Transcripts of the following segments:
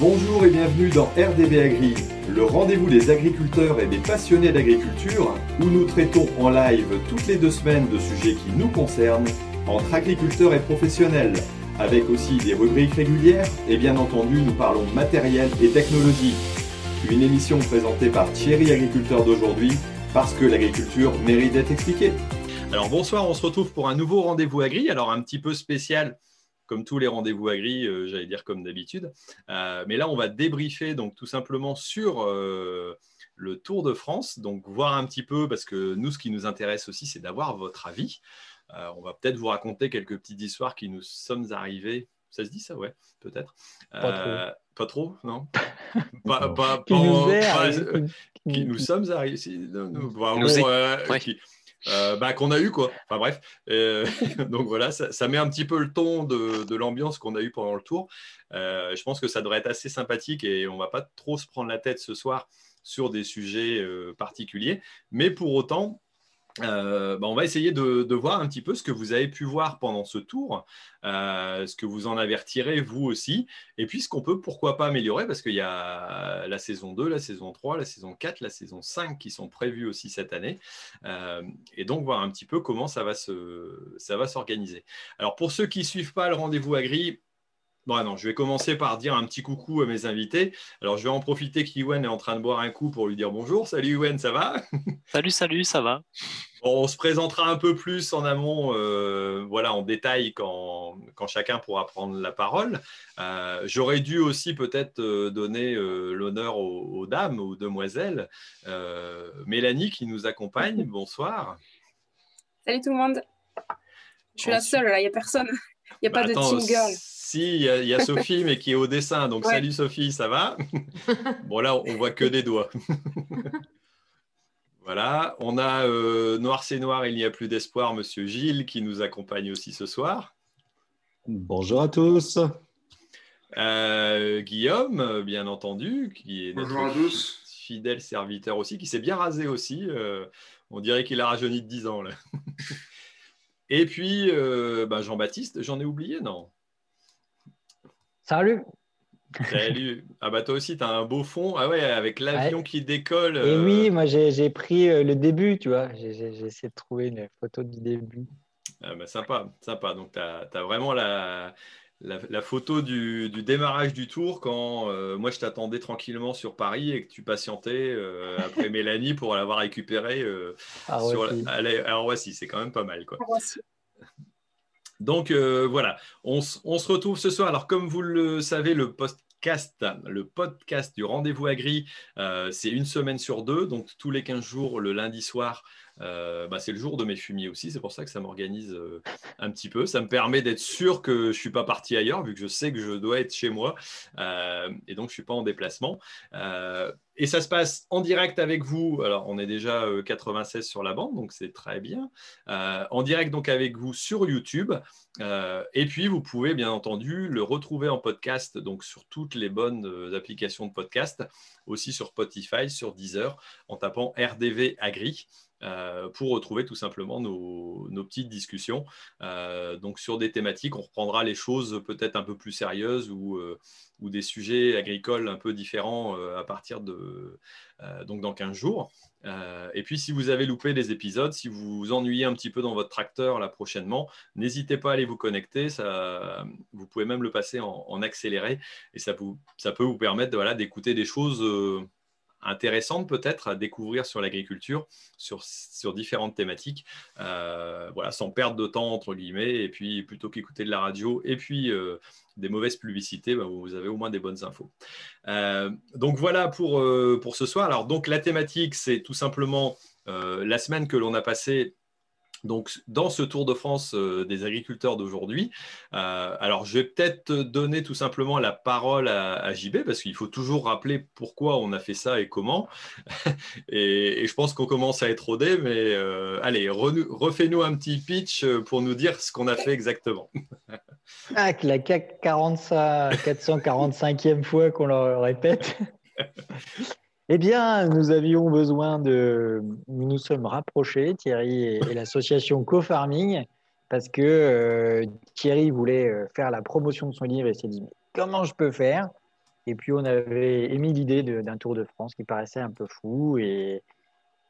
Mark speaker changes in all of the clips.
Speaker 1: Bonjour et bienvenue dans RDB Agri, le rendez-vous des agriculteurs et des passionnés d'agriculture, où nous traitons en live toutes les deux semaines de sujets qui nous concernent, entre agriculteurs et professionnels, avec aussi des rubriques régulières, et bien entendu nous parlons matériel et technologie. Une émission présentée par Thierry Agriculteur d'aujourd'hui, parce que l'agriculture mérite d'être expliquée.
Speaker 2: Alors bonsoir, on se retrouve pour un nouveau rendez-vous agri, alors un petit peu spécial comme tous les rendez-vous agri, euh, j'allais dire comme d'habitude. Euh, mais là, on va débriefer donc tout simplement sur euh, le Tour de France, donc voir un petit peu, parce que nous, ce qui nous intéresse aussi, c'est d'avoir votre avis. on va peut-être vous raconter quelques petites histoires qui nous sommes arrivées. Ça se dit ça, ouais, peut-être.
Speaker 3: Pas trop.
Speaker 2: Pas trop, non?
Speaker 3: Pas, pas, qui, nous
Speaker 2: qui, nous sommes arrivés. Euh, bah, qu'on a eu quoi. Enfin bref, euh, donc voilà, ça, met un petit peu le ton de, l'ambiance qu'on a eu pendant le tour. Euh, je pense que ça devrait être assez sympathique et on va pas trop se prendre la tête ce soir sur des sujets particuliers, mais pour autant, euh, bah, on va essayer de, voir un petit peu ce que vous avez pu voir pendant ce tour, euh, ce que vous en avez retiré vous aussi, et puis ce qu'on peut pourquoi pas améliorer, parce qu'il y a la saison 2, la saison 3, la saison 4, la saison 5 qui sont prévues aussi cette année, euh, et donc voir un petit peu comment ça va s'organiser. Alors pour ceux qui ne suivent pas le rendez-vous agri, Bon, non, je vais commencer par dire un petit coucou à mes invités. Alors, je vais en profiter qu'Iwen est en train de boire un coup pour lui dire bonjour. Salut Iwen, ça va?
Speaker 4: Salut, salut, ça va.
Speaker 2: on se présentera un peu plus en amont, euh, voilà, en détail quand, quand, chacun pourra prendre la parole. Euh, j'aurais dû aussi peut-être euh, donner l'honneur aux, dames, aux demoiselles. Mélanie qui nous accompagne, bonsoir.
Speaker 5: Salut tout le monde. Je suis la seule, là, il n'y a personne. Il n'y a pas de team girl.
Speaker 2: Si, il y, a Sophie, mais qui est au dessin. Donc, salut Sophie, ça va? Bon, là, on voit que des doigts. voilà. On a euh, Noir c'est Noir, il n'y a plus d'espoir, monsieur Gilles, qui nous accompagne aussi ce soir.
Speaker 6: Bonjour à tous.
Speaker 2: Euh, Guillaume, bien entendu, qui est
Speaker 7: Bonjour à tous.
Speaker 2: fidèle serviteur aussi, qui s'est bien rasé aussi. Euh, on dirait qu'il a rajeuni de 10 ans. Là. Et puis, bah, Jean-Baptiste, j'en ai oublié, non?
Speaker 3: Salut.
Speaker 2: Salut. Ah bah toi aussi, tu as un beau fond. Ah ouais, avec l'avion qui décolle.
Speaker 3: Et oui, euh. moi j'ai pris euh, le début, tu vois. J'ai essayé de trouver une photo du début.
Speaker 2: Ah bah sympa, sympa. Donc tu as, vraiment la, la, photo du, démarrage du tour quand euh, moi je t'attendais tranquillement sur Paris et que tu patientais après Mélanie pour l'avoir récupéré
Speaker 3: ah, sur,
Speaker 2: alors voici, c'est quand même pas mal. Quoi. Donc euh, voilà, on, se retrouve ce soir. Alors comme vous le savez, le podcast, le podcast du rendez-vous agri, euh, c'est une semaine sur deux, donc tous les 15 jours, le lundi soir, euh, bah, c'est le jour de mes fumiers aussi. C'est pour ça que ça m'organise euh, un petit peu. Ça me permet d'être sûr que je ne suis pas parti ailleurs, vu que je sais que je dois être chez moi. Euh, et donc, je ne suis pas en déplacement. et ça se passe en direct avec vous. Alors, on est déjà 96 sur la bande, donc c'est très bien. en direct donc avec vous sur YouTube. et puis, vous pouvez bien entendu le retrouver en podcast, donc sur toutes les bonnes applications de podcast, aussi sur Spotify, sur Deezer, en tapant RDV Agri. Euh, pour retrouver tout simplement nos, petites discussions. Euh, donc sur des thématiques, on reprendra les choses peut-être un peu plus sérieuses ou, euh, ou, des sujets agricoles un peu différents à partir de donc dans 15 jours. et puis si vous avez loupé des épisodes, si vous vous ennuyez un petit peu dans votre tracteur là prochainement, n'hésitez pas à aller vous connecter. Ça, vous pouvez même le passer en, accéléré et ça, ça, peut vous permettre voilà, d'écouter des choses intéressante peut-être à découvrir sur l'agriculture, sur, différentes thématiques, euh, voilà, sans perdre de temps entre guillemets, et puis plutôt qu'écouter de la radio et puis euh, des mauvaises publicités, bah, vous avez au moins des bonnes infos. Euh, donc voilà pour, pour ce soir. Alors donc la thématique, c'est tout simplement la semaine que l'on a passée donc, dans ce Tour de France euh, des agriculteurs d'aujourd'hui, euh, alors je vais peut-être donner tout simplement la parole à, JB parce qu'il faut toujours rappeler pourquoi on a fait ça et comment. et, je pense qu'on commence à être rodé, mais euh, allez, refais-nous un petit pitch pour nous dire ce qu'on a fait exactement.
Speaker 3: ah, la 445e fois qu'on le répète. Eh bien, nous avions besoin de. Nous nous sommes rapprochés, Thierry et, l'association Co-Farming, parce que euh, Thierry voulait euh, faire la promotion de son livre et s'est dit comment je peux faire? Et puis, on avait émis l'idée d'un Tour de France qui paraissait un peu fou. Et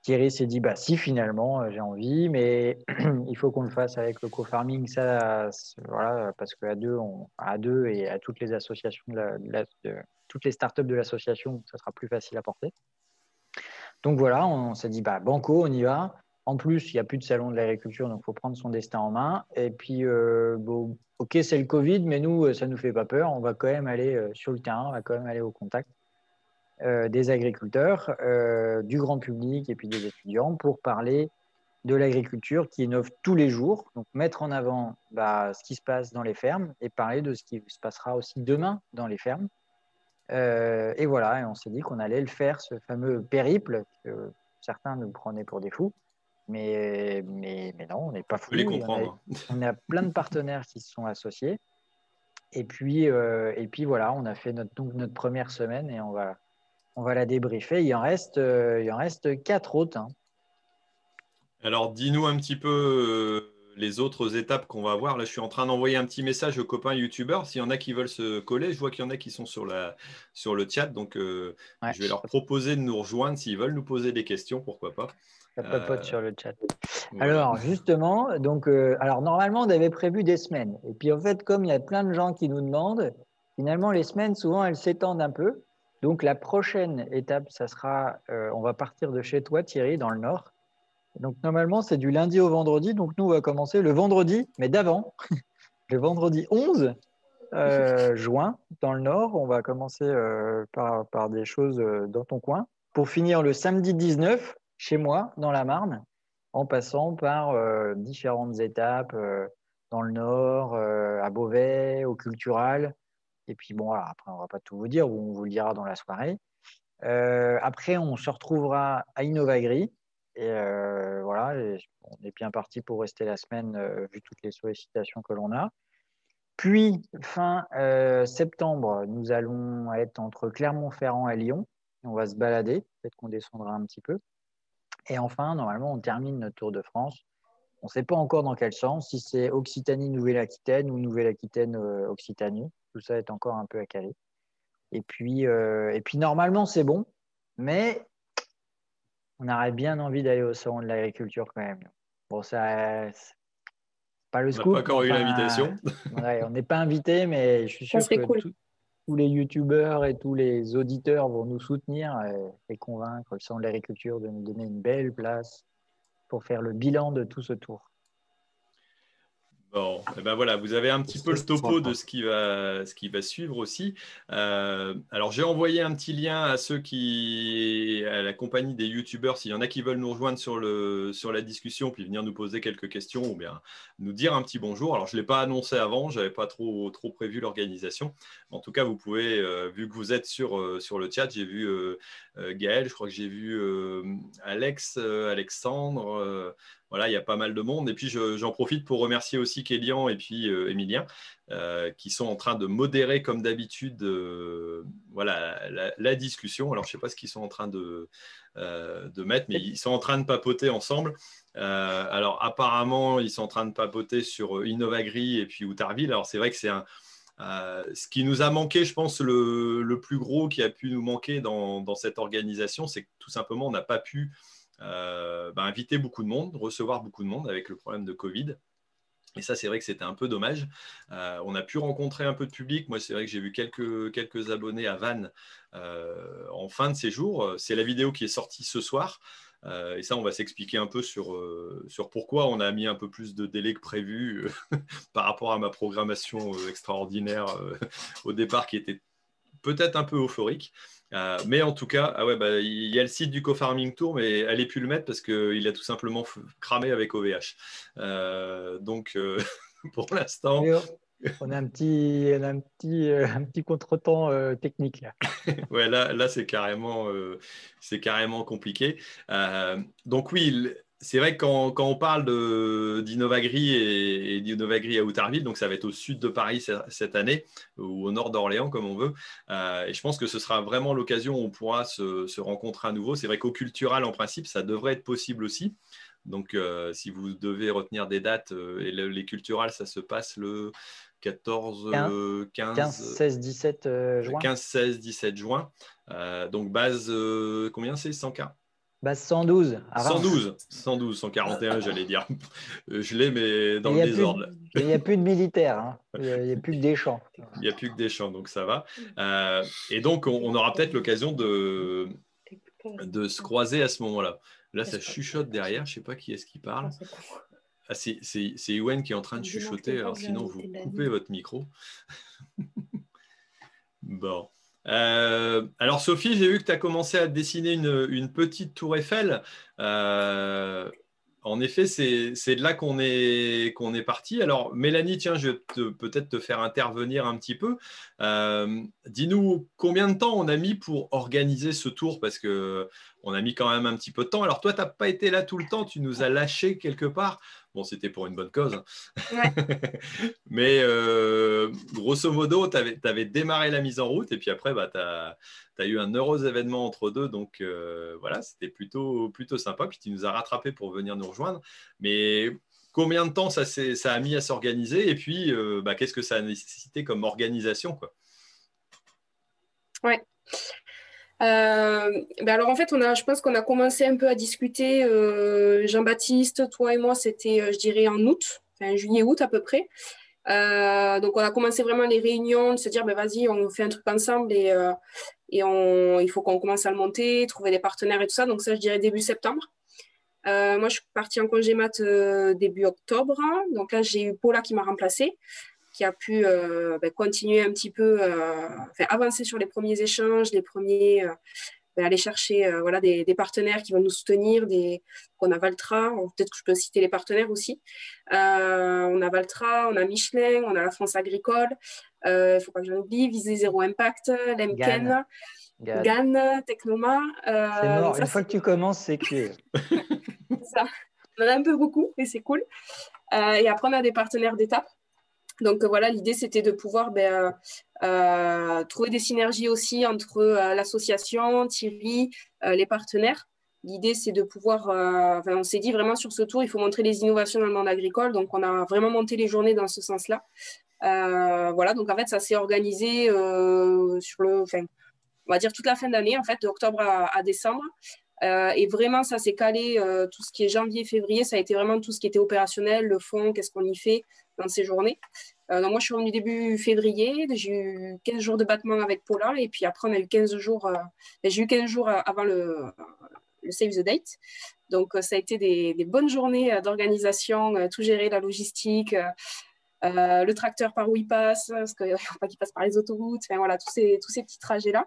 Speaker 3: Thierry s'est dit, bah si, finalement, j'ai envie, mais il faut qu'on le fasse avec le co-farming. Ça, voilà, parce qu'à deux, à deux et à toutes les associations, de, toutes les startups de l'association, ça sera plus facile à porter. Donc voilà, on, s'est dit, bah, banco, on y va. En plus, il n'y a plus de salon de l'agriculture, donc il faut prendre son destin en main. Et puis, euh, bon, ok, c'est le Covid, mais nous, ça ne nous fait pas peur. On va quand même aller euh, sur le terrain, on va quand même aller au contact euh, des agriculteurs, du grand public et puis des étudiants pour parler de l'agriculture qui innove tous les jours. Donc, mettre en avant bah, ce qui se passe dans les fermes et parler de ce qui se passera aussi demain dans les fermes. Et voilà, et on s'est dit qu'on allait le faire, ce fameux périple que certains nous prenaient pour des fous. Mais, mais, mais non, on n'est pas fou.
Speaker 2: les comprendre.
Speaker 3: On a, plein de partenaires qui se sont associés. Et puis, euh, et puis voilà, on a fait notre, donc notre première semaine et on va, on va la débriefer. Il en reste, euh, il en reste quatre autres. Hein.
Speaker 2: Alors, dis-nous un petit peu euh, les autres étapes qu'on va voir. Là, je suis en train d'envoyer un petit message aux copains youtubeurs. S'il y en a qui veulent se coller, je vois qu'il y en a qui sont sur, la, sur le chat. Donc, je vais leur proposer de nous rejoindre s'ils veulent nous poser des questions, pourquoi pas.
Speaker 3: Ça papote sur le chat. Alors, justement, donc, euh, alors normalement, on avait prévu des semaines. Et puis, en fait, comme il y a plein de gens qui nous demandent, finalement, les semaines, souvent, elles s'étendent un peu. Donc, la prochaine étape, ça sera, euh, on va partir de chez toi, Thierry, dans le Nord. Donc, normalement, c'est du lundi au vendredi. Donc, nous, on va commencer le vendredi, mais d'avant, le vendredi 11 euh, juin, dans le Nord. On va commencer par, par, des choses dans ton coin. Pour finir le samedi 19, chez moi, dans la Marne, en passant par euh, différentes étapes euh, dans le Nord, euh, à Beauvais, au Cultural. Et puis, bon, après, on ne va pas tout vous dire, on vous le dira dans la soirée. après, on se retrouvera à Innovagri. Et voilà, on est bien parti pour rester la semaine, vu toutes les sollicitations que l'on a. Puis, fin septembre, nous allons être entre Clermont-Ferrand et Lyon. On va se balader, peut-être qu'on descendra un petit peu. Et enfin, normalement, on termine notre Tour de France. On ne sait pas encore dans quel sens, si c'est Occitanie-Nouvelle-Aquitaine ou Nouvelle-Aquitaine-Occitanie. Tout ça est encore un peu à caler. Et puis, euh, et puis normalement, c'est bon, mais on aurait bien envie d'aller au salon de l'agriculture quand même. Bon, ça,
Speaker 2: pas le scoop. On n'a pas encore eu l'invitation.
Speaker 3: on n'est pas invité, mais je suis sûr que cool tous les youtubeurs et tous les auditeurs vont nous soutenir et, convaincre le centre de l'agriculture de nous donner une belle place pour faire le bilan de tout ce tour.
Speaker 2: Bon, et eh ben voilà, vous avez un petit peu le topo de ce qui va, ce qui va suivre aussi. Euh, alors, j'ai envoyé un petit lien à ceux qui, à la compagnie des youtubeurs, s'il y en a qui veulent nous rejoindre sur, le, sur la discussion, puis venir nous poser quelques questions ou bien nous dire un petit bonjour. Alors, je ne l'ai pas annoncé avant, je n'avais pas trop, trop prévu l'organisation. En tout cas, vous pouvez, euh, vu que vous êtes sur, euh, sur le chat, j'ai vu Gaël, je crois que j'ai vu Alex, Alexandre voilà, il y a pas mal de monde. Et puis, j'en profite pour remercier aussi Kélian et puis euh, Emilien, euh, qui sont en train de modérer, comme d'habitude, euh, voilà, la, discussion. Alors, je ne sais pas ce qu'ils sont en train de, de mettre, mais ils sont en train de papoter ensemble. alors, apparemment, ils sont en train de papoter sur Innovagri et puis Outarville. Alors, c'est vrai que c'est un. ce qui nous a manqué, je pense, le, plus gros qui a pu nous manquer dans, dans cette organisation, c'est que tout simplement, on n'a pas pu euh, bah, inviter beaucoup de monde, recevoir beaucoup de monde avec le problème de Covid. Et ça, c'est vrai que c'était un peu dommage. Euh, on a pu rencontrer un peu de public. Moi, c'est vrai que j'ai vu quelques, quelques abonnés à Vannes euh, en fin de séjour. C'est la vidéo qui est sortie ce soir. et ça, on va s'expliquer un peu sur, sur pourquoi on a mis un peu plus de délai que prévu par rapport à ma programmation extraordinaire au départ qui était peut-être un peu euphorique. Euh, mais en tout cas, ah ouais, bah, il y a le site du Co-Farming Tour, mais allez plus le mettre parce qu'il a tout simplement cramé avec OVH. Euh, donc, euh, pour l'instant.
Speaker 3: On a un petit, un petit, un petit contretemps technique là.
Speaker 2: ouais, là, là c'est carrément, c'est carrément compliqué. donc oui, c'est vrai que quand, on parle d'Innovagri et, d'Innovagri à Outarville, donc ça va être au sud de Paris cette année, ou au nord d'Orléans, comme on veut. Euh, et je pense que ce sera vraiment l'occasion où on pourra se, rencontrer à nouveau. C'est vrai qu'au cultural, en principe, ça devrait être possible aussi. Donc, euh, si vous devez retenir des dates, euh, et les culturales, ça se passe le 14, 15,
Speaker 3: 15 16, 17 juin.
Speaker 2: 15, 16, 17 juin. donc base, combien c'est? 140
Speaker 3: Base 112.
Speaker 2: 112, 112, 141, j'allais dire. Je l'ai, mais dans le désordre.
Speaker 3: Il n'y a plus de militaires, hein. il n'y a, plus que des champs.
Speaker 2: Il n'y a plus que des champs, donc ça va. Euh, et donc, on, aura peut-être l'occasion de, de se croiser à ce moment-là. Là, ça chuchote derrière, je ne sais pas qui est-ce qui parle. Ah, c'est Ewen qui est en train de chuchoter, alors sinon, vous coupez votre micro. bon. Euh, alors Sophie, j'ai vu que tu as commencé à dessiner une, petite tour Eiffel. Euh, en effet, c'est de là qu'on est, qu'on est parti. Alors Mélanie, tiens, je vais peut-être te faire intervenir un petit peu. Euh, dis-nous combien de temps on a mis pour organiser ce tour parce que on a mis quand même un petit peu de temps. Alors toi, tu n'as pas été là tout le temps, tu nous as lâché quelque part. Bon, c'était pour une bonne cause. Hein. Mais euh, grosso modo, tu avais, démarré la mise en route et puis après, bah, tu as, eu un heureux événement entre deux. Donc euh, voilà, c'était plutôt, plutôt sympa. Puis tu nous as rattrapé pour venir nous rejoindre. Mais combien de temps ça, ça a mis à s'organiser? Et puis euh, bah, qu'est-ce que ça a nécessité comme organisation quoi?
Speaker 5: Ouais. Euh, ben alors en fait, on a, je pense qu'on a commencé un peu à discuter, euh, Jean-Baptiste, toi et moi, c'était, euh, je dirais, en août, enfin juillet-août à peu près. donc on a commencé vraiment les réunions, de se dire, ben vas-y, on fait un truc ensemble et, et on, il faut qu'on commence à le monter, trouver des partenaires et tout ça. Donc ça, je dirais début septembre. moi, je suis partie en congé mat début octobre. Donc là, j'ai eu Paula qui m'a remplacée qui a pu euh, ben, continuer un petit peu, euh, enfin, avancer sur les premiers échanges, les premiers, euh, ben, aller chercher voilà, des, partenaires qui vont nous soutenir. Des, on a Valtra, peut-être que je peux citer les partenaires aussi. on a Valtra, on a Michelin, on a la France Agricole, il ne faut pas que j'en oublie, Visée Zéro Impact, Lemken. GAN, Technoma.
Speaker 3: c'est mort. Une fois que tu commences, c'est que.
Speaker 5: ça. On en a un peu beaucoup et c'est cool. et après, on a des partenaires d'étape. Donc voilà, l'idée c'était de pouvoir ben, euh, euh, trouver des synergies aussi entre euh, l'association, Thierry, les partenaires. L'idée c'est de pouvoir, on s'est dit vraiment sur ce tour, il faut montrer les innovations dans le monde agricole. Donc on a vraiment monté les journées dans ce sens-là. voilà, donc en fait ça s'est organisé sur le, enfin, on va dire toute la fin d'année, en fait, de octobre à, décembre. Et vraiment, ça s'est calé, tout ce qui est janvier, février, ça a été vraiment tout ce qui était opérationnel, le fond, qu'est-ce qu'on y fait, dans ces journées. Euh, donc moi, je suis revenue début février. J'ai eu 15 jours de battement avec Paula. Et puis après, on a eu 15 jours. Euh, j'ai eu 15 jours euh, avant le, Save the Date. Donc, ça a été des, bonnes journées d'organisation, tout gérer, la logistique, le tracteur par où il passe, parce qu'il ne faut pas qu'il passe par les autoroutes. Enfin, voilà, tous ces petits trajets-là.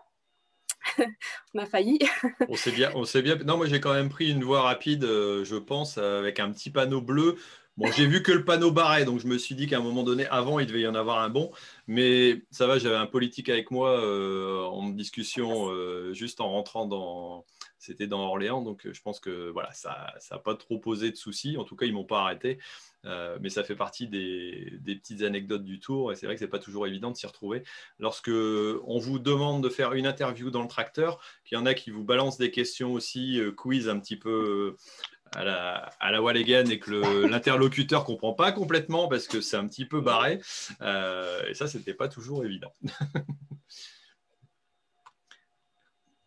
Speaker 5: on a failli.
Speaker 2: on sait bien, on sait bien. Non, moi j'ai quand même pris une voie rapide, je pense, avec un petit panneau bleu Bon, j'ai vu que le panneau barrait, donc je me suis dit qu'à un moment donné, avant, il devait y en avoir un bon. Mais ça va, j'avais un politique avec moi euh, en discussion euh, juste en rentrant dans. C'était dans Orléans, donc je pense que voilà, ça n'a pas trop posé de soucis. En tout cas, ils ne m'ont pas arrêté. Euh, mais ça fait partie des, petites anecdotes du tour. Et c'est vrai que ce n'est pas toujours évident de s'y retrouver. Lorsque on vous demande de faire une interview dans le tracteur, qu'il y en a qui vous balancent des questions aussi, quiz un petit peu à la, à la Walligan et que l'interlocuteur ne comprend pas complètement parce que c'est un petit peu barré. Euh, et ça, c'était pas toujours évident.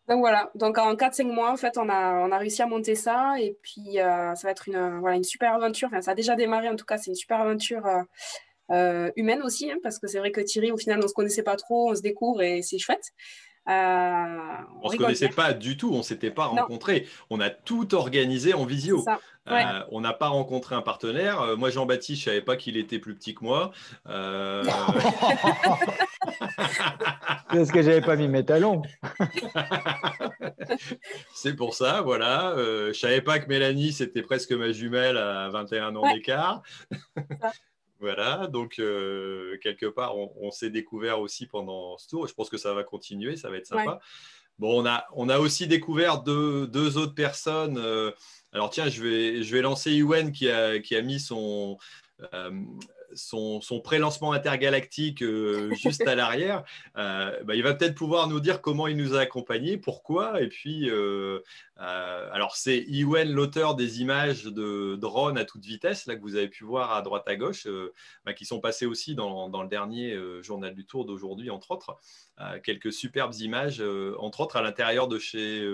Speaker 5: Donc voilà, donc en 4-5 mois, en fait, on a, on a réussi à monter ça. Et puis, euh, ça va être une, voilà, une super aventure. Enfin, ça a déjà démarré, en tout cas, c'est une super aventure euh, humaine aussi, hein, parce que c'est vrai que Thierry, au final, on ne se connaissait pas trop, on se découvre et c'est chouette.
Speaker 2: Euh, on ne se connaissait pas du tout, on ne s'était pas rencontrés. On a tout organisé en visio. Euh, on n'a pas rencontré un partenaire. Euh, moi, Jean-Baptiste, je ne savais pas qu'il était plus petit que moi.
Speaker 3: Parce que j'avais pas mis mes talons.
Speaker 2: C'est pour ça, voilà. je ne savais pas que Mélanie, c'était presque ma jumelle à 21 ans d'écart. Voilà, donc euh, quelque part, on, s'est découvert aussi pendant ce tour. Je pense que ça va continuer, ça va être sympa. Bon, on a, on a aussi découvert deux, deux autres personnes. Euh, alors tiens, je vais, je vais lancer Yuen qui a, qui a mis son, euh, son, son pré-lancement intergalactique juste à l'arrière, bah, il va peut-être pouvoir nous dire comment il nous a accompagnés, pourquoi, et puis alors c'est Iwen, l'auteur des images de drones à toute vitesse, là que vous avez pu voir à droite à gauche, bah, qui sont passées aussi dans, dans le dernier journal du Tour d'aujourd'hui, entre autres. quelques superbes images, entre autres à l'intérieur de chez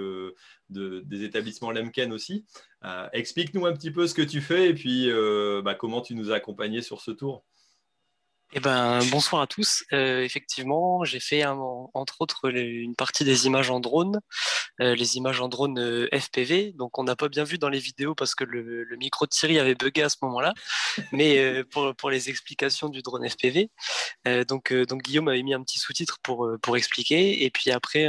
Speaker 2: des établissements Lemken aussi. Euh, explique-nous un petit peu ce que tu fais et puis euh, bah, comment tu nous as accompagnés sur ce tour.
Speaker 4: Eh ben, bonsoir à tous. Euh, effectivement, j'ai fait entre autres une partie des images en drone, euh, les images en drone euh, FPV. Donc, on n'a pas bien vu dans les vidéos parce que le, micro de Thierry avait bugué à ce moment-là. Mais pour, les explications du drone FPV, donc, donc Guillaume avait mis un petit sous-titre pour, pour expliquer. Et puis après,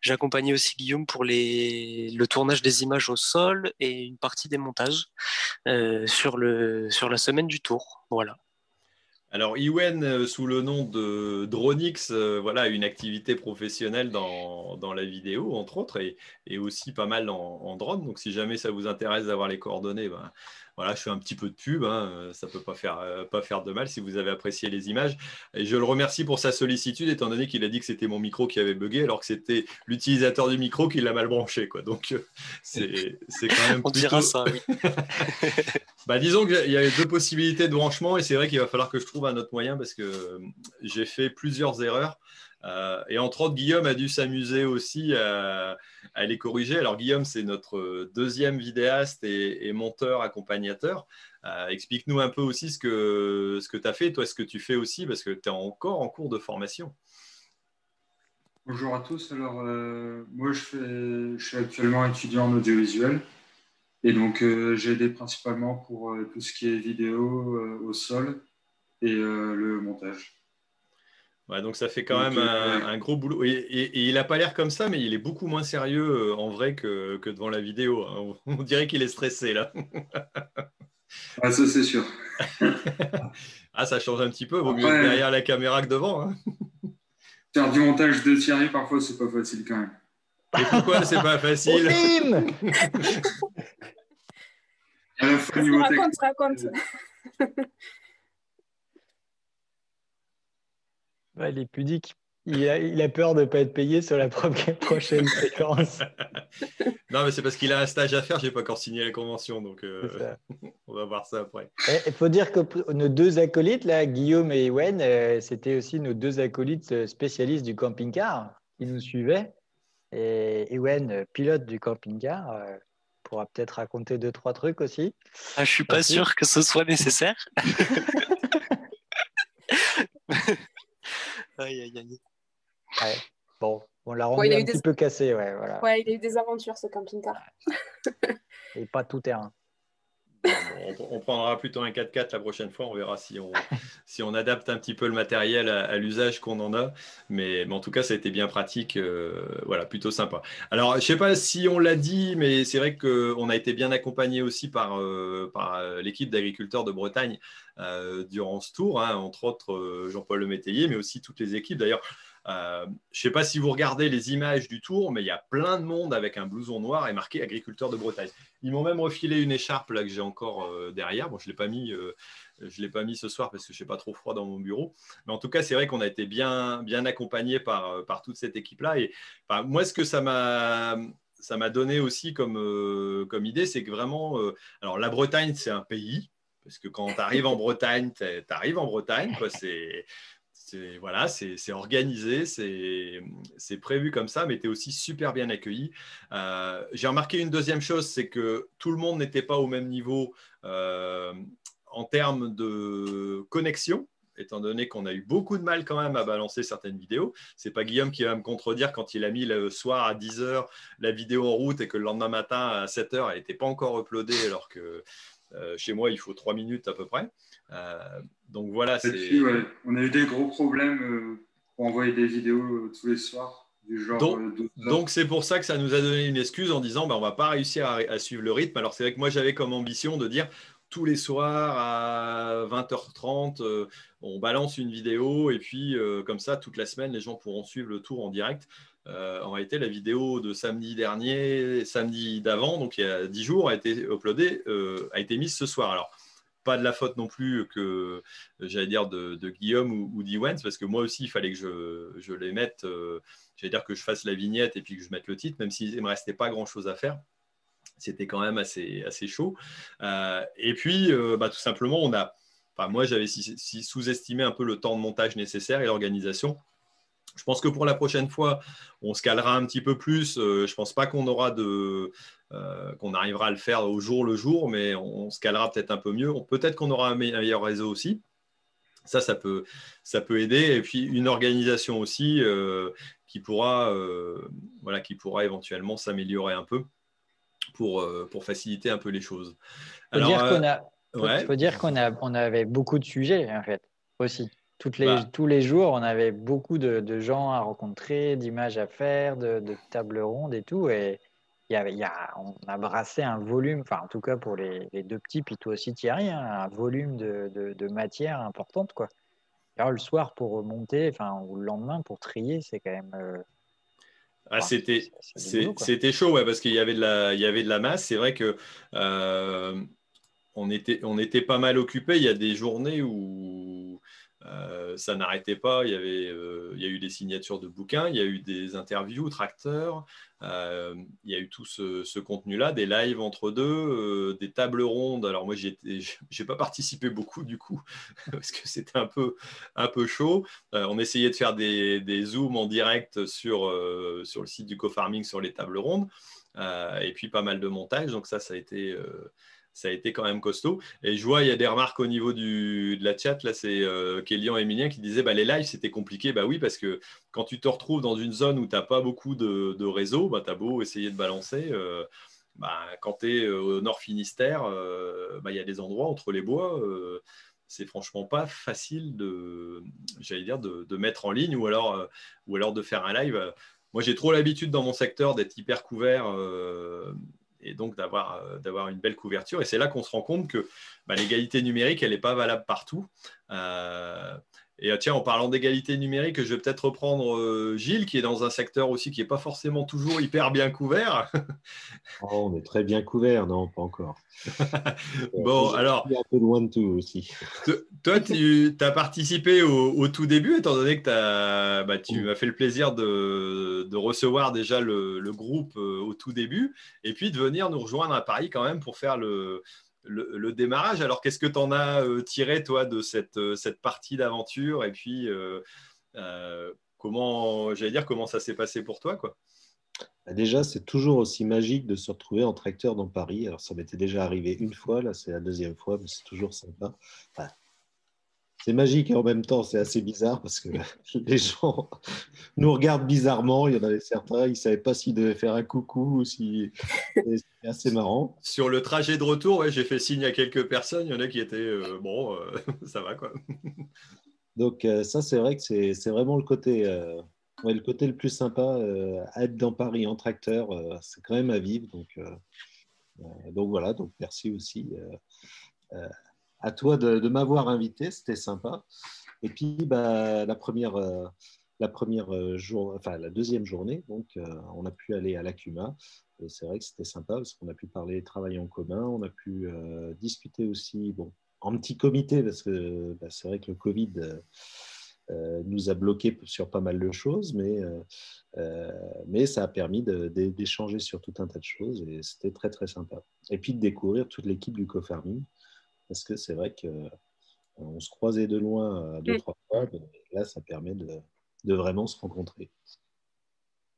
Speaker 4: j'ai accompagné aussi Guillaume pour les, le tournage des images au sol et une partie des montages sur, le, sur la semaine du tour. Voilà.
Speaker 2: Alors, Iwen, euh, sous le nom de Dronix, euh, voilà, une activité professionnelle dans, la vidéo, entre autres, et, aussi pas mal en, drone. Donc, si jamais ça vous intéresse d'avoir les coordonnées, ben, voilà, je fais un petit peu de pub, hein, euh, ça ne peut pas faire, euh, pas faire de mal si vous avez apprécié les images. Et je le remercie pour sa sollicitude, étant donné qu'il a dit que c'était mon micro qui avait bugué, alors que c'était l'utilisateur du micro qui l'a mal branché. Quoi. Donc, euh, c'est, quand même.
Speaker 4: On dira ça, oui.
Speaker 2: bah, disons qu'il y a deux possibilités de branchement, et c'est vrai qu'il va falloir que je trouve un autre moyen parce que j'ai fait plusieurs erreurs. Euh, et entre autres, Guillaume a dû s'amuser aussi à, les corriger. Alors, Guillaume, c'est notre deuxième vidéaste et, monteur accompagnateur. Euh, explique-nous un peu aussi ce que, ce que tu as fait, toi, ce que tu fais aussi, parce que tu es encore en cours de formation.
Speaker 7: Bonjour à tous. Alors, euh, moi, je, fais, je, suis actuellement étudiant en audiovisuel. Et donc, j'ai aidé principalement pour tout ce qui est vidéo au sol et le montage
Speaker 2: donc ça fait quand même un, gros boulot. Et, il n'a pas l'air comme ça, mais il est beaucoup moins sérieux euh, en vrai que, devant la vidéo. Hein. On dirait qu'il est stressé là.
Speaker 7: ah, ça c'est sûr.
Speaker 2: ah, ça change un petit peu. Vaut mieux derrière la caméra que devant. Hein.
Speaker 7: Faire du montage de Thierry, parfois, c'est pas facile quand même.
Speaker 2: Et pourquoi c'est pas facile?
Speaker 5: Raconte, raconte.
Speaker 3: Il est pudique. Il a, peur de ne pas être payé sur la prochaine séquence.
Speaker 2: non, mais c'est parce qu'il a un stage à faire. Je n'ai pas encore signé la convention. Donc, euh, on va voir ça après.
Speaker 3: Il faut dire que nos deux acolytes, là, Guillaume et Ewen, euh, c'était aussi nos deux acolytes euh, spécialistes du camping-car qui nous suivaient. Et Ewen, pilote du camping-car, pourra peut-être raconter deux, trois trucs aussi.
Speaker 4: Ah, je ne suis pas sûr que ce soit nécessaire.
Speaker 3: Bon, on l'a rendu un petit peu cassé. Ouais, voilà.
Speaker 5: ouais, il a eu des aventures ce camping-car.
Speaker 3: Et pas tout terrain.
Speaker 2: On, prendra plutôt un 4x4 la prochaine fois. On verra si on, si on adapte un petit peu le matériel à, l'usage qu'on en a. Mais, en tout cas, ça a été bien pratique. Euh, voilà, plutôt sympa. Alors, je ne sais pas si on l'a dit, mais c'est vrai qu'on a été bien accompagné aussi par, euh, par euh, l'équipe d'agriculteurs de Bretagne durant ce tour, hein, entre autres Jean-Paul Le Métayer, mais aussi toutes les équipes. D'ailleurs, je ne sais pas si vous regardez les images du tour, mais il y a plein de monde avec un blouson noir et marqué agriculteur de Bretagne. Ils m'ont même refilé une écharpe là que j'ai encore derrière. Bon, je ne l'ai pas mis je ne l'ai pas mis ce soir parce que je n'ai pas trop froid dans mon bureau. Mais en tout cas, c'est vrai qu'on a été bien, bien accompagné par, euh, par toute cette équipe-là. Et moi, ce que ça m'a ça m'a donné aussi comme, euh, comme idée, c'est que vraiment, euh, alors la Bretagne, c'est un pays, parce que quand tu arrives en Bretagne, tu arrives en Bretagne, c'est voilà, c'est organisé, c'est prévu comme ça, mais tu es aussi super bien accueilli. J'ai remarqué une deuxième chose, c'est que tout le monde n'était pas au même niveau en termes de connexion, étant donné qu'on a eu beaucoup de mal quand même à balancer certaines vidéos. C'est pas Guillaume qui va me contredire quand il a mis le soir à 10h la vidéo en route et que le lendemain matin à 7h, elle n'était pas encore uploadée alors que euh, chez moi, il faut 3 minutes à peu près. Euh, donc voilà.
Speaker 7: On a eu des gros problèmes euh, pour envoyer des vidéos tous les soirs. Du genre
Speaker 2: donc c'est pour ça que ça nous a donné une excuse en disant bah, on va pas réussir à, à suivre le rythme. Alors c'est vrai que moi j'avais comme ambition de dire tous les soirs à 20h30, euh, on balance une vidéo et puis euh, comme ça, toute la semaine, les gens pourront suivre le tour en direct. Euh, en réalité, la vidéo de samedi dernier, samedi d'avant, donc il y a 10 jours, a été uploadée, a été mise ce soir. Alors, pas de la faute non plus que, j'allais dire, de, Guillaume ou, ou parce que moi aussi, il fallait que je, les mette, j'allais dire que je fasse la vignette et puis que je mette le titre, même s'il ne me restait pas grand-chose à faire. C'était quand même assez, assez chaud. et puis, bah, tout simplement, on a, moi, j'avais sous-estimé un peu le temps de montage nécessaire et l'organisation. Je pense que pour la prochaine fois, on se calera un petit peu plus. Euh, je pense pas qu'on aura de, euh, qu'on arrivera à le faire au jour le jour, mais on, se calera peut-être un peu mieux. Peut-être qu'on aura un meilleur réseau aussi. Ça, ça peut, ça peut aider. Et puis une organisation aussi euh, qui pourra, voilà, qui pourra éventuellement s'améliorer un peu pour, pour faciliter un peu les choses.
Speaker 3: Alors, dire qu'on a, il faut dire qu'on on avait beaucoup de sujets en fait aussi. Toutes les, bah. tous les jours, on avait beaucoup de, gens à rencontrer, d'images à faire, de, tables rondes et tout. Et y avait, y a, on a brassé un volume, enfin en tout cas pour les, deux petits, puis toi aussi Thierry, hein, un volume de, matière importante. Quoi. Alors, le soir pour remonter, enfin, ou le lendemain pour trier, c'est quand même. Euh,
Speaker 2: ah, c'était, c'était chaud, ouais, parce qu'il y avait de la, il y avait de la masse. C'est vrai que euh, on, était, on était pas mal occupé. Il y a des journées où euh, ça n'arrêtait pas. Il y, avait, euh, il y a eu des signatures de bouquins, il y a eu des interviews, tracteurs, euh, il y a eu tout ce, contenu-là, des lives entre deux, des tables rondes. Alors moi, je n'ai pas participé beaucoup du coup, parce que c'était un peu, un peu chaud. on essayait de faire des, zooms en direct sur, sur le site du co-farming sur les tables rondes, et puis pas mal de montage. Donc ça, ça a été ça a été quand même costaud. Et je vois, il y a des remarques au niveau du, de la chat. Là, c'est euh, Kélian Emilien qui disaient bah, les lives, c'était compliqué. Bah oui, parce que quand tu te retrouves dans une zone où tu n'as pas beaucoup de, réseau, bah, tu as beau essayer de balancer. Euh, bah, quand tu es euh, au Nord Finistère, euh, bah, il y a des endroits entre les bois. c'est franchement pas facile de, j'allais dire, de, de, mettre en ligne ou alors, ou alors de faire un live. Moi, j'ai trop l'habitude dans mon secteur d'être hyper couvert et donc euh, d'avoir une belle couverture. Et c'est là qu'on se rend compte que bah, l'égalité numérique, elle n'est pas valable partout. Euh, et euh, tiens, en parlant d'égalité numérique, je vais peut-être reprendre Gilles, qui est dans un secteur aussi qui n'est pas forcément toujours hyper bien couvert.
Speaker 6: Oh, on est très bien couvert, non, pas encore.
Speaker 2: bon, alors.
Speaker 6: Un peu loin de tout aussi.
Speaker 2: Toi, tu as participé au, tout début, étant donné que bah, tu m'as fait le plaisir de, recevoir déjà le, groupe au tout début, et puis de venir nous rejoindre à Paris quand même pour faire le, le, démarrage. Alors, qu'est-ce que tu en as euh, tiré, toi, de cette, euh, cette partie d'aventure Et puis, euh, comment, j'allais dire, comment ça s'est passé pour toi quoi?
Speaker 6: Bah, Déjà, c'est toujours aussi magique de se retrouver en tracteur dans Paris. Alors, ça m'était déjà arrivé une fois, là, c'est la deuxième fois, mais c'est toujours sympa c'est magique et en même temps c'est assez bizarre parce que les gens nous regardent bizarrement. Il y en avait certains, ils ne savaient pas s'ils devaient faire un coucou ou si. C'est assez marrant.
Speaker 2: Sur le trajet de retour, j'ai fait signe à quelques personnes. Il y en a qui étaient euh, bon, euh, ça va quoi.
Speaker 6: Donc euh, ça, c'est vrai que c'est vraiment le côté. le côté le plus sympa, être dans Paris en tracteur, c'est quand même à vivre. Donc, donc voilà, donc merci aussi à toi de, m'avoir invité, c'était sympa. Et puis, bah, la première, euh, la première euh, jour, enfin la deuxième journée, donc euh, on a pu aller à l'Acuma. Et c'est vrai que c'était sympa parce qu'on a pu parler travail en commun, on a pu discuter aussi, bon, en petit comité parce que bah, c'est vrai que le Covid nous a bloqué sur pas mal de choses, mais, mais ça a permis d'échanger sur tout un tas de choses et c'était très très sympa. Et puis de découvrir toute l'équipe du co-farming parce que c'est vrai qu'on euh, se croisait de loin euh, deux, mm. trois fois, mais là, ça permet de, vraiment se rencontrer.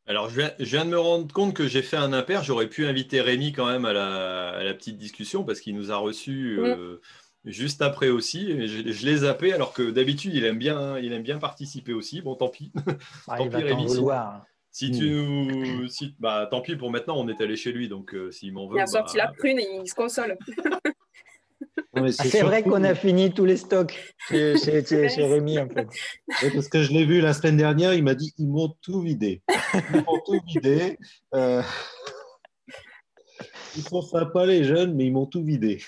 Speaker 2: Alors, je viens, de me rendre compte que j'ai fait un impair. J'aurais pu inviter Rémi quand même à la, petite discussion parce qu'il nous a reçus mm. euh, juste après aussi. je, je l'ai zappé alors que d'habitude, il, aime bien, il aime bien participer aussi. Bon, tant pis.
Speaker 3: Ah, tant pis, Rémi.
Speaker 2: Si, tu mm. si, bah, tant pis pour maintenant, on est allé chez lui, donc s'il m'en veut.
Speaker 5: Il a sorti la prune et il se console.
Speaker 3: C'est vrai qu'on a fini tous les stocks chez, Rémi, en fait.
Speaker 6: parce que je l'ai vu la semaine dernière, il m'a dit ils m'ont tout vidé. Ils m'ont tout vidé. Euh, ils sont sympas, les jeunes, mais ils m'ont tout vidé.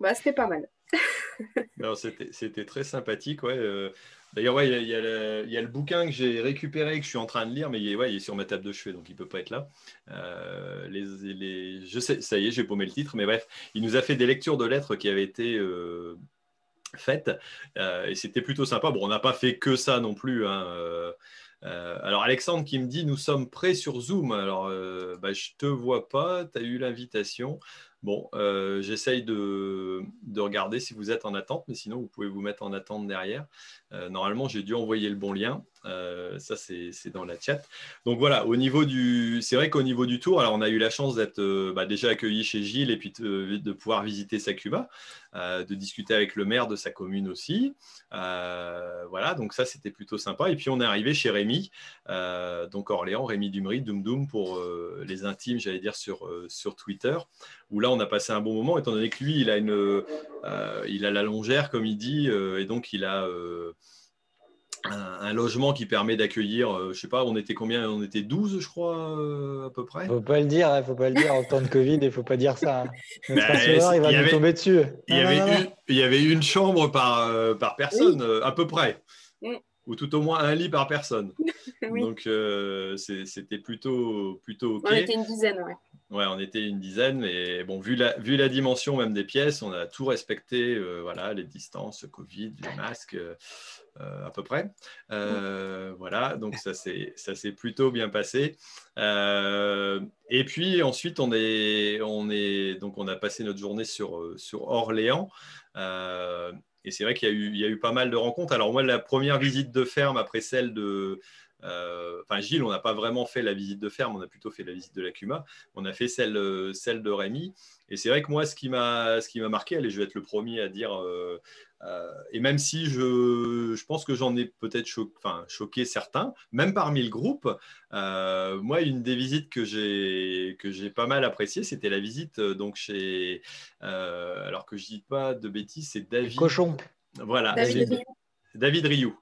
Speaker 5: Bah, C'était pas mal.
Speaker 2: C'était très sympathique. Ouais. Euh, D'ailleurs, ouais, il y, a le bouquin que j'ai récupéré, que je suis en train de lire, mais il est, ouais, il est sur ma table de chevet, donc il ne peut pas être là. Euh, les, je sais, ça y est, j'ai paumé le titre, mais bref, il nous a fait des lectures de lettres qui avaient été euh, faites, euh, et c'était plutôt sympa. Bon, on n'a pas fait que ça non plus. Hein, alors, Alexandre qui me dit, nous sommes prêts sur Zoom. Alors, bah, je ne te vois pas, tu as eu l'invitation. Bon, euh, j'essaye de, regarder si vous êtes en attente, mais sinon, vous pouvez vous mettre en attente derrière. Euh, normalement, j'ai dû envoyer le bon lien. Euh, ça, c'est dans la chat. Donc voilà, au niveau du, c'est vrai qu'au niveau du tour, alors on a eu la chance d'être bah, déjà accueilli chez Gilles et puis de, pouvoir visiter Sakuba, de discuter avec le maire de sa commune aussi. voilà, donc ça, c'était plutôt sympa. Et puis on est arrivé chez Rémi, donc Orléans, Rémi Dumry, Doum Doum pour les intimes, j'allais dire sur, sur Twitter où là on a passé un bon moment, étant donné que lui, il a, une, euh, il a la longère, comme il dit, euh, et donc il a euh, un, logement qui permet d'accueillir, je sais pas, on était combien On était 12, je crois, à peu près.
Speaker 3: Faut pas le dire, il hein, faut pas le dire en temps de Covid, il faut pas dire ça. Hein. Ben, il va nous tomber dessus.
Speaker 2: Il y, avait une, il y avait une chambre par, par personne, à peu près. Mm. Ou tout au moins un lit par personne. Donc c'était plutôt, plutôt OK.
Speaker 5: On était une dizaine, ouais.
Speaker 2: Ouais, on était une dizaine, mais bon, vu la, vu la dimension même des pièces, on a tout respecté, euh, voilà, les distances, Covid, les masques, euh, à peu près. Euh, voilà, donc ça s'est plutôt bien passé. et puis ensuite, on est, on est, donc on a passé notre journée sur, sur Orléans. et c'est vrai qu'il y, y, a eu pas mal de rencontres. Alors moi, la première visite de ferme après celle de euh, enfin, Gilles, on n'a pas vraiment fait la visite de ferme, on a plutôt fait la visite de la Cuma. On a fait celle, euh, celle de Rémi. Et c'est vrai que moi, ce qui m'a marqué, allez, je vais être le premier à dire, euh, et même si je, je pense que j'en ai peut-être choqué certains, même parmi le groupe, moi, une des visites que j'ai pas mal appréciée, c'était la visite donc chez, alors que je dis pas de bêtises, c'est David.
Speaker 3: Cochon.
Speaker 2: Voilà. David, David Rioux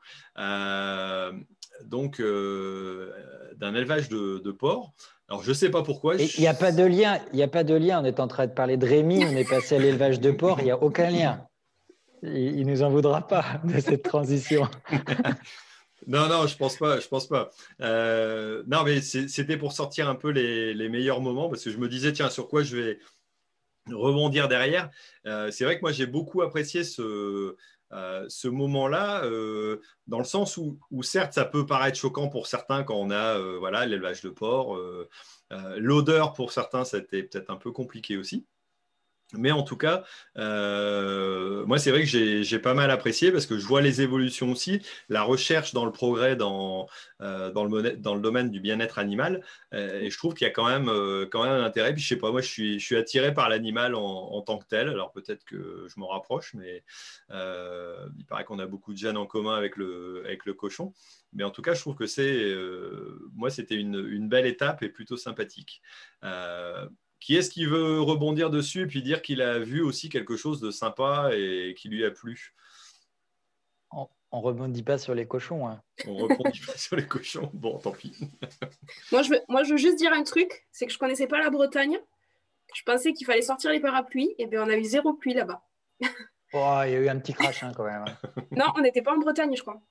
Speaker 2: donc euh, d'un élevage de, porcs. Alors, je ne sais pas pourquoi.
Speaker 3: Il n'y a pas de lien. Il n'y a pas de lien. On est en train de parler de Rémi. On est passé à l'élevage de porcs. Il n'y a aucun lien. Il ne nous en voudra pas de cette transition.
Speaker 2: non, non, je pense pas. Je pense pas. Euh, non, mais c'était pour sortir un peu les, meilleurs moments parce que je me disais, tiens, sur quoi je vais rebondir derrière. Euh, c'est vrai que moi, j'ai beaucoup apprécié ce, euh, moment-là, dans le sens où, certes, ça peut paraître choquant pour certains quand on a voilà l'élevage de porc, l'odeur pour certains, c'était peut-être un peu compliqué aussi. Mais en tout cas, euh, moi, c'est vrai que j'ai pas mal apprécié parce que je vois les évolutions aussi, la recherche dans le progrès dans, euh, le, domaine du bien-être animal. Euh, et je trouve qu'il y a quand même, un intérêt. Puis je sais pas, moi, je suis, attiré par l'animal en, tant que tel. Alors peut-être que je m'en rapproche, mais il paraît qu'on a beaucoup de gènes en commun avec le, cochon. Mais en tout cas, je trouve que c'est, moi, c'était une, belle étape et plutôt sympathique. Qui est-ce qui veut rebondir dessus et puis dire qu'il a vu aussi quelque chose de sympa et qui lui a plu?
Speaker 3: On ne rebondit pas sur les cochons. Hein.
Speaker 2: On ne rebondit pas sur les cochons. Bon, tant pis.
Speaker 5: moi, je veux, moi, je veux juste dire un truc c'est que je ne connaissais pas la Bretagne. Je pensais qu'il fallait sortir les parapluies. Et bien, on a eu zéro pluie là-bas.
Speaker 3: oh, il y a eu un petit crash hein, quand même.
Speaker 5: Hein. non, on n'était pas en Bretagne, je crois.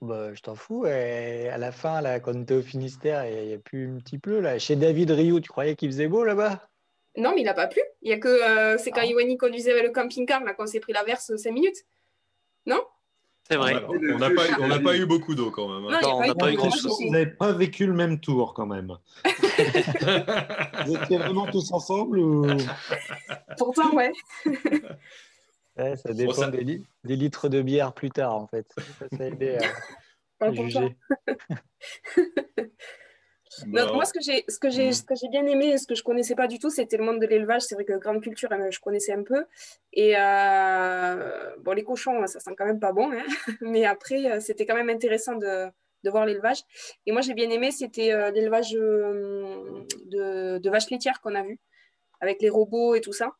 Speaker 3: Bah, je t'en fous. Et à la fin, là, quand on était au Finistère, il n'y a, plus un petit peu. Là. Chez David Rio, tu croyais qu'il faisait beau là-bas?
Speaker 5: Non, mais il n'a pas plu. Il y a que euh, c'est quand ah. Iwani conduisait le camping-car là qu'on s'est pris la verse 5 minutes. Non?
Speaker 4: C'est vrai.
Speaker 2: on n'a pas, pas, eu beaucoup d'eau quand même.
Speaker 6: Hein. Non, on n'a pas, eu grand-chose. Vous n'avez pas vécu le même tour quand même. Vous étiez vraiment tous ensemble ou...
Speaker 5: Pourtant, ouais.
Speaker 3: ça dépend Des, litres de bière plus tard, en fait. Ça, a aidé à, juger.
Speaker 5: moi, ce que j'ai, ce que j'ai, ce que j'ai bien aimé, ce que je connaissais pas du tout, c'était le monde de l'élevage. C'est vrai que grande culture, hein, je connaissais un peu. Et euh, bon, les cochons, ça sent quand même pas bon, hein. mais après, euh, c'était quand même intéressant de, de voir l'élevage. Et moi, j'ai bien aimé, c'était euh, l'élevage de, de vaches laitières qu'on a vu, avec les robots et tout ça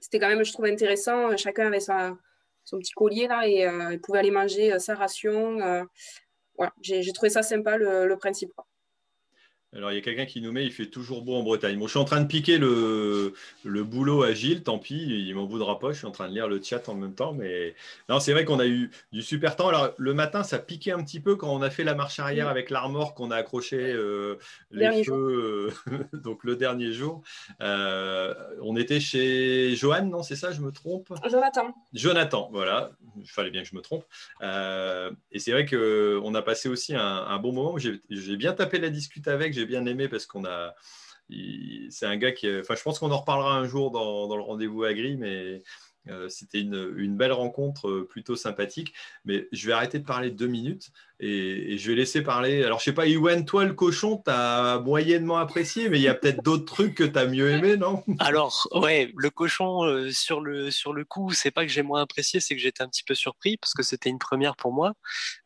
Speaker 5: c'était quand même, je trouve, intéressant. Chacun avait son petit collier là et euh, il pouvait aller manger euh, sa ration. Euh, voilà, j'ai trouvé ça sympa le, principe.
Speaker 2: Alors, il y a quelqu'un qui nous met, il fait toujours beau en Bretagne. Bon, je suis en train de piquer le, le boulot à Gilles, tant pis, il m'en voudra pas. Je suis en train de lire le chat en même temps. Mais non, c'est vrai qu'on a eu du super temps. Alors, le matin, ça piquait un petit peu quand on a fait la marche arrière avec l'armor qu'on a accroché euh, les feux, euh, donc le dernier jour. Euh, on était chez Johan, non, c'est ça, je me trompe?
Speaker 5: Jonathan.
Speaker 2: Jonathan, voilà. Il fallait bien que je me trompe. et c'est vrai qu'on a passé aussi un, un bon moment. J'ai bien tapé la discute avec bien aimé parce qu'on a. C'est un gars qui. Enfin, je pense qu'on en reparlera un jour dans, le rendez-vous agri, mais euh, c'était une, une, belle rencontre euh, plutôt sympathique. Mais je vais arrêter de parler deux minutes et, je vais laisser parler. Alors, je sais pas, Iwan, toi, le cochon, tu as moyennement apprécié, mais il y a peut-être d'autres trucs que tu as mieux aimé, non?
Speaker 4: Alors, ouais, le cochon, euh, sur, le, sur le coup, c'est pas que j'ai moins apprécié, c'est que j'étais un petit peu surpris parce que c'était une première pour moi.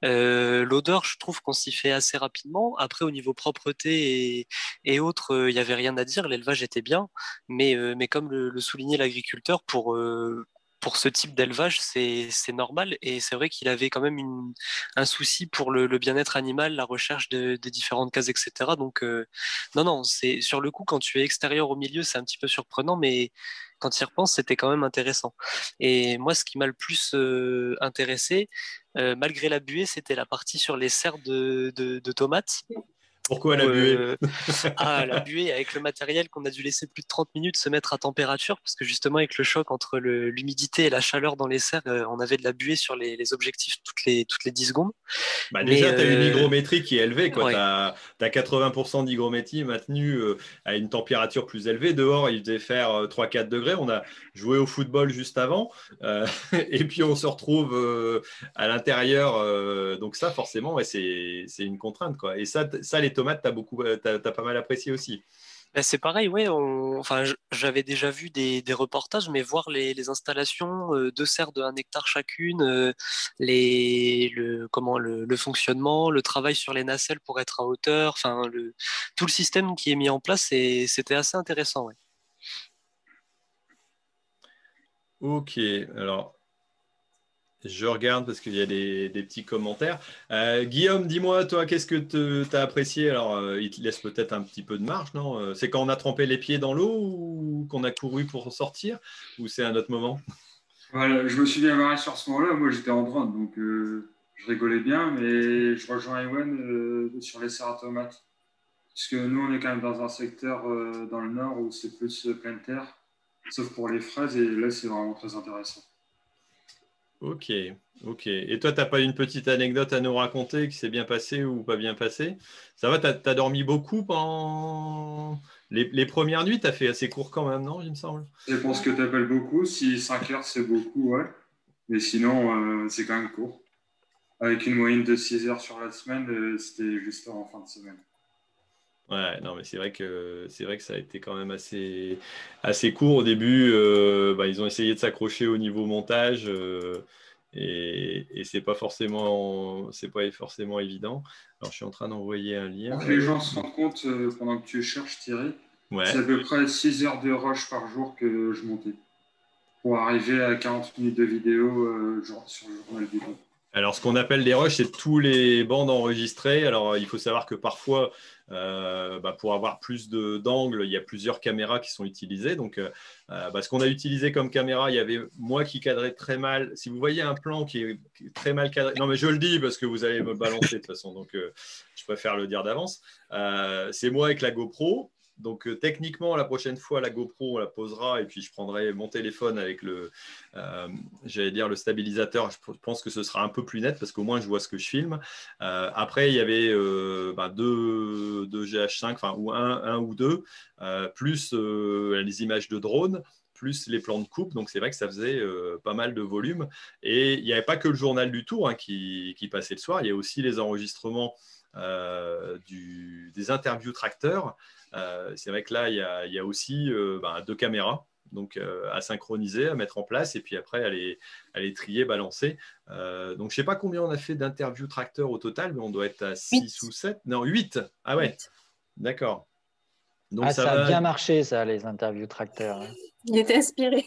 Speaker 4: L'odeur, je trouve qu'on s'y fait assez rapidement. Après, au niveau propreté et, autres, il n'y avait rien à dire. L'élevage était bien, mais, mais comme le soulignait l'agriculteur, pour pour ce type d'élevage, c'est normal. Et c'est vrai qu'il avait quand même une, un souci pour le, bien-être animal, la recherche de, des différentes cases, etc. Donc, euh, non, non, c'est sur le coup, quand tu es extérieur au milieu, c'est un petit peu surprenant, mais quand tu y repenses, c'était quand même intéressant. Et moi, ce qui m'a le plus euh, intéressé, euh, malgré la buée, c'était la partie sur les serres de, de tomates.
Speaker 2: Pourquoi la buée? Euh,
Speaker 4: Ah, la buée avec le matériel qu'on a dû laisser plus de 30 minutes se mettre à température, parce que justement, avec le choc entre l'humidité et la chaleur dans les serres, euh, on avait de la buée sur les, objectifs toutes les, toutes les 10 secondes.
Speaker 2: Bah, déjà, tu as une euh, hygrométrie qui est élevée. Tu as, 80% d'hygrométrie maintenue à une température plus élevée. Dehors, il faisait faire 3-4 degrés. On a joué au football juste avant. et puis, on se retrouve à l'intérieur. donc, ça, forcément, ouais, c'est une contrainte. Quoi. Et ça, ça les tomates, tu as, beaucoup, as, pas mal apprécié aussi.
Speaker 4: Ben, c'est pareil, ouais. Enfin, j'avais déjà vu des, reportages, mais voir les, installations, euh, deux serres de 1 hectare chacune, euh, les, le, comment, le, fonctionnement, le travail sur les nacelles pour être à hauteur, enfin, le, tout le système qui est mis en place, c'était assez intéressant. Ouais.
Speaker 2: Ok, alors je regarde parce qu'il y a des, petits commentaires. Euh, Guillaume, dis-moi, toi, qu'est-ce que tu as apprécié? Alors, euh, il te laisse peut-être un petit peu de marge, non? Euh, C'est quand on a trempé les pieds dans l'eau ou qu'on a couru pour sortir? Ou c'est un autre moment?
Speaker 7: Voilà, Je me suis bien marré sur ce moment-là. Moi, j'étais en drone, donc je rigolais bien, mais je rejoins Ewan sur les serres tomates. Parce que nous, on est quand même dans un secteur dans le nord où c'est plus pleine terre, sauf pour les fraises, et là, c'est vraiment très intéressant.
Speaker 2: Ok, ok. Et toi, tu n'as pas une petite anecdote à nous raconter qui s'est bien passée ou pas bien passée? Ça va, tu as, dormi beaucoup pendant les, premières nuits? As fait assez court quand même, non, il me semble?
Speaker 7: Je pense que tu appelles beaucoup. Si 5 heures, c'est beaucoup, ouais. Mais sinon, euh, c'est quand même court. Avec une moyenne de 6 heures sur la semaine, euh, c'était juste en fin de semaine.
Speaker 2: Ouais, non, mais c'est vrai que c'est vrai que ça a été quand même assez, assez court au début. Euh, bah, ils ont essayé de s'accrocher au niveau montage euh, et, et c'est pas forcément c'est pas forcément évident. Alors je suis en train d'envoyer un lien.
Speaker 7: Pour que les gens se rendent compte euh, pendant que tu cherches Thierry, c'est à peu près 6 heures de rush par jour que je montais pour arriver à 40 minutes de vidéo sur le journal vidéo.
Speaker 2: Alors, ce qu'on appelle des rushs, c'est tous les bandes enregistrées. Alors, il faut savoir que parfois, euh, bah, pour avoir plus d'angles, il y a plusieurs caméras qui sont utilisées. Donc, euh, euh, bah, ce qu'on a utilisé comme caméra, il y avait moi qui cadrais très mal. Si vous voyez un plan qui est, très mal cadré, non, mais je le dis parce que vous allez me balancer de toute façon, donc je préfère le dire d'avance. c'est moi avec la GoPro. Donc euh, techniquement, la prochaine fois, la GoPro, on la posera et puis je prendrai mon téléphone avec le, euh, j'allais dire le stabilisateur. Je pense que ce sera un peu plus net parce qu'au moins je vois ce que je filme. Euh, après, il y avait bah, deux, GH5, enfin ou un, un ou deux, plus les images de drone plus les plans de coupe. Donc c'est vrai que ça faisait pas mal de volume. Et il n'y avait pas que le journal du tour hein, qui, qui, passait le soir, il y a aussi les enregistrements des interviews tracteurs. Euh, c'est vrai que là, il y a, aussi euh, ben, deux caméras donc euh, à synchroniser, à mettre en place, et puis après à les, trier, balancer. donc je ne sais pas combien on a fait d'interviews tracteurs au total, mais on doit être à 6 ou 7. Non, 8. Ah ouais, d'accord.
Speaker 3: Donc ah, ça, a bien marché, ça, les interviews tracteurs. Hein.
Speaker 5: Il était inspiré.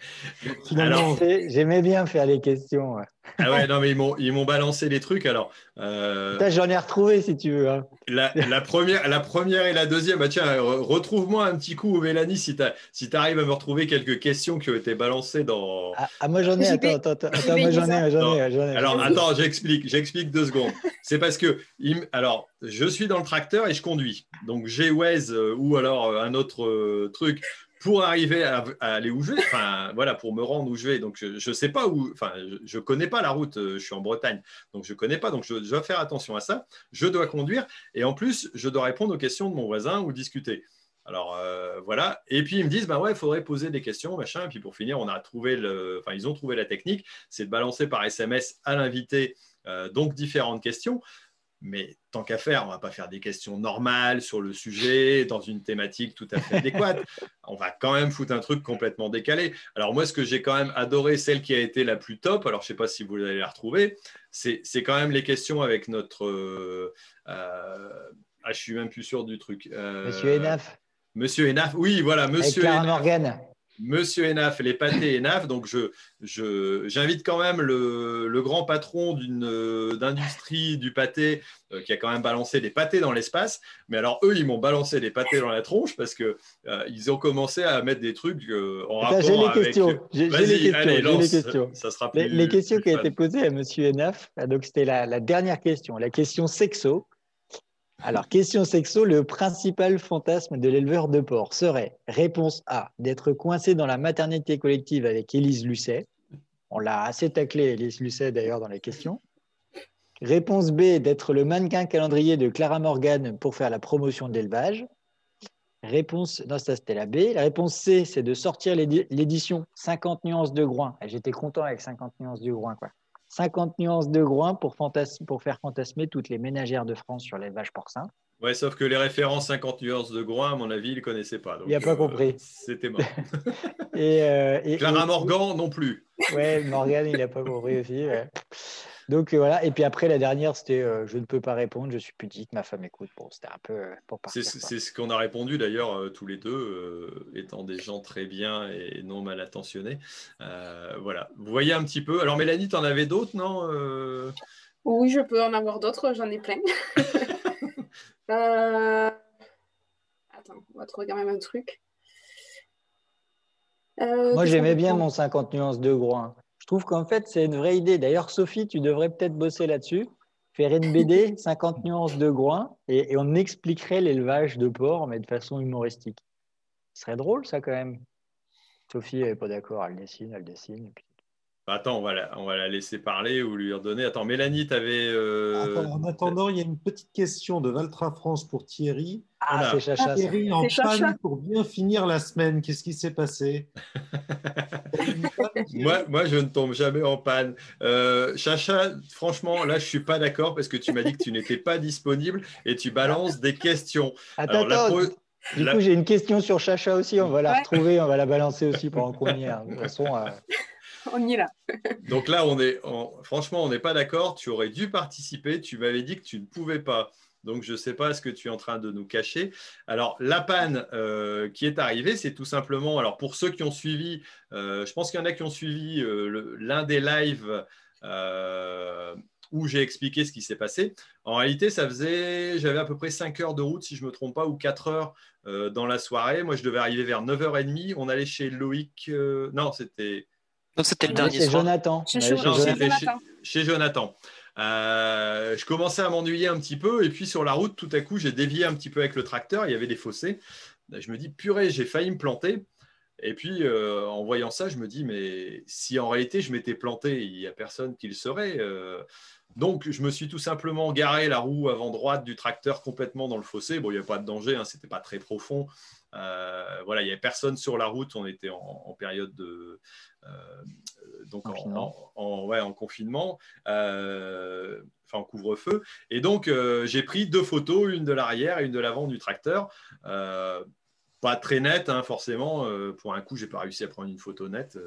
Speaker 3: Finalement, j'aimais bien faire les questions.
Speaker 2: Ah ouais, non, mais ils m'ont balancé les trucs. Alors,
Speaker 3: euh... j'en ai retrouvé si tu veux. Hein.
Speaker 2: la, première, la première et la deuxième, bah tiens, retrouve-moi un petit coup, Mélanie, si tu si arrives à me retrouver quelques questions qui ont été balancées dans.
Speaker 3: Ah, ah moi j'en ai, attends, attends, attends, moi j'en ai, j'en ai, ai,
Speaker 2: Alors attends, j'explique, j'explique deux secondes. C'est parce que, alors, je suis dans le tracteur et je conduis. Donc j'ai Waze euh, ou alors euh, un autre euh, truc pour arriver à, aller où je vais, enfin voilà, pour me rendre où je vais. Donc je ne sais pas où, enfin je ne connais pas la route, euh, je suis en Bretagne, donc je ne connais pas, donc je, dois faire attention à ça. Je dois conduire et en plus je dois répondre aux questions de mon voisin ou discuter. Alors euh, voilà, et puis ils me disent bah ouais, il faudrait poser des questions, machin. Et puis pour finir, on a trouvé le, enfin ils ont trouvé la technique, c'est de balancer par SMS à l'invité euh, donc différentes questions. Mais tant qu'à faire, on ne va pas faire des questions normales sur le sujet, dans une thématique tout à fait adéquate. On va quand même foutre un truc complètement décalé. Alors moi, ce que j'ai quand même adoré, celle qui a été la plus top, alors je ne sais pas si vous allez la retrouver, c'est quand même les questions avec notre... Euh, euh, ah, je suis même plus sûr du truc.
Speaker 3: Euh, Monsieur Enaf.
Speaker 2: Monsieur Enaf, oui, voilà, Monsieur
Speaker 3: Avec Morgan.
Speaker 2: Monsieur Enaf, les pâtés Enaf. Donc, je, j'invite quand même le, grand patron d'une, euh, d'industrie du pâté euh, qui a quand même balancé des pâtés dans l'espace. Mais alors, eux, ils m'ont balancé des pâtés dans la tronche parce qu'ils euh, ils ont commencé à mettre des trucs en rapport
Speaker 3: j'ai les
Speaker 2: avec...
Speaker 3: Questions. J'ai, les questions.
Speaker 2: Ça, sera
Speaker 3: les, questions qui ont été posées à Monsieur Enaf, donc c'était la, la dernière question, la question sexo. Alors, question sexo, le principal fantasme de l'éleveur de porc serait réponse A, d'être coincé dans la maternité collective avec Élise Lucet. On l'a assez taclé, Élise Lucet, d'ailleurs, dans les questions. Réponse B, d'être le mannequin calendrier de Clara Morgan pour faire la promotion de l'élevage. Réponse, non, ça c'était la B. La réponse C, c'est de sortir l'édition 50 nuances de groin. J'étais content avec 50 nuances de groin, quoi. 50 nuances de groin pour, pour, faire fantasmer toutes les ménagères de France sur l'élevage porcin.
Speaker 2: Ouais, sauf que les références 50 nuances de groin, à mon avis, il ne connaissait pas.
Speaker 3: il n'a pas compris. Euh,
Speaker 2: c'était mort.
Speaker 3: Euh,
Speaker 2: et, Clara Morgan non plus.
Speaker 3: Ouais, Morgan, il n'a pas compris aussi. Donc euh, voilà, et puis après la dernière, c'était euh, je ne peux pas répondre, je suis pudique, ma femme écoute. Bon, c'était un peu euh, pour
Speaker 2: partir. C'est ce qu'on a répondu d'ailleurs tous les deux, étant des gens très bien et non mal intentionnés. voilà, vous voyez un petit peu. Alors Mélanie, tu en avais d'autres, non
Speaker 5: Oui, je peux en avoir d'autres, j'en ai plein. Attends, on va trouver quand même un truc.
Speaker 3: Moi, j'aimais bien mon 50 nuances de groin trouve qu'en fait, c'est une vraie idée. D'ailleurs, Sophie, tu devrais peut-être bosser là-dessus. Faire une BD, 50 nuances de groin, et, on expliquerait l'élevage de porc, mais de façon humoristique. Ce serait drôle, ça, quand même. Sophie n'est pas d'accord, elle dessine, elle dessine. Et puis...
Speaker 2: Bah, attends, on va, la, on va la laisser parler ou lui redonner. Attends, Mélanie, tu avais. Euh,
Speaker 6: en attendant, il y a une petite question de Valtra France pour Thierry.
Speaker 3: Ah, c'est Chacha.
Speaker 6: Thierry en panne pour bien finir la semaine. Qu'est-ce qui s'est passé?
Speaker 2: Moi, moi, je ne tombe jamais en panne. Euh, Chacha, franchement, là, je ne suis pas d'accord parce que tu m'as dit que tu n'étais pas disponible et tu balances des questions.
Speaker 3: Attends, attends. Du coup, j'ai une question sur Chacha aussi. On va la retrouver, on va la balancer aussi pendant qu'on y est. De toute façon. Euh,
Speaker 5: on y est là.
Speaker 2: Donc là, on est, franchement, on n'est pas d'accord. Tu aurais dû participer. Tu m'avais dit que tu ne pouvais pas. Donc, je ne sais pas ce que tu es en train de nous cacher. Alors, la panne euh, qui est arrivée, c'est tout simplement, alors pour ceux qui ont suivi, euh, je pense qu'il y en a qui ont suivi euh, l'un des lives où j'ai expliqué ce qui s'est passé. En réalité, ça faisait, j'avais à peu près 5 heures de route, si je ne me trompe pas, ou 4 heures dans la soirée. Moi, je devais arriver vers 9h30. On allait chez Loïc. non, c'était
Speaker 4: c'était le dernier soir.
Speaker 3: Jonathan.
Speaker 5: Chez, Jonathan.
Speaker 2: Chez, Jonathan. Euh, je commençais à m'ennuyer un petit peu et puis sur la route, tout à coup, j'ai dévié un petit peu avec le tracteur. Il y avait des fossés. Je me dis, purée, j'ai failli me planter. Et puis, euh, en voyant ça, je me dis, mais si en réalité je m'étais planté, il n'y a personne qui le saurait. Euh. donc, je me suis tout simplement garé la roue avant droite du tracteur complètement dans le fossé. Bon, il n'y avait pas de danger, hein, c'était pas très profond. voilà, il n'y avait personne sur la route. On était en période de, euh, donc en, en, confinement, euh, enfin en couvre-feu. Et donc, euh, j'ai pris deux photos, une de l'arrière et une de l'avant du tracteur. pas très nette, hein, forcément. pour un coup, j'ai pas réussi à prendre une photo nette,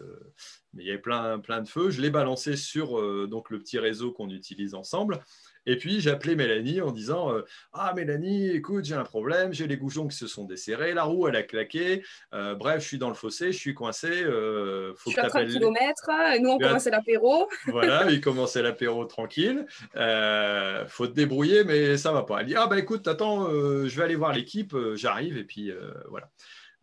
Speaker 2: mais il y avait plein, plein de feux. Je l'ai balancé sur donc le petit réseau qu'on utilise ensemble. Et puis j'appelais Mélanie en disant euh, Ah, Mélanie, écoute, j'ai un problème, j'ai les goujons qui se sont desserrés, la roue, elle a claqué. Euh, bref, je suis dans le fossé, je suis coincé.
Speaker 5: Euh, faut je suis à 30 km, nous on commençait l'apéro.
Speaker 2: voilà, il commençait l'apéro tranquille. Euh, faut te débrouiller, mais ça va pas. Elle dit Ah, bah écoute, attends, je vais aller voir l'équipe, j'arrive, et puis voilà.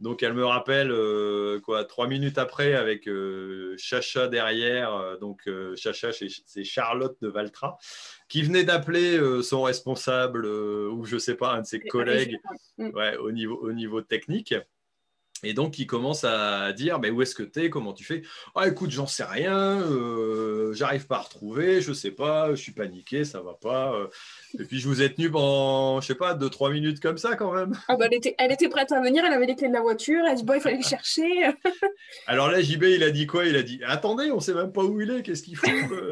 Speaker 2: Donc elle me rappelle euh, quoi trois minutes après avec euh, Chacha derrière. Euh, donc Chacha c'est Charlotte de Valtra qui venait d'appeler son responsable ou je sais pas un de ses collègues au niveau au niveau technique. Et donc, il commence à dire mais Où est-ce que tu es Comment tu fais? Ah, écoute, j'en sais rien, euh, j'arrive pas à retrouver, je sais pas, je suis paniqué, ça va pas. Euh. Et puis, je vous ai tenu pendant, je sais pas, 2-3 minutes comme ça quand même.
Speaker 5: Ah, bah, elle, était, elle était prête à venir, elle avait les clés de la voiture, elle dit Bon, il fallait les chercher.
Speaker 2: Alors là, JB, il a dit quoi? Il a dit Attendez, on sait même pas où il est, qu'est-ce qu'il faut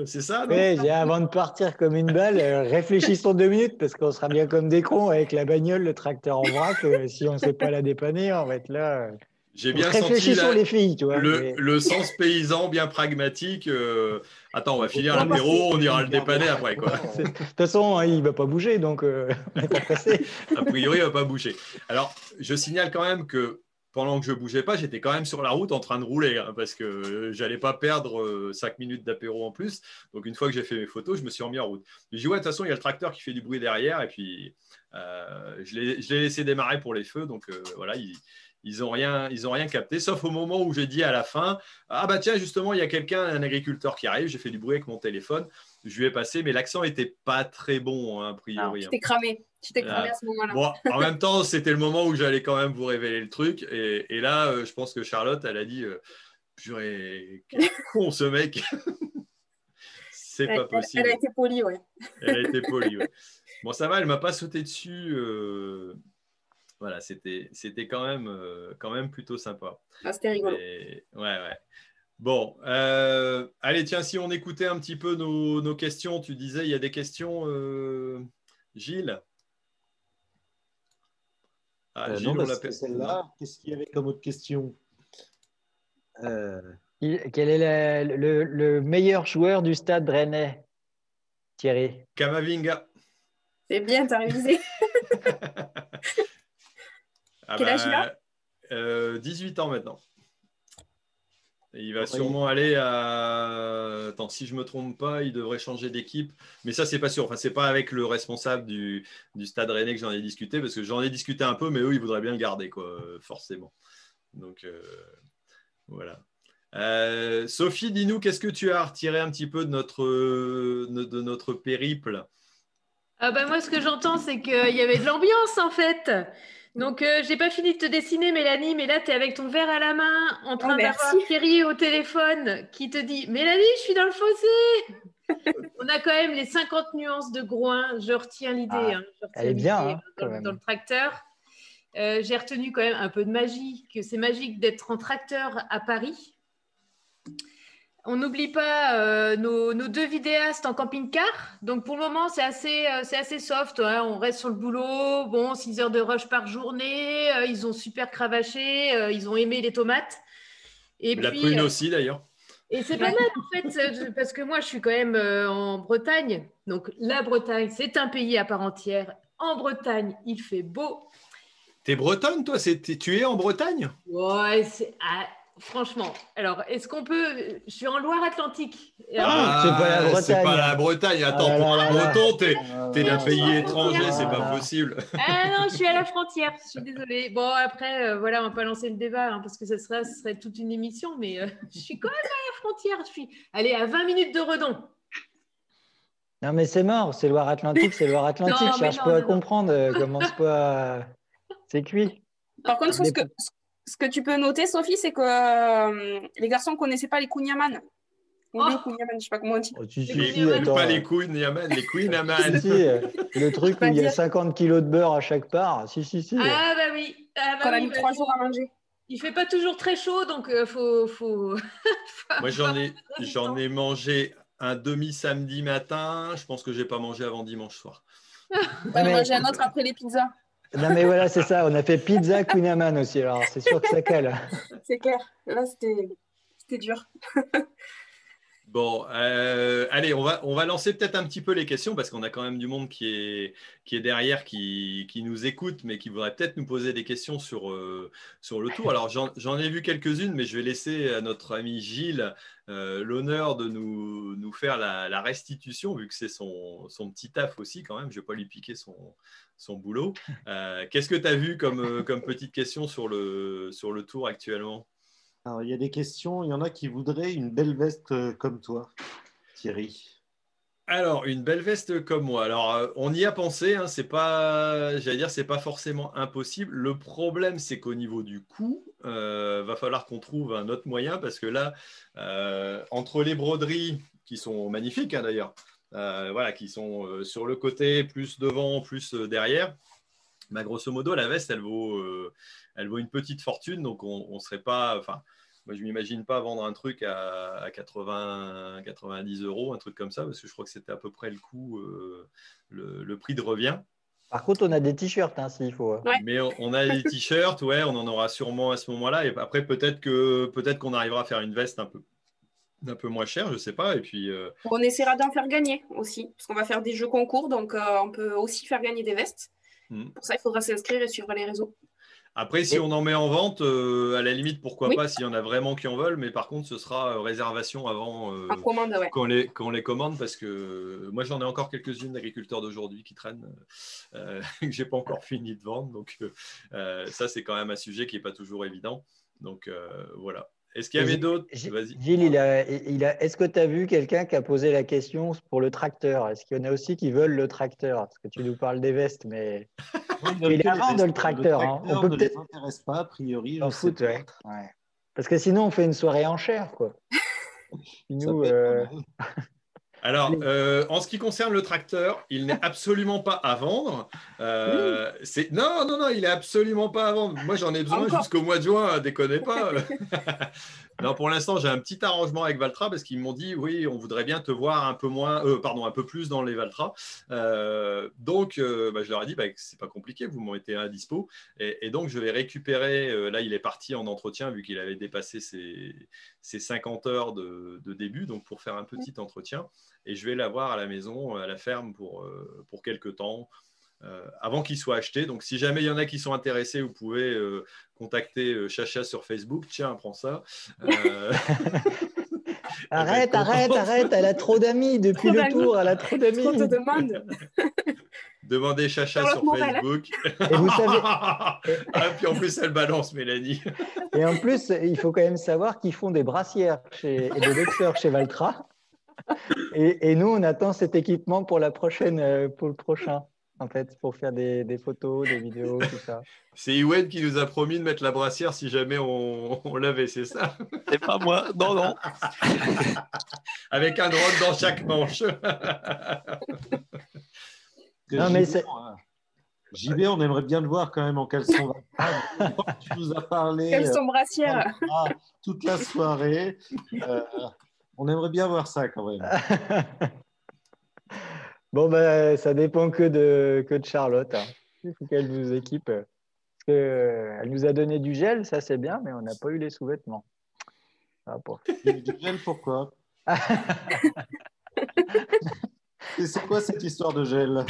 Speaker 2: C'est ça
Speaker 3: Oui, avant de partir comme une balle, euh, réfléchissons deux minutes parce qu'on sera bien comme des cons avec la bagnole, le tracteur en vrac. si on ne sait pas la dépanner, on va être là.
Speaker 2: J'ai bien senti les filles, tu vois, le, sens paysan bien pragmatique. Euh, attends, on va finir l'apéro, on ira le dépanner après. Quoi.
Speaker 3: De toute façon, hein, il ne va pas bouger, donc euh, on n'est pas pressé.
Speaker 2: A priori, il ne va pas bouger. Alors, je signale quand même que pendant que je ne bougeais pas, j'étais quand même sur la route en train de rouler hein, parce que je n'allais pas perdre 5 euh, minutes d'apéro en plus. Donc, une fois que j'ai fait mes photos, je me suis remis en route. Je dis, ouais, de toute façon, il y a le tracteur qui fait du bruit derrière et puis je l'ai laissé démarrer pour les feux. Donc, voilà, il ils n'ont rien, ils ont rien capté, sauf au moment où j'ai dit à la fin, ah bah tiens, justement, il y a quelqu'un, un agriculteur qui arrive, j'ai fait du bruit avec mon téléphone, je lui ai passé, mais l'accent n'était pas très bon, hein, a priori.
Speaker 5: tu t'es cramé, tu t'es cramé à ce moment-là.
Speaker 2: Bon, en même temps, c'était le moment où j'allais quand même vous révéler le truc, et, là, euh, je pense que Charlotte, elle a dit, euh, purée, quel con ce mec C'est pas possible.
Speaker 5: Elle, a été polie, ouais.
Speaker 2: elle a été polie, ouais. Bon, ça va, elle m'a pas sauté dessus. Euh, voilà, c'était, c'était quand, même, euh, quand même plutôt sympa.
Speaker 5: Ah, c'était rigolo.
Speaker 2: ouais, ouais. Bon, euh, allez, tiens, si on écoutait un petit peu nos, questions, tu disais, il y a des questions, euh, Gilles?
Speaker 6: Ah, Gilles, non, celle-là, qu'est-ce qu'il y avait comme autre question?
Speaker 3: Quel est le, le, meilleur joueur du stade rennais, Thierry
Speaker 2: Kamavinga.
Speaker 5: C'est bien, t'as révisé.
Speaker 2: Ah Quel âge il a? 18 euh, ans maintenant. il va sûrement aller à. Attends, si je ne me trompe pas, il devrait changer d'équipe. Mais ça, c'est pas sûr. Enfin, c'est pas avec le responsable du, Stade Rennais que j'en ai discuté, parce que j'en ai discuté un peu, mais eux, ils voudraient bien le garder, quoi, forcément. Donc, euh, voilà. Euh, Sophie, dis-nous, qu'est-ce que tu as retiré un petit peu de notre, de notre périple?
Speaker 8: Ah bah Moi, ce que j'entends, c'est qu'il y avait de l'ambiance, en fait. Donc, euh, j'ai pas fini de te dessiner, Mélanie, mais là, tu es avec ton verre à la main, en train oh, d'avoir Thierry au téléphone qui te dit Mélanie, je suis dans le fossé On a quand même les 50 nuances de Groin. Je retiens l'idée. Ah,
Speaker 3: hein. elle est bien.
Speaker 8: Hein, dans, le tracteur. Euh, j'ai retenu quand même un peu de magie, que c'est magique d'être en tracteur à Paris. On n'oublie pas euh, nos, deux vidéastes en camping-car. Donc pour le moment, c'est assez, euh, assez soft. Hein. On reste sur le boulot. Bon, 6 heures de rush par journée. Euh, ils ont super cravaché. ils ont aimé les tomates.
Speaker 2: Et La prune aussi d'ailleurs.
Speaker 8: Et c'est pas mal en fait, parce que moi je suis quand même en Bretagne. Donc la Bretagne, c'est un pays à part entière. En Bretagne, il fait beau.
Speaker 2: T'es bretonne, toi? Tu es en Bretagne?
Speaker 8: Ouais, c'est. Ah, Franchement, alors est-ce qu'on peut. Je suis en Loire-Atlantique.
Speaker 2: Ah, c'est pas la Bretagne. C'est pas la Bretagne. Attends, ah pour un breton, t'es es, d'un pays étranger, c'est pas possible.
Speaker 8: Ah non, je suis à la frontière, je suis désolée. Bon, après, euh, voilà, on va pas lancer le débat hein, parce que ça serait, serait toute une émission, mais euh, je suis quand même à la frontière. Je suis, allez, à 20 minutes de Redon.
Speaker 3: Non, mais c'est mort, c'est Loire-Atlantique, c'est Loire-Atlantique. Je cherche pas à comprendre, euh, commence pas C'est cuit.
Speaker 5: Par contre, ce que, ce que tu peux noter, Sophie, c'est que euh, les garçons ne connaissaient pas les Kouniaman.
Speaker 8: Oh.
Speaker 5: Les je sais pas comment on dit. Oh,
Speaker 2: tu pas les Kouniaman, les Kouniaman.
Speaker 3: si, euh, le truc où il y a 50 kilos de beurre à chaque part. Si, si, si.
Speaker 8: Ah, bah oui. Ah,
Speaker 5: bah, a mis trois jours à manger.
Speaker 8: Il fait pas toujours très chaud, donc il euh, faut, faut...
Speaker 2: Moi, j'en ai, j'en ai mangé un demi samedi matin. Je pense que j'ai pas mangé avant dimanche soir.
Speaker 5: On va manger un autre après les pizzas.
Speaker 3: Non, mais voilà, c'est ça. On a fait pizza Queen aussi. Alors, c'est sûr que ça cale.
Speaker 5: C'est clair. Là, c'était dur.
Speaker 2: Bon, euh, allez, on va, lancer peut-être un petit peu les questions parce qu'on a quand même du monde qui est, derrière, qui, nous écoute, mais qui voudrait peut-être nous poser des questions sur, euh, le tour. Alors, j'en ai vu quelques-unes, mais je vais laisser à notre ami Gilles euh, l'honneur de nous, faire la, restitution, vu que c'est son, petit taf aussi quand même. Je ne vais pas lui piquer son, boulot. Qu'est-ce que tu as vu comme, petite question sur le tour actuellement?
Speaker 6: Alors, il y a des questions. Il y en a qui voudraient une belle veste euh, comme toi, Thierry.
Speaker 2: Alors, une belle veste comme moi. Alors, euh, on y a pensé. Hein, c'est pas, j'allais dire, c'est pas forcément impossible. Le problème, c'est qu'au niveau du coût, euh, va falloir qu'on trouve un autre moyen parce que là, euh, entre les broderies qui sont magnifiques hein, d'ailleurs, voilà, qui sont sur le côté, plus devant, plus derrière. Bah, grosso modo, la veste, elle vaut, elle vaut une petite fortune, donc on ne serait pas, enfin, moi, je ne m'imagine pas vendre un truc à, 80, 90 euros, un truc comme ça, parce que je crois que c'était à peu près le coût, euh, le, prix de revient.
Speaker 3: Par contre, on a des t-shirts, hein, s'il faut.
Speaker 2: Mais on a des t-shirts, ouais, on en aura sûrement à ce moment-là. Et après, peut-être que peut-être qu'on arrivera à faire une veste un peu, un peu moins chère, je ne sais pas. Et puis, euh,
Speaker 5: On essaiera d'en faire gagner aussi, parce qu'on va faire des jeux concours, donc euh, on peut aussi faire gagner des vestes. Hmm. Pour ça, il faudra s'inscrire et suivre les réseaux.
Speaker 2: Après, si on en met en vente, euh, à la limite, pourquoi pas, s'il y en a vraiment qui en veulent, mais par contre, ce sera euh, réservation avant euh, qu'on les, les, commande, parce que moi, j'en ai encore quelques-unes d'agriculteurs d'aujourd'hui qui traînent, que je n'ai pas encore fini de vendre. Donc, ça, c'est quand même un sujet qui n'est pas toujours évident. Donc, voilà. Est-ce qu'il y avait d'autres?
Speaker 3: Gilles, il a, il a, est-ce que tu as vu quelqu'un qui a posé la question pour le tracteur? Est-ce qu'il y en a aussi qui veulent le tracteur? Parce que tu nous parles des vestes, mais il est avant de le tracteur. Hein.
Speaker 6: On peut peut-être. s'intéresse pas, a priori.
Speaker 3: En foot, ouais. Parce que sinon, on fait une soirée en chair, quoi.
Speaker 2: nous, alors, euh, en ce qui concerne le tracteur, il n'est absolument pas à vendre. Euh, non, non, non, il n'est absolument pas à vendre. Moi, j'en ai besoin jusqu'au mois de juin, déconnez pas. pour l'instant, j'ai un petit arrangement avec Valtra parce qu'ils m'ont dit oui, on voudrait bien te voir un peu moins, euh, pardon, un peu plus dans les Valtra. donc, bah, je leur ai dit, bah, c'est pas compliqué, vous m'ont été à dispo. Et, donc, je vais récupérer. là, il est parti en entretien vu qu'il avait dépassé ses, 50 heures de, de, début, donc pour faire un petit entretien et je vais l'avoir à la maison, à la ferme pour, euh, pour quelques temps. Euh, avant qu'il soit acheté. Donc, si jamais il y en a qui sont intéressés, vous pouvez euh, contacter Chacha sur Facebook. Tiens, prends ça.
Speaker 3: arrête, arrête, arrête. Elle a trop d'amis depuis le tour. Elle a trop d'amis.
Speaker 2: Demandez Chacha sur Facebook. Et vous savez. ah, puis en plus, elle balance, Mélanie.
Speaker 3: Et en plus, il faut quand même savoir qu'ils font des brassières chez, et des boxeurs chez Valtra et, nous, on attend cet équipement pour la prochaine, euh, pour le prochain, en fait, pour faire des, photos, des vidéos, tout ça.
Speaker 2: C'est Iwen qui nous a promis de mettre la brassière si jamais on, l'avait, c'est ça?
Speaker 4: C'est pas moi, non, non.
Speaker 2: Avec un drone dans chaque manche.
Speaker 6: non, mais c'est... JB, on aimerait bien le voir quand même en caleçon. tu nous as parlé.
Speaker 5: Caleçon brassière.
Speaker 6: Euh, toute la soirée. Euh, on aimerait bien voir ça quand même.
Speaker 3: Bon, ben, ça dépend que de, que de Charlotte. Hein. Il faut qu'elle nous équipe. Parce que, elle nous a donné du gel, ça c'est bien, mais on n'a pas eu les sous-vêtements.
Speaker 6: Ah, pour... Du gel, pourquoi? C'est quoi cette histoire de gel?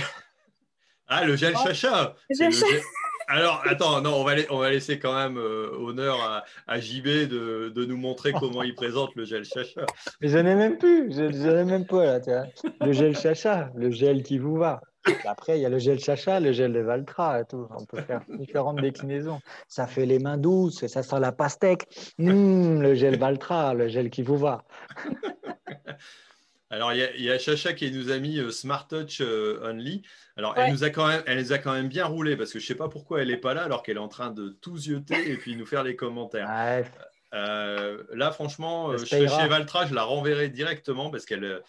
Speaker 2: Ah, le gel chacha. Le gel... Alors, attends, non, on va, laisser quand même euh, honneur à, JB de, nous montrer comment il présente le gel chacha.
Speaker 3: Mais je n'ai même plus, je n'ai même pas là, tu vois. Le gel chacha, le gel qui vous va. Après, il y a le gel chacha, le gel de Valtra et tout. On peut faire différentes déclinaisons. Ça fait les mains douces, ça sent la pastèque. Mmh, le gel Valtra, le gel qui vous va.
Speaker 2: Alors, il y, a, Chacha qui nous a mis euh, Smart Touch euh, Only. Alors, elle, nous a quand même, elle les a quand même bien roulés parce que je ne sais pas pourquoi elle n'est pas là alors qu'elle est en train de tout zioter et puis nous faire les commentaires. Euh, là, franchement, chez Valtra, je la renverrai directement parce qu'elle.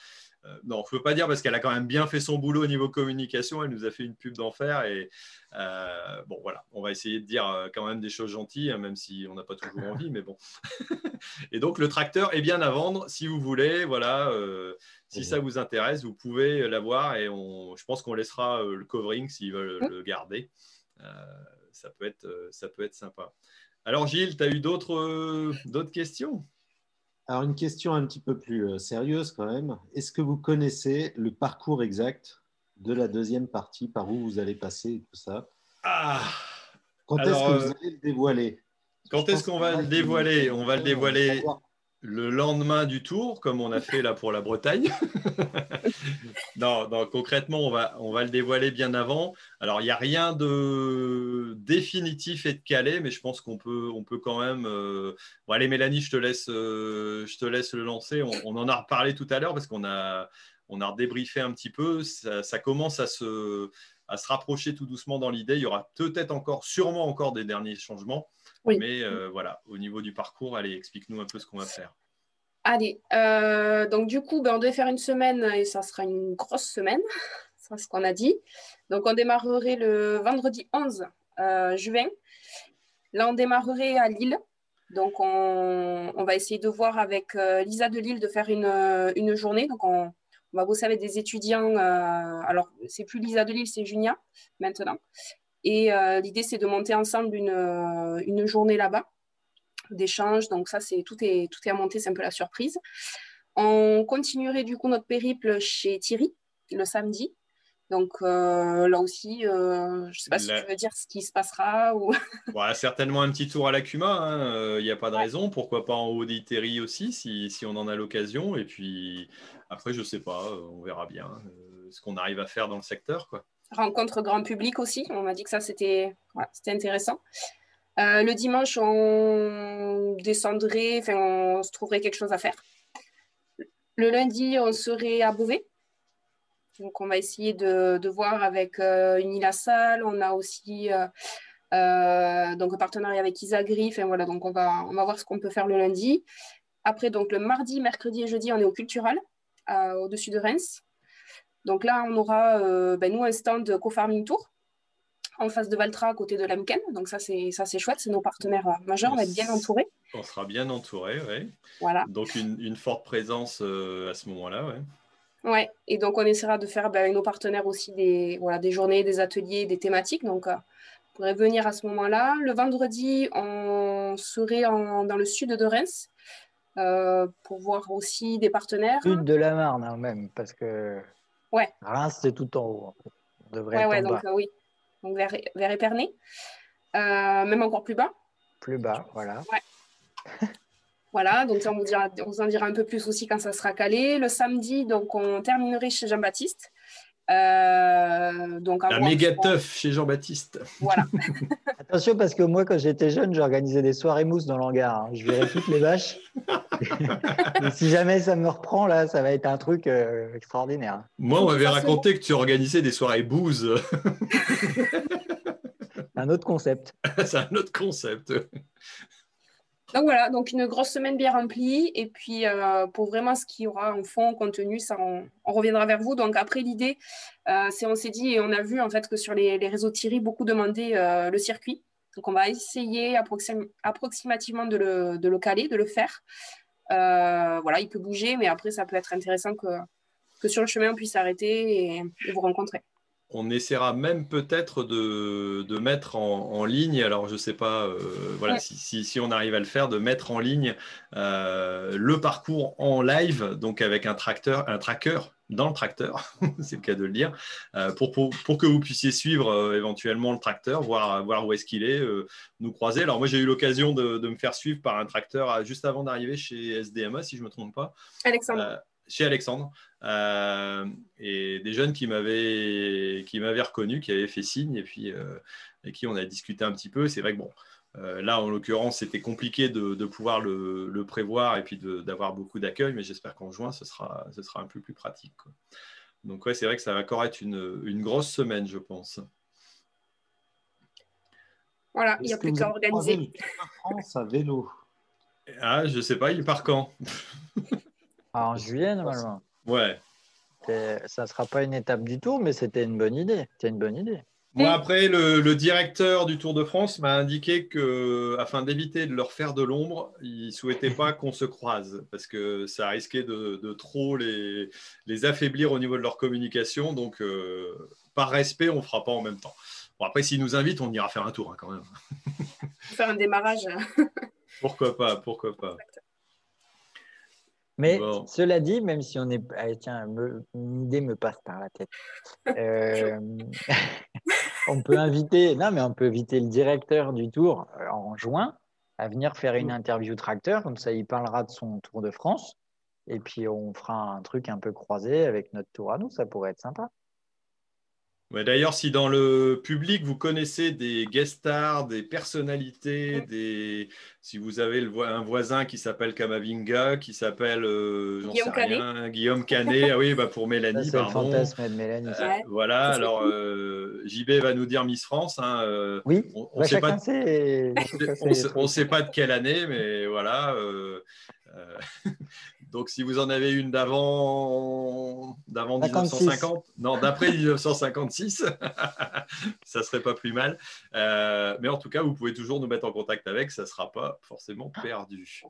Speaker 2: Non, je ne peux pas dire parce qu'elle a quand même bien fait son boulot au niveau communication. Elle nous a fait une pub d'enfer. Et bon, voilà, on va essayer de dire quand même des choses gentilles, hein, même si on n'a pas toujours envie, mais bon. et donc, le tracteur est bien à vendre si vous voulez. Voilà, si ça vous intéresse, vous pouvez l'avoir et on, je pense qu'on laissera euh, le covering s'ils veulent le garder. Euh, ça, peut être, euh, ça peut être sympa. Alors Gilles, tu as eu d'autres questions?
Speaker 6: Alors, une question un petit peu plus euh, sérieuse quand même. Est-ce que vous connaissez le parcours exact de la deuxième partie, par où vous allez passer et tout ça?
Speaker 2: Ah
Speaker 6: Quand est-ce que vous allez le dévoiler?
Speaker 2: Quand est-ce qu'on va le dévoiler? On va le dévoiler le lendemain du tour, comme on a fait là pour la Bretagne. non, concrètement, on va, on va le dévoiler bien avant. Alors, il n'y a rien de définitif et de calé, mais je pense qu'on peut, on peut quand même. Euh, bon, allez, Mélanie, je te laisse, euh, je te laisse le lancer. On, en a reparlé tout à l'heure parce qu'on a, on a débriefé un petit peu. Ça, commence à se, à se rapprocher tout doucement dans l'idée. Il y aura peut-être encore, sûrement encore des derniers changements. Mais euh, voilà, au niveau du parcours, allez, explique-nous un peu ce qu'on va faire.
Speaker 5: Allez, euh, donc du coup, ben, on devait faire une semaine et ça sera une grosse semaine, c'est ce qu'on a dit. Donc on démarrerait le vendredi 11 euh, juin. Là, on démarrerait à Lille. Donc on, va essayer de voir avec Lisa de Lille de faire une, une journée. Donc on, on, va bosser avec des étudiants. alors, c'est plus Lisa de Lille, c'est Junia maintenant. Et euh, l'idée, c'est de monter ensemble une, euh, une journée là-bas d'échange. Donc ça, c'est tout est, tout est à monter, c'est un peu la surprise. On continuerait du coup notre périple chez Thierry le samedi. Donc euh, là aussi, je ne sais pas si tu veux dire ce qui se passera. Ou...
Speaker 2: certainement un petit tour à la Cuma, il n'y a pas de raison. Pourquoi pas en haut d'Iterry aussi, si, si, on en a l'occasion. Et puis après, je ne sais pas, on verra bien ce qu'on arrive à faire dans le secteur. Quoi
Speaker 5: rencontre grand public aussi. On m'a dit que ça, c'était intéressant. Euh, le dimanche, on descendrait, enfin, on se trouverait quelque chose à faire. Le lundi, on serait à Beauvais. Donc, on va essayer de, voir avec euh, une. On a aussi euh, euh, donc un partenariat avec Isagri. Enfin, voilà, donc on va, on va voir ce qu'on peut faire le lundi. Après, donc le mardi, mercredi et jeudi, on est au Cultural, au-dessus de Reims. Donc là, on aura, euh, ben, nous, un stand Co-Farming Tour en face de Valtra, à côté de l'AMKEN. Donc ça, c'est ça, c'est chouette. C'est nos partenaires euh, majeurs. On va être bien entourés.
Speaker 2: On sera bien entourés, oui.
Speaker 5: Voilà.
Speaker 2: Donc une, forte présence euh, à ce moment-là, oui.
Speaker 5: Ouais. Et donc on essaiera de faire ben, avec nos partenaires aussi des, voilà, des journées, des ateliers, des thématiques. Donc on pourrait venir à ce moment-là. Le vendredi, on serait dans le sud de Reims. pour voir aussi des partenaires.
Speaker 3: Sud de la Marne, hein, même, parce que
Speaker 5: Ouais.
Speaker 3: Reims, c'est tout en haut.
Speaker 5: On devrait ouais, donc euh, oui. Donc vers, vers Épernay. Euh, même encore plus bas.
Speaker 3: Plus bas, voilà.
Speaker 5: Ouais. voilà, donc on vous, dira, on vous en dira un peu plus aussi quand ça sera calé. Le samedi, donc on terminerait chez Jean-Baptiste.
Speaker 2: Euh, donc la méga teuf chez Jean-Baptiste.
Speaker 5: Voilà.
Speaker 3: Attention parce que moi, quand j'étais jeune, j'organisais des soirées mousse dans l'hangar. Hein. Je verrais toutes les vaches. Et si jamais ça me reprend, là, ça va être un truc euh, extraordinaire.
Speaker 2: Moi, on m'avait raconté que tu organisais des soirées bouse.
Speaker 3: un autre concept.
Speaker 2: C'est un autre concept.
Speaker 5: Donc voilà, donc une grosse semaine bien remplie. Et puis euh, pour vraiment ce qu'il y aura en fond, en contenu, ça on, reviendra vers vous. Donc après l'idée, euh, c'est on s'est dit et on a vu en fait que sur les, réseaux Thierry, beaucoup demandaient euh, le circuit. Donc on va essayer approximativement de le, caler, de le faire. voilà, il peut bouger, mais après ça peut être intéressant que, que sur le chemin on puisse s'arrêter et vous rencontrer.
Speaker 2: On essaiera même peut-être de, mettre en, ligne, alors je ne sais pas euh, voilà, si, on arrive à le faire, de mettre en ligne euh, le parcours en live, donc avec un tracteur, un tracker dans le tracteur, c'est le cas de le dire, euh, pour, pour, que vous puissiez suivre éventuellement le tracteur, voir, voir où est-ce qu'il est, nous croiser. Alors moi j'ai eu l'occasion de, me faire suivre par un tracteur juste avant d'arriver chez SDMA, si je ne me trompe pas.
Speaker 5: Alexandre
Speaker 2: chez Alexandre. Euh, et des jeunes qui m'avaient qui m'avaient reconnu, qui avaient fait signe et puis euh, avec qui on a discuté un petit peu. C'est vrai que bon, euh, là en l'occurrence c'était compliqué de, pouvoir le, prévoir et puis d'avoir beaucoup d'accueil, mais j'espère qu'en juin ce sera ce sera un peu plus pratique. Donc ouais, c'est vrai que ça va encore être une, une grosse semaine, je pense.
Speaker 5: Voilà, il n'y a plus qu'à organiser.
Speaker 6: France à vélo?
Speaker 2: Ah, je sais pas, il part quand?
Speaker 3: En juillet, normalement.
Speaker 2: Ouais.
Speaker 3: Ça ne sera pas une étape du tour, mais c'était une bonne idée. C'était une bonne idée.
Speaker 2: Moi, après, le, directeur du Tour de France m'a indiqué que, afin d'éviter de leur faire de l'ombre, il ne souhaitait pas qu'on se croise parce que ça risquait de, trop les, les, affaiblir au niveau de leur communication. Donc, euh, par respect, on ne fera pas en même temps. Bon, après, s'ils nous invitent, on ira faire un tour hein, quand même.
Speaker 5: Faire un démarrage.
Speaker 2: pourquoi pas, pourquoi pas.
Speaker 3: Mais cela dit, même si on est. Ah, tiens, une idée me passe par la tête. Euh, on peut inviter. Non, mais on peut inviter le directeur du tour euh, en juin à venir faire une interview tracteur. Comme ça, il parlera de son Tour de France. Et puis, on fera un truc un peu croisé avec notre tour à nous. Ça pourrait être sympa.
Speaker 2: D'ailleurs, si dans le public, vous connaissez des guest stars, des personnalités, des... si vous avez un voisin qui s'appelle Kamavinga, qui s'appelle euh,
Speaker 5: Guillaume, Canet.
Speaker 2: Guillaume Canet, ah oui, bah pour Mélanie,
Speaker 3: C'est le fantasme de Mélanie.
Speaker 2: Euh, voilà, alors euh, JB va nous dire Miss France. Hein,
Speaker 3: oui, on ne sait, pas...
Speaker 2: on sait pas de quelle année, mais voilà. Donc, si vous en avez une d'avant, d'avant 1950, non, d'après 1956, ça serait pas plus mal. Euh, mais en tout cas, vous pouvez toujours nous mettre en contact avec, ça sera pas forcément perdu.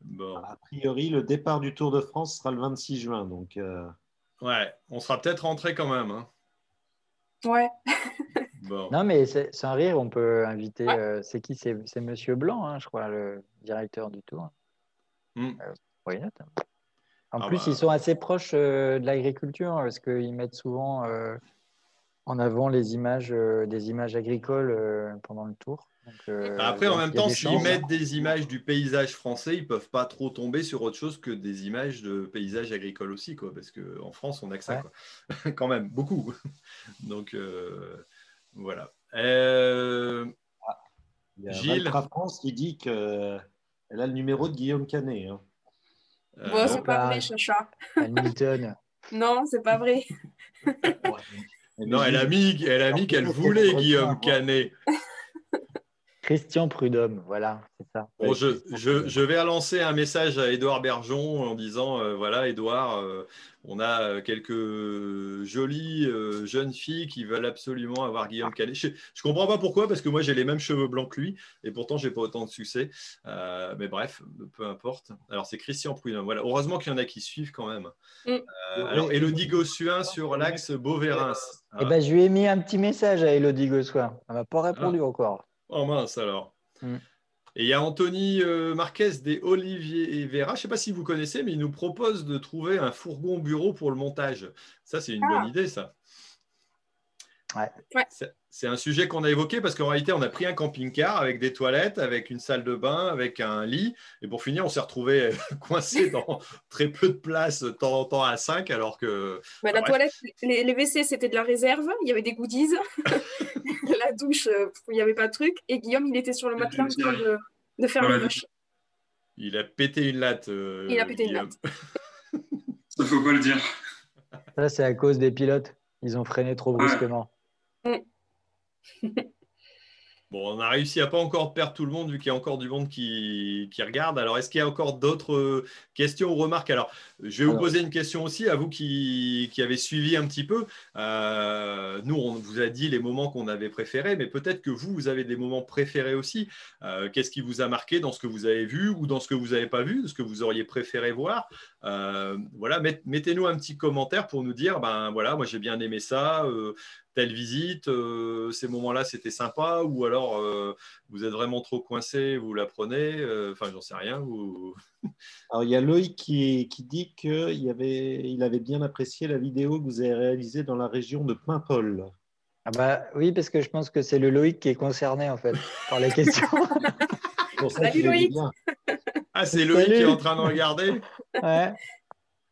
Speaker 6: Bon. A priori, le départ du Tour de France sera le 26 juin, donc. Euh,
Speaker 2: ouais, on sera peut-être rentré quand même. Hein.
Speaker 5: Ouais.
Speaker 3: bon. Non, mais sans rire, on peut inviter. Euh, c'est qui? C'est Monsieur Blanc, hein, je crois, le directeur du Tour. Hmm. En ah plus, bah. ils sont assez proches euh, de l'agriculture parce qu'ils mettent souvent euh, en avant les images, euh, des images agricoles pendant le tour.
Speaker 2: Bah, après, en même temps, s'ils mettent des images du paysage français, ils ne peuvent pas trop tomber sur autre chose que des images de paysage agricole aussi, quoi, parce qu'en France, on a que ça, quand même, beaucoup. Donc, voilà.
Speaker 6: Ah, Gilles. France qui dit qu'elle a le numéro de Guillaume Canet. Hein.
Speaker 5: Euh, bon, c'est pas vrai, Chacha.
Speaker 3: Hamilton.
Speaker 5: non, c'est pas vrai.
Speaker 2: non, elle a mis, elle a mis qu'elle voulait Guillaume Canet.
Speaker 3: Christian Prudhomme, voilà, c'est ça.
Speaker 2: Bon, je, je, je, vais lancer un message à Édouard Bergeon en disant euh, voilà, Édouard, euh, on a euh, quelques jolies jeunes filles qui veulent absolument avoir Guillaume Canet. Je ne comprends pas pourquoi, parce que moi j'ai les mêmes cheveux blancs que lui, et pourtant j'ai pas autant de succès. mais bref, peu importe. Alors c'est Christian Prudhomme. Voilà. Heureusement qu'il y en a qui suivent quand même. Mm. alors Elodie Gossuin sur l'axe Beauvérins.
Speaker 3: Eh ben, je lui ai mis un petit message à Elodie Gossuin. Elle m'a pas répondu ah. encore.
Speaker 2: Oh mince alors. Mm. Et il y a Anthony euh, Marquez des Olivier Vera. Je ne sais pas si vous connaissez, mais il nous propose de trouver un fourgon bureau pour le montage. Ça, c'est une bonne ah. idée, ça. C'est un sujet qu'on a évoqué parce qu'en réalité, on a pris un camping-car avec des toilettes, avec une salle de bain, avec un lit. Et pour finir, on s'est retrouvé coincé dans très peu de place, de temps en temps à 5, alors que.
Speaker 5: la toilette, les, WC, c'était de la réserve. Il y avait des goodies. la douche, euh, il n'y avait pas de truc. Et Guillaume, il était sur le matelas en train de, de faire le douche.
Speaker 2: Il a pété une latte. Euh,
Speaker 5: il a pété une latte.
Speaker 7: Ça faut pas le dire.
Speaker 3: Ça, c'est à cause des pilotes. Ils ont freiné trop brusquement. Mm.
Speaker 2: Bon, on a réussi à pas encore perdre tout le monde vu qu'il y a encore du monde qui, regarde. Alors, est-ce qu'il y a encore d'autres euh, questions ou remarques? Alors, je vais vous poser une question aussi à vous qui, avez suivi un petit peu. Euh, nous, on vous a dit les moments qu'on avait préférés, mais peut-être que vous, vous avez des moments préférés aussi. Euh, qu'est-ce qui vous a marqué dans ce que vous avez vu ou dans ce que vous n'avez pas vu, ce que vous auriez préféré voir? Voilà, mettez-nous un petit commentaire pour nous dire, ben voilà, moi j'ai bien aimé ça telle visite, euh, ces moments-là, c'était sympa, ou alors euh, vous êtes vraiment trop coincé, vous la prenez, euh, enfin, j'en sais rien.
Speaker 6: alors, il y a Loïc qui, qui dit qu'il avait, il avait bien apprécié la vidéo que vous avez réalisée dans la région de Paimpol.
Speaker 3: Ah bah oui, parce que je pense que c'est le Loïc qui est concerné en fait par la question.
Speaker 5: Salut Loïc.
Speaker 2: Ah, c'est Loïc qui est en train de regarder?
Speaker 3: Ouais.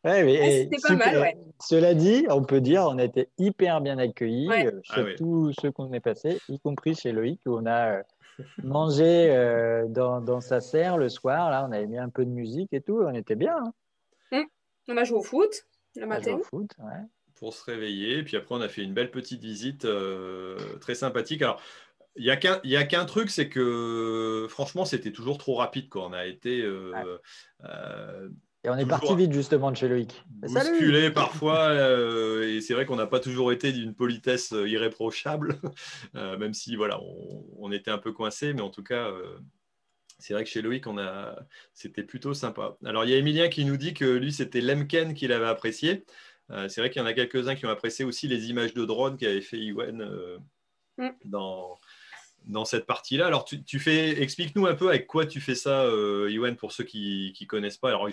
Speaker 3: Ouais, C'était pas mal, ouais. Cela dit, on peut dire on a été hyper bien accueillis euh, chez ah tous ceux qu'on est passés, y compris chez Loïc, où on a euh, mangé euh, dans, dans, sa serre le soir. Là, on avait mis un peu de musique et tout, on était bien. Hein.
Speaker 5: Hum. On a joué au foot le matin.
Speaker 3: Au foot, ouais.
Speaker 2: Pour se réveiller. Puis après, on a fait une belle petite visite très sympathique. Alors, il n'y a qu'un truc, c'est que franchement, c'était toujours trop rapide. Quoi. On a été
Speaker 3: et on est parti vite justement de chez Loïc.
Speaker 2: Bousculé parfois, euh, et c'est vrai qu'on n'a pas toujours été d'une politesse euh, irréprochable, euh, même si voilà, on, était un peu coincé, mais en tout cas, c'est vrai que chez Loïc, on a, c'était plutôt sympa. Alors il y a Emilien qui nous dit que lui, c'était Lemken qu'il avait apprécié. c'est vrai qu'il y en a quelques-uns qui ont apprécié aussi les images de drone qu'avait fait Iwen mm. dans dans cette partie-là. Alors, tu, fais, explique-nous un peu avec quoi tu fais ça, euh, pour ceux qui ne connaissent pas. Alors,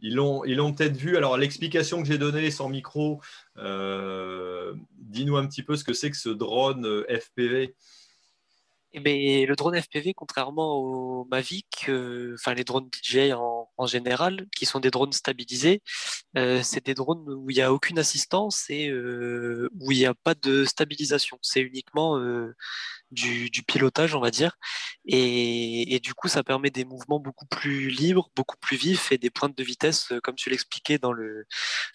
Speaker 2: ils l'ont, peut-être vu. Alors, l'explication que j'ai donnée sans micro, euh, dis-nous un petit peu ce que c'est que ce drone euh, FPV.
Speaker 4: Mais le drone FPV, contrairement au Mavic, euh, enfin les drones DJI en, général, qui sont des drones stabilisés, c'est des drones où il n'y a aucune assistance et où il n'y a pas de stabilisation. C'est uniquement du, pilotage, on va dire. Et, du coup, ça permet des mouvements beaucoup plus libres, beaucoup plus vifs et des pointes de vitesse, comme tu l'expliquais dans le,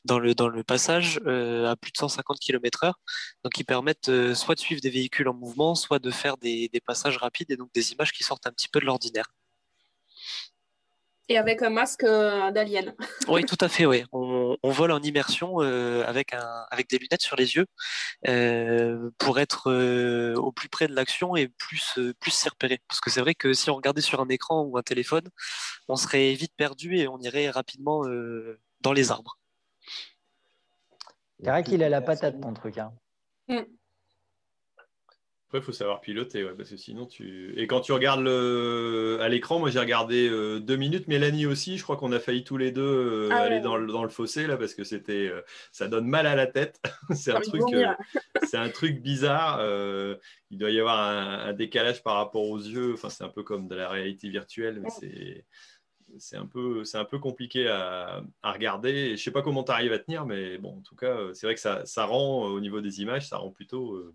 Speaker 4: dans, le, dans le passage, à plus de 150 km/h. Donc, ils permettent soit de suivre des véhicules en mouvement, soit de faire des, des passages rapides et donc des images qui sortent un petit peu de l'ordinaire.
Speaker 5: Et avec un masque euh, d'alien.
Speaker 4: oui, tout à fait. Oui. On, vole en immersion euh, avec, un, avec des lunettes sur les yeux euh, pour être au plus près de l'action et plus, plus s'y repérer. Parce que c'est vrai que si on regardait sur un écran ou un téléphone, on serait vite perdu et on irait rapidement dans les arbres.
Speaker 3: C'est vrai qu'il a la patate, ton truc. Hein. Mm.
Speaker 2: Après, il faut savoir piloter, parce que sinon tu. Et quand tu regardes le... à l'écran, moi j'ai regardé euh, deux minutes. Mélanie aussi, je crois qu'on a failli tous les deux euh, ah aller dans, le, dans, le, fossé là, parce que c'était, euh, ça donne mal à la tête. c'est un truc, c'est un truc bizarre. il doit y avoir un, décalage par rapport aux yeux. Enfin, c'est un peu comme de la réalité virtuelle, mais c'est c'est un peu, c'est un peu compliqué à, à regarder. Je ne sais pas comment tu arrives à tenir, mais bon, en tout cas, c'est vrai que ça, ça, rend au niveau des images, ça rend plutôt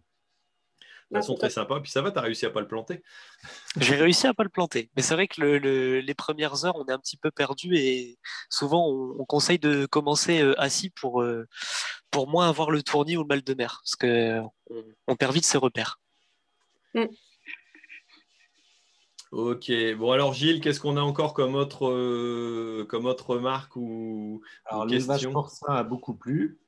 Speaker 2: de façon très sympa. Puis ça va, tu as réussi à pas le planter.
Speaker 4: J'ai réussi à pas le planter. Mais c'est vrai que les premières heures, on est un petit peu perdu et souvent on, conseille de commencer euh, assis pour, euh, pour moins avoir le tournis ou le mal de mer. Parce qu'on on perd vite ses repères. Mm.
Speaker 2: Ok, bon alors Gilles, qu'est-ce qu'on a encore comme autre, euh, comme autre remarque ou,
Speaker 6: alors, question? pour ça a beaucoup plu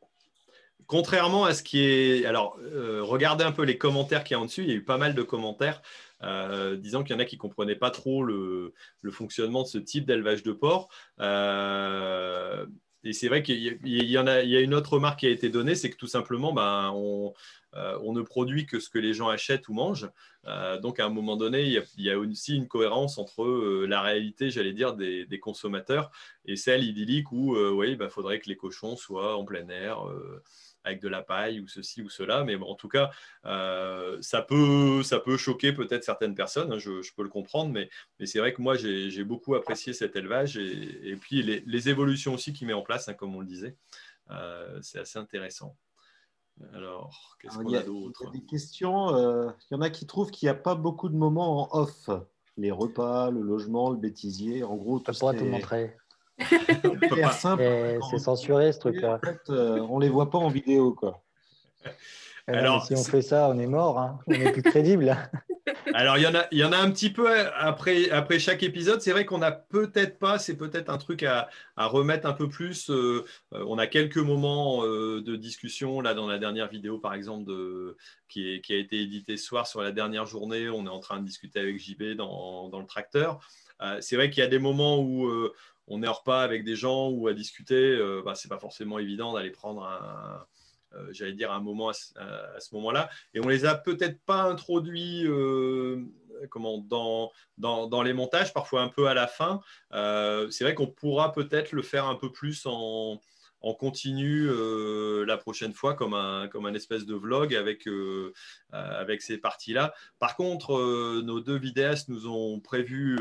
Speaker 2: contrairement à ce qui est. Alors, euh, regardez un peu les commentaires qu'il y a en dessus. Il y a eu pas mal de commentaires euh, disant qu'il y en a qui ne comprenaient pas trop le, fonctionnement de ce type d'élevage de porc. Euh, et c'est vrai qu'il y, a, y a une autre remarque qui a été donnée, c'est que tout simplement, ben, on, ne produit que ce que les gens achètent ou mangent. donc, à un moment donné, il y a, aussi une cohérence entre la réalité, j'allais dire, des, consommateurs et celle idyllique où, oui, il ben, faudrait que les cochons soient en plein air avec de la paille ou ceci ou cela. Mais en tout cas, euh, ça, peut, ça peut choquer peut-être certaines personnes, hein, je, peux le comprendre, mais, c'est vrai que moi, j'ai beaucoup apprécié cet élevage et, puis les, évolutions aussi qu'il met en place, hein, comme on le disait. Euh, c'est assez intéressant. Alors, qu'est-ce qu'on a, d'autre
Speaker 6: Il y a des questions. Euh, il y en a qui trouvent qu'il n'y a pas beaucoup de moments en off. Les repas, le logement, le bêtisier, en gros.
Speaker 3: Tout pourra te montrer.
Speaker 6: C'est
Speaker 3: censuré ce truc-là.
Speaker 6: En fait, euh, on les voit pas en vidéo, quoi.
Speaker 3: Eh ben, Alors, si on fait ça, on est mort, hein. on est plus crédible.
Speaker 2: Alors, il y, en a, il y en a un petit peu après, après chaque épisode. C'est vrai qu'on n'a peut-être pas, c'est peut-être un truc à, à, remettre un peu plus. Euh, euh, on a quelques moments de discussion, là, dans la dernière vidéo, par exemple, de, qui, est, qui, a été éditée ce soir sur la dernière journée. On est en train de discuter avec JB dans, dans le tracteur. c'est vrai qu'il y a des moments où on est en repas avec des gens ou à discuter, euh, bah, c'est pas forcément évident d'aller prendre un, euh, j'allais dire un moment à, ce moment-là. Et on les a peut-être pas introduits euh, comment, dans, dans, les montages, parfois un peu à la fin. c'est vrai qu'on pourra peut-être le faire un peu plus en, continu la prochaine fois comme un, comme un espèce de vlog avec, avec ces parties-là. Par contre, nos deux vidéastes nous ont prévu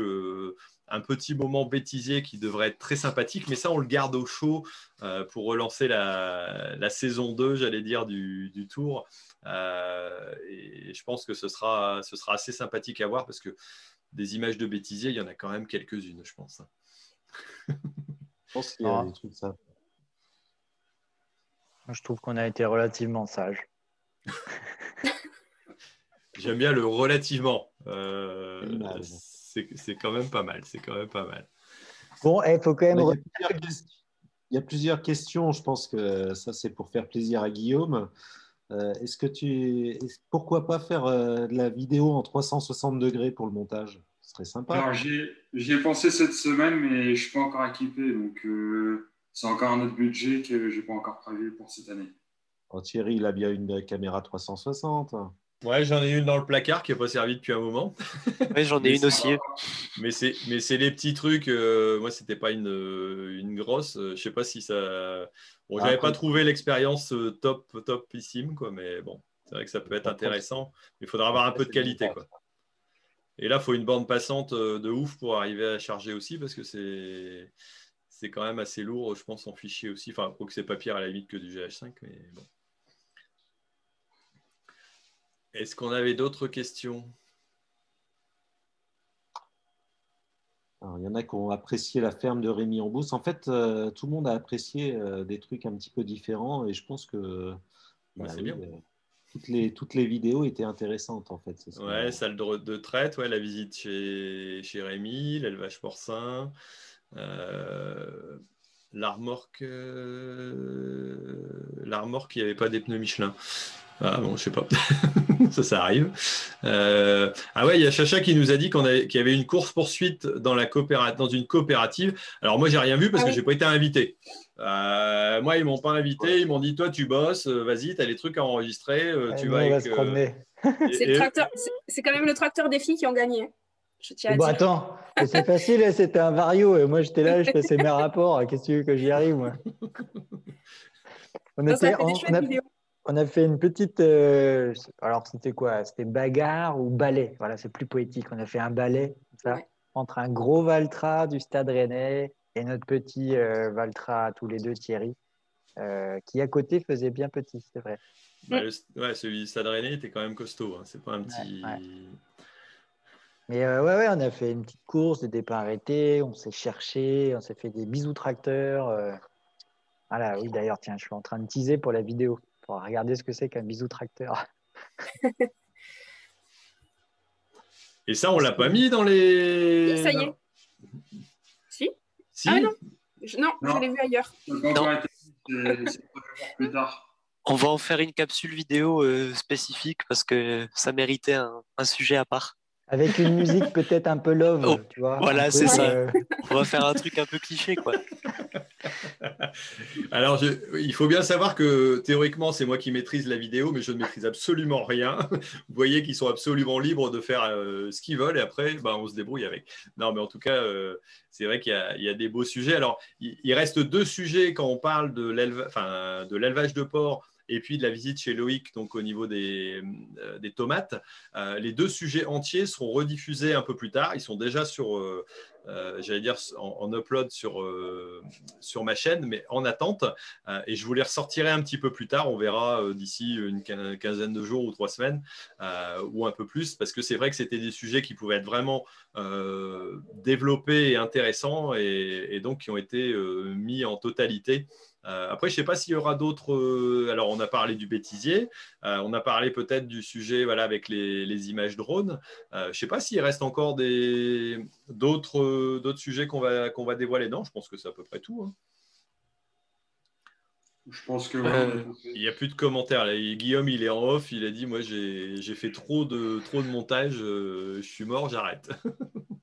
Speaker 2: un petit moment bêtisier qui devrait être très sympathique, mais ça, on le garde au chaud euh, pour relancer la, saison 2, j'allais dire, du, tour. Euh, et je pense que ce sera, ce sera assez sympathique à voir parce que des images de bêtisier, il y en a quand même quelques-unes, je pense.
Speaker 6: je pense qu'il y a ah. des trucs ça.
Speaker 3: Je trouve qu'on a été relativement sage.
Speaker 2: J'aime bien le relativement. Euh, c'est quand même pas mal. C'est quand même pas mal.
Speaker 3: Bon, il faut quand même.
Speaker 6: Il y, a plusieurs questions. Je pense que ça, c'est pour faire plaisir à Guillaume. Euh, est-ce que tu, pourquoi pas faire euh, de la vidéo en 360 degrés pour le montage? Ce serait sympa.
Speaker 7: Alors, j'y ai pensé cette semaine, mais je ne suis pas encore équipé. Donc, euh, c'est encore un autre budget que je n'ai pas encore prévu pour cette année.
Speaker 6: Oh, Thierry, il a bien une caméra 360.
Speaker 2: Ouais, j'en ai une dans le placard qui n'a pas servi depuis un moment.
Speaker 4: Oui, j'en ai une aussi.
Speaker 2: Mais c'est, mais c'est les petits trucs. Euh, moi, c'était pas une, une grosse. Euh, je sais pas si ça. Bon, j'avais pas trouvé l'expérience euh, top, topissime, quoi. Mais bon, c'est vrai que ça peut être intéressant. Il faudra avoir un peu de qualité, quoi. Et là, il faut une bande passante de ouf pour arriver à charger aussi, parce que c'est, c'est quand même assez lourd, je pense, en fichier aussi. Enfin, faut que c'est pas pire à la limite que du GH5, mais bon. Est-ce qu'on avait d'autres questions?
Speaker 6: Il y en a qui ont apprécié la ferme de Rémi en En fait, euh, tout le monde a apprécié euh, des trucs un petit peu différents et je pense que
Speaker 2: bah bien. Euh,
Speaker 6: toutes, les, toutes les vidéos étaient intéressantes en fait.
Speaker 2: Ouais, salle de, traite, ouais, la visite chez, chez Rémi, l'élevage porcin, l'armorque, l'armorque, il n'y avait pas des pneus Michelin. Ah bon, je sais pas. ça, ça arrive. Euh, ah ouais, il y a Chacha qui nous a dit qu'on qu'il y avait une course poursuite dans, la dans une coopérative. Alors moi, j'ai rien vu parce que ah que j'ai pas été invité. Euh, moi, ils m'ont pas invité. Ils m'ont dit, toi, tu bosses, euh, vas-y, tu as les trucs à enregistrer. tu vas avec,
Speaker 5: c'est quand même le tracteur des filles qui ont gagné.
Speaker 3: Je tiens bon, attends, c'est facile, hein, c'était un vario. moi, j'étais là, je faisais mes rapports. Qu'est-ce que tu veux que j'y arrive, moi?
Speaker 5: On, était, on,
Speaker 3: on a fait une petite. Euh, alors, c'était quoi? C'était bagarre ou ballet? Voilà, c'est plus poétique. On a fait un ballet ça, entre un gros Valtra du Stade Rennais et notre petit euh, Valtra, tous les deux, Thierry, euh, qui à côté faisait bien petit, c'est vrai.
Speaker 2: Bah, ouais, celui du Stade Rennais était quand même costaud. Hein. C'est pas un petit.
Speaker 3: Mais ouais, ouais, on a fait une petite course de départ arrêté, on s'est cherché, on s'est fait des bisous tracteurs. Voilà, oui, d'ailleurs, tiens, je suis en train de teaser pour la vidéo. Regardez ce que c'est qu'un bisou tracteur.
Speaker 2: Et ça, on l'a pas mis dans les.
Speaker 5: Ça y est. Si, si Ah non, non, je l'ai vu ailleurs.
Speaker 4: On va en faire une capsule vidéo euh, spécifique parce que ça méritait un sujet à part.
Speaker 3: Avec une musique peut-être un peu love, oh, tu vois.
Speaker 4: Voilà, c'est ça. Euh, On va faire un truc un peu cliché, quoi.
Speaker 2: Alors, il faut bien savoir que théoriquement, c'est moi qui maîtrise la vidéo, mais je ne maîtrise absolument rien. Vous voyez qu'ils sont absolument libres de faire euh, ce qu'ils veulent et après, bah, on se débrouille avec. Non, mais en tout cas, euh, c'est vrai qu'il y, a des beaux sujets. Alors, il, reste deux sujets quand on parle de l'élevage de porc et puis de la visite chez Loïc, donc au niveau des, euh, des tomates. Euh, les deux sujets entiers seront rediffusés un peu plus tard. Ils sont déjà sur, euh, j'allais dire, en, upload sur, sur ma chaîne, mais en attente. et je vous les ressortirai un petit peu plus tard. On verra d'ici une quinzaine de jours ou trois semaines ou un peu plus, parce que c'est vrai que c'était des sujets qui pouvaient être vraiment développés et intéressants et, et, donc qui ont été mis en totalité euh, après, je ne sais pas s'il y aura d'autres. Euh, alors, on a parlé du bêtisier, euh, on a parlé peut-être du sujet voilà, avec les, images drones. je ne sais pas s'il reste encore d'autres sujets qu'on va, qu'on va dévoiler. Non, je pense que c'est à peu près tout. Hein.
Speaker 7: Je pense que.
Speaker 2: il n'y a plus de commentaires. Là. Guillaume, il est en off. Il a dit Moi, j'ai fait trop de, trop de montage. je suis mort, j'arrête.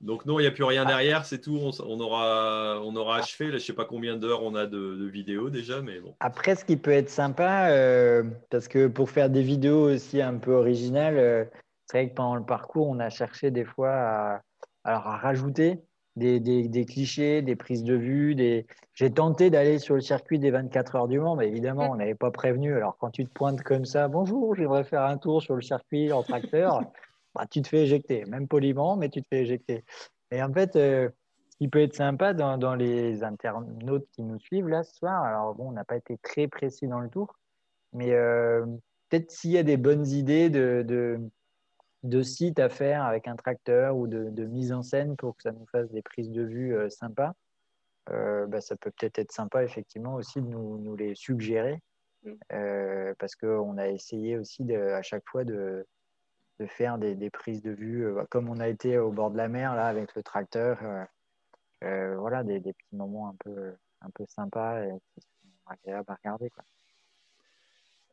Speaker 2: Donc non, il n'y a plus rien ah. derrière, c'est tout. On, aura, on aura achevé. je ne sais pas combien d'heures on a de, vidéos déjà, mais bon.
Speaker 3: Après, ce qui peut être sympa, euh, parce que pour faire des vidéos aussi un peu originales, euh, c'est vrai que pendant le parcours, on a cherché des fois à, alors à rajouter des, des, clichés, des prises de vue. Des... J'ai tenté d'aller sur le circuit des 24 heures du Mans, mais évidemment, on n'avait pas prévenu. Alors quand tu te pointes comme ça, bonjour, j'aimerais faire un tour sur le circuit en tracteur. Bah, tu te fais éjecter, même poliment, mais tu te fais éjecter. Et en fait, euh, ce qui peut être sympa dans, les internautes qui nous suivent là ce soir, alors bon, on n'a pas été très précis dans le tour, mais euh, peut-être s'il y a des bonnes idées de, de, sites à faire avec un tracteur ou de, mise en scène pour que ça nous fasse des prises de vue euh, sympas, bah, ça peut peut-être être sympa effectivement aussi de nous, nous les suggérer. Mm. parce qu'on a essayé aussi de, à chaque fois de, de faire des, prises de vue, euh, comme on a été au bord de la mer là avec le tracteur. Euh, euh, voilà, des, petits moments un peu, un peu sympas et qui sont agréables à regarder. Quoi.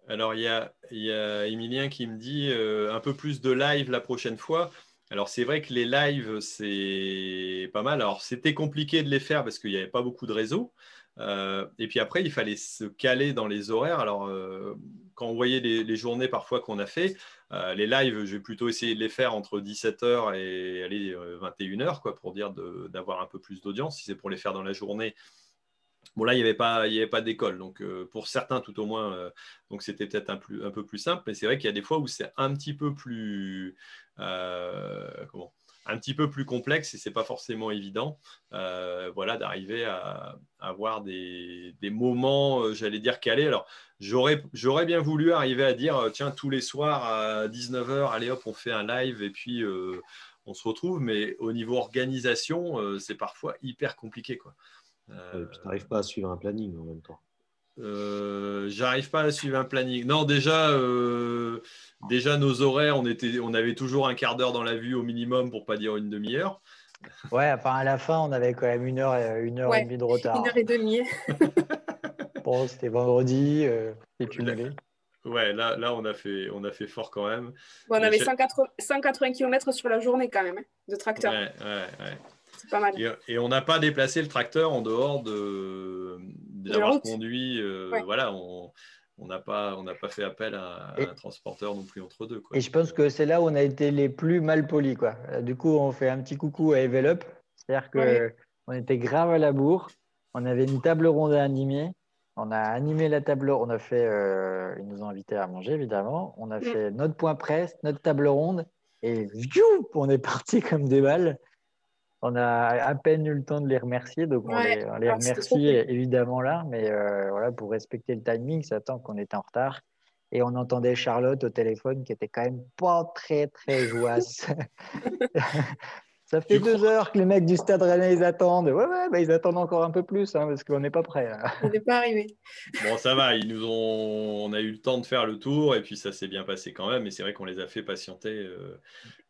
Speaker 2: Alors, il y a, y a Emilien qui me dit un peu plus de live la prochaine fois. Alors, c'est vrai que les lives, c'est pas mal. Alors, c'était compliqué de les faire parce qu'il n'y avait pas beaucoup de réseaux. et puis après, il fallait se caler dans les horaires. Alors, quand on voyait les, journées parfois qu'on a fait, les lives, j'ai plutôt essayé de les faire entre 17h et allez, 21h, quoi, pour dire d'avoir un peu plus d'audience. Si c'est pour les faire dans la journée, Bon, là, il n'y avait pas, pas d'école. Donc, euh, pour certains, tout au moins, euh, donc c'était peut-être un, peu plus simple. Mais c'est vrai qu'il y a des fois où c'est un petit peu plus. Euh, comment? Un petit peu plus complexe et c'est pas forcément évident voilà d'arriver à, avoir des, moments j'allais dire calés. Alors j'aurais bien voulu arriver à dire tiens tous les soirs à 19h allez hop on fait un live et puis on se retrouve. Mais au niveau organisation c'est parfois hyper compliqué quoi.
Speaker 6: Tu n'arrives pas à suivre un planning en même temps.
Speaker 2: Euh, j'arrive pas à suivre un planning. Non, déjà, euh, déjà nos horaires, on, était, on avait toujours un quart d'heure dans la vue au minimum pour pas dire une demi-heure.
Speaker 3: Ouais, enfin à la fin, on avait quand même une heure, une heure et demie de retard.
Speaker 5: Une heure et demie.
Speaker 3: bon, c'était vendredi, euh, cumulé.
Speaker 2: Ouais, là, là on, a fait, on a fait fort quand même.
Speaker 5: Bon, on avait 180, 180 km sur la journée quand même, hein, de tracteur.
Speaker 2: Ouais, ouais, ouais.
Speaker 5: Pas mal.
Speaker 2: Et, on n'a pas déplacé le tracteur en dehors de, d'avoir conduit. Euh, voilà, on n'a pas, on pas fait appel à, un transporteur non plus entre deux.
Speaker 3: Et je pense que c'est là où on a été les plus mal polis. Quoi. Du coup, on fait un petit coucou à Evelop. C'est-à-dire qu'on on était grave à la bourre. On avait une table ronde à animer. On a animé la table, on a fait, euh, ils nous ont invités à manger évidemment. On a mm. fait notre point presse, notre table ronde, et on est parti comme des balles on a à peine eu le temps de les remercier, donc on, les, remercie évidemment là, mais euh, voilà, pour respecter le timing, ça attend qu'on était en retard. Et on entendait Charlotte au téléphone qui était quand même pas très très joyeuse. Ça fait deux heures que les mecs du Stade Rennais ils attendent. Ouais, ouais, bah, ils attendent encore un peu plus hein, parce qu'on n'est pas prêt.
Speaker 5: On n'est pas arrivé.
Speaker 2: Bon, ça va. Ils nous ont, on a eu le temps de faire le tour et puis ça s'est bien passé quand même. Mais c'est vrai qu'on les a fait patienter euh,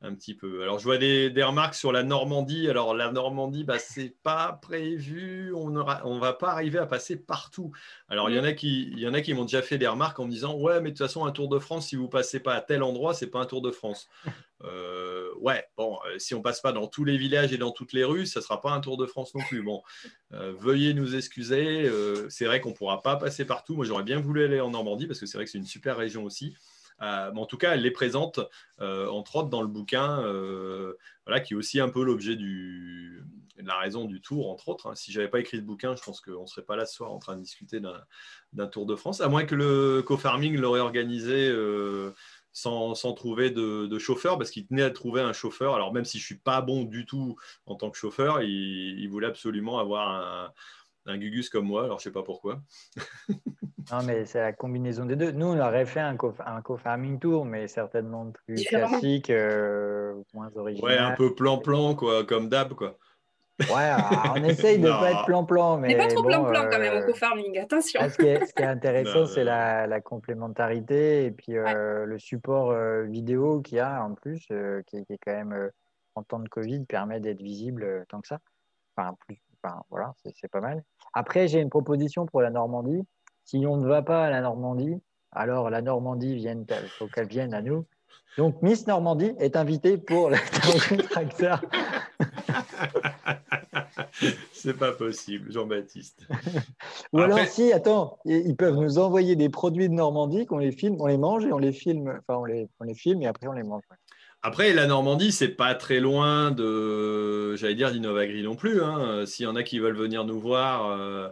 Speaker 2: un petit peu. Alors, je vois des, des, remarques sur la Normandie. Alors, la Normandie, bah, c'est pas prévu. On ne on va pas arriver à passer partout. Alors, il y en a qui, il y en a qui m'ont déjà fait des remarques en me disant, ouais, mais de toute façon, un Tour de France, si vous passez pas à tel endroit, c'est pas un Tour de France. Euh, ouais, bon, euh, si on passe pas dans tous les villages et dans toutes les rues, ça sera pas un Tour de France non plus. Bon, euh, veuillez nous excuser. c'est vrai qu'on pourra pas passer partout. Moi, j'aurais bien voulu aller en Normandie parce que c'est vrai que c'est une super région aussi. mais en tout cas, elle les présente, entre autres, dans le bouquin, voilà, qui est aussi un peu l'objet du, de la raison du tour, entre autres. Hein. Si j'avais pas écrit ce bouquin, je pense qu'on ne serait pas là ce soir en train de discuter d'un Tour de France, à moins que le co-farming l'aurait organisé sans, trouver de, chauffeur parce qu'il tenait à trouver un chauffeur. Alors même si je suis pas bon du tout en tant que chauffeur, il, voulait absolument avoir un, Gugus comme moi. Alors je sais pas pourquoi.
Speaker 3: non mais c'est la combinaison des deux. Nous on aurait fait un co-farming tour, mais certainement plus classique, euh, moins original.
Speaker 2: Ouais, un peu plan-plan quoi, comme d'hab quoi.
Speaker 3: Ouais, on essaye de ne pas être plan-plan. Mais
Speaker 5: pas trop plan-plan quand même
Speaker 3: au
Speaker 5: euh, co-farming, attention.
Speaker 3: Ce qui est, intéressant, c'est la, complémentarité et puis euh, le support euh, vidéo qu'il y a en plus, qui, est quand même, en temps de Covid, permet d'être visible tant que ça. Enfin, plus, enfin voilà, c'est pas mal. Après, j'ai une proposition pour la Normandie. Si on ne va pas à la Normandie, alors la Normandie, il faut qu'elle vienne à nous. Donc, Miss Normandie est invitée pour le tracteur.
Speaker 2: C'est pas possible, Jean-Baptiste.
Speaker 3: Ou alors, si, attends, ils peuvent nous envoyer des produits de Normandie, qu'on les filme, on les mange et on les filme, enfin, on les, on les filme et après on les mange.
Speaker 2: Après, la Normandie, c'est pas très loin de, j'allais dire, d'Innovagri non plus. Hein. S'il y en a qui veulent venir nous voir, euh,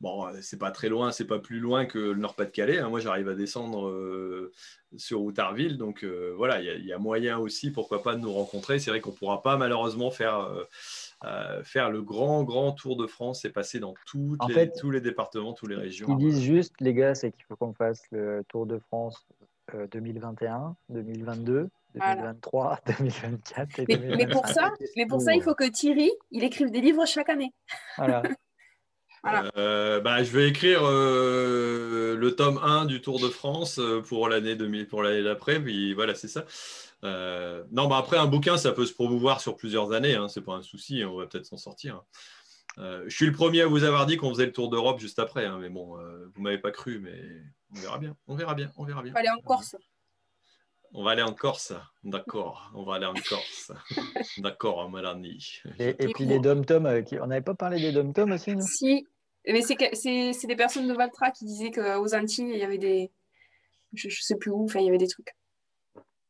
Speaker 2: bon, c'est pas très loin, c'est pas plus loin que le Nord-Pas-de-Calais. Hein. Moi, j'arrive à descendre euh, sur Outarville, donc euh, voilà, il y, a moyen aussi, pourquoi pas, de nous rencontrer. C'est vrai qu'on pourra pas malheureusement faire faire le grand, grand tour de France et passer dans toutes les, tous les départements, toutes les régions.
Speaker 3: Ils disent juste, les gars, c'est qu'il faut qu'on fasse le Tour de France 2021, 2022. 2023, 2024
Speaker 5: mais, pour ça, mais pour ça, il faut que Thierry, il écrive des livres chaque année.
Speaker 3: Voilà.
Speaker 2: Euh, bah, je vais écrire euh, le tome 1 du Tour de France euh, pour l'année pour l'année d'après. Puis voilà, c'est ça. Euh, non, bah après, un bouquin, ça peut se promouvoir sur plusieurs années, hein, c'est pas un souci, on va peut-être s'en sortir. Euh, je suis le premier à vous avoir dit qu'on faisait le tour d'Europe juste après, hein, mais bon, vous m'avez pas cru, mais on verra bien, on verra bien, on verra bien.
Speaker 5: Aller en Corse.
Speaker 2: On va aller en Corse, d'accord, on va aller en Corse. d'accord, Mélanie.
Speaker 3: Et, et puis les dom-tom, on n'avait pas parlé des dom-tom aussi, non?
Speaker 5: Si, Mais c'est des personnes de Valtra qui disaient qu'aux Antilles, il y avait des. Je, ne sais plus où, enfin, il y avait des trucs.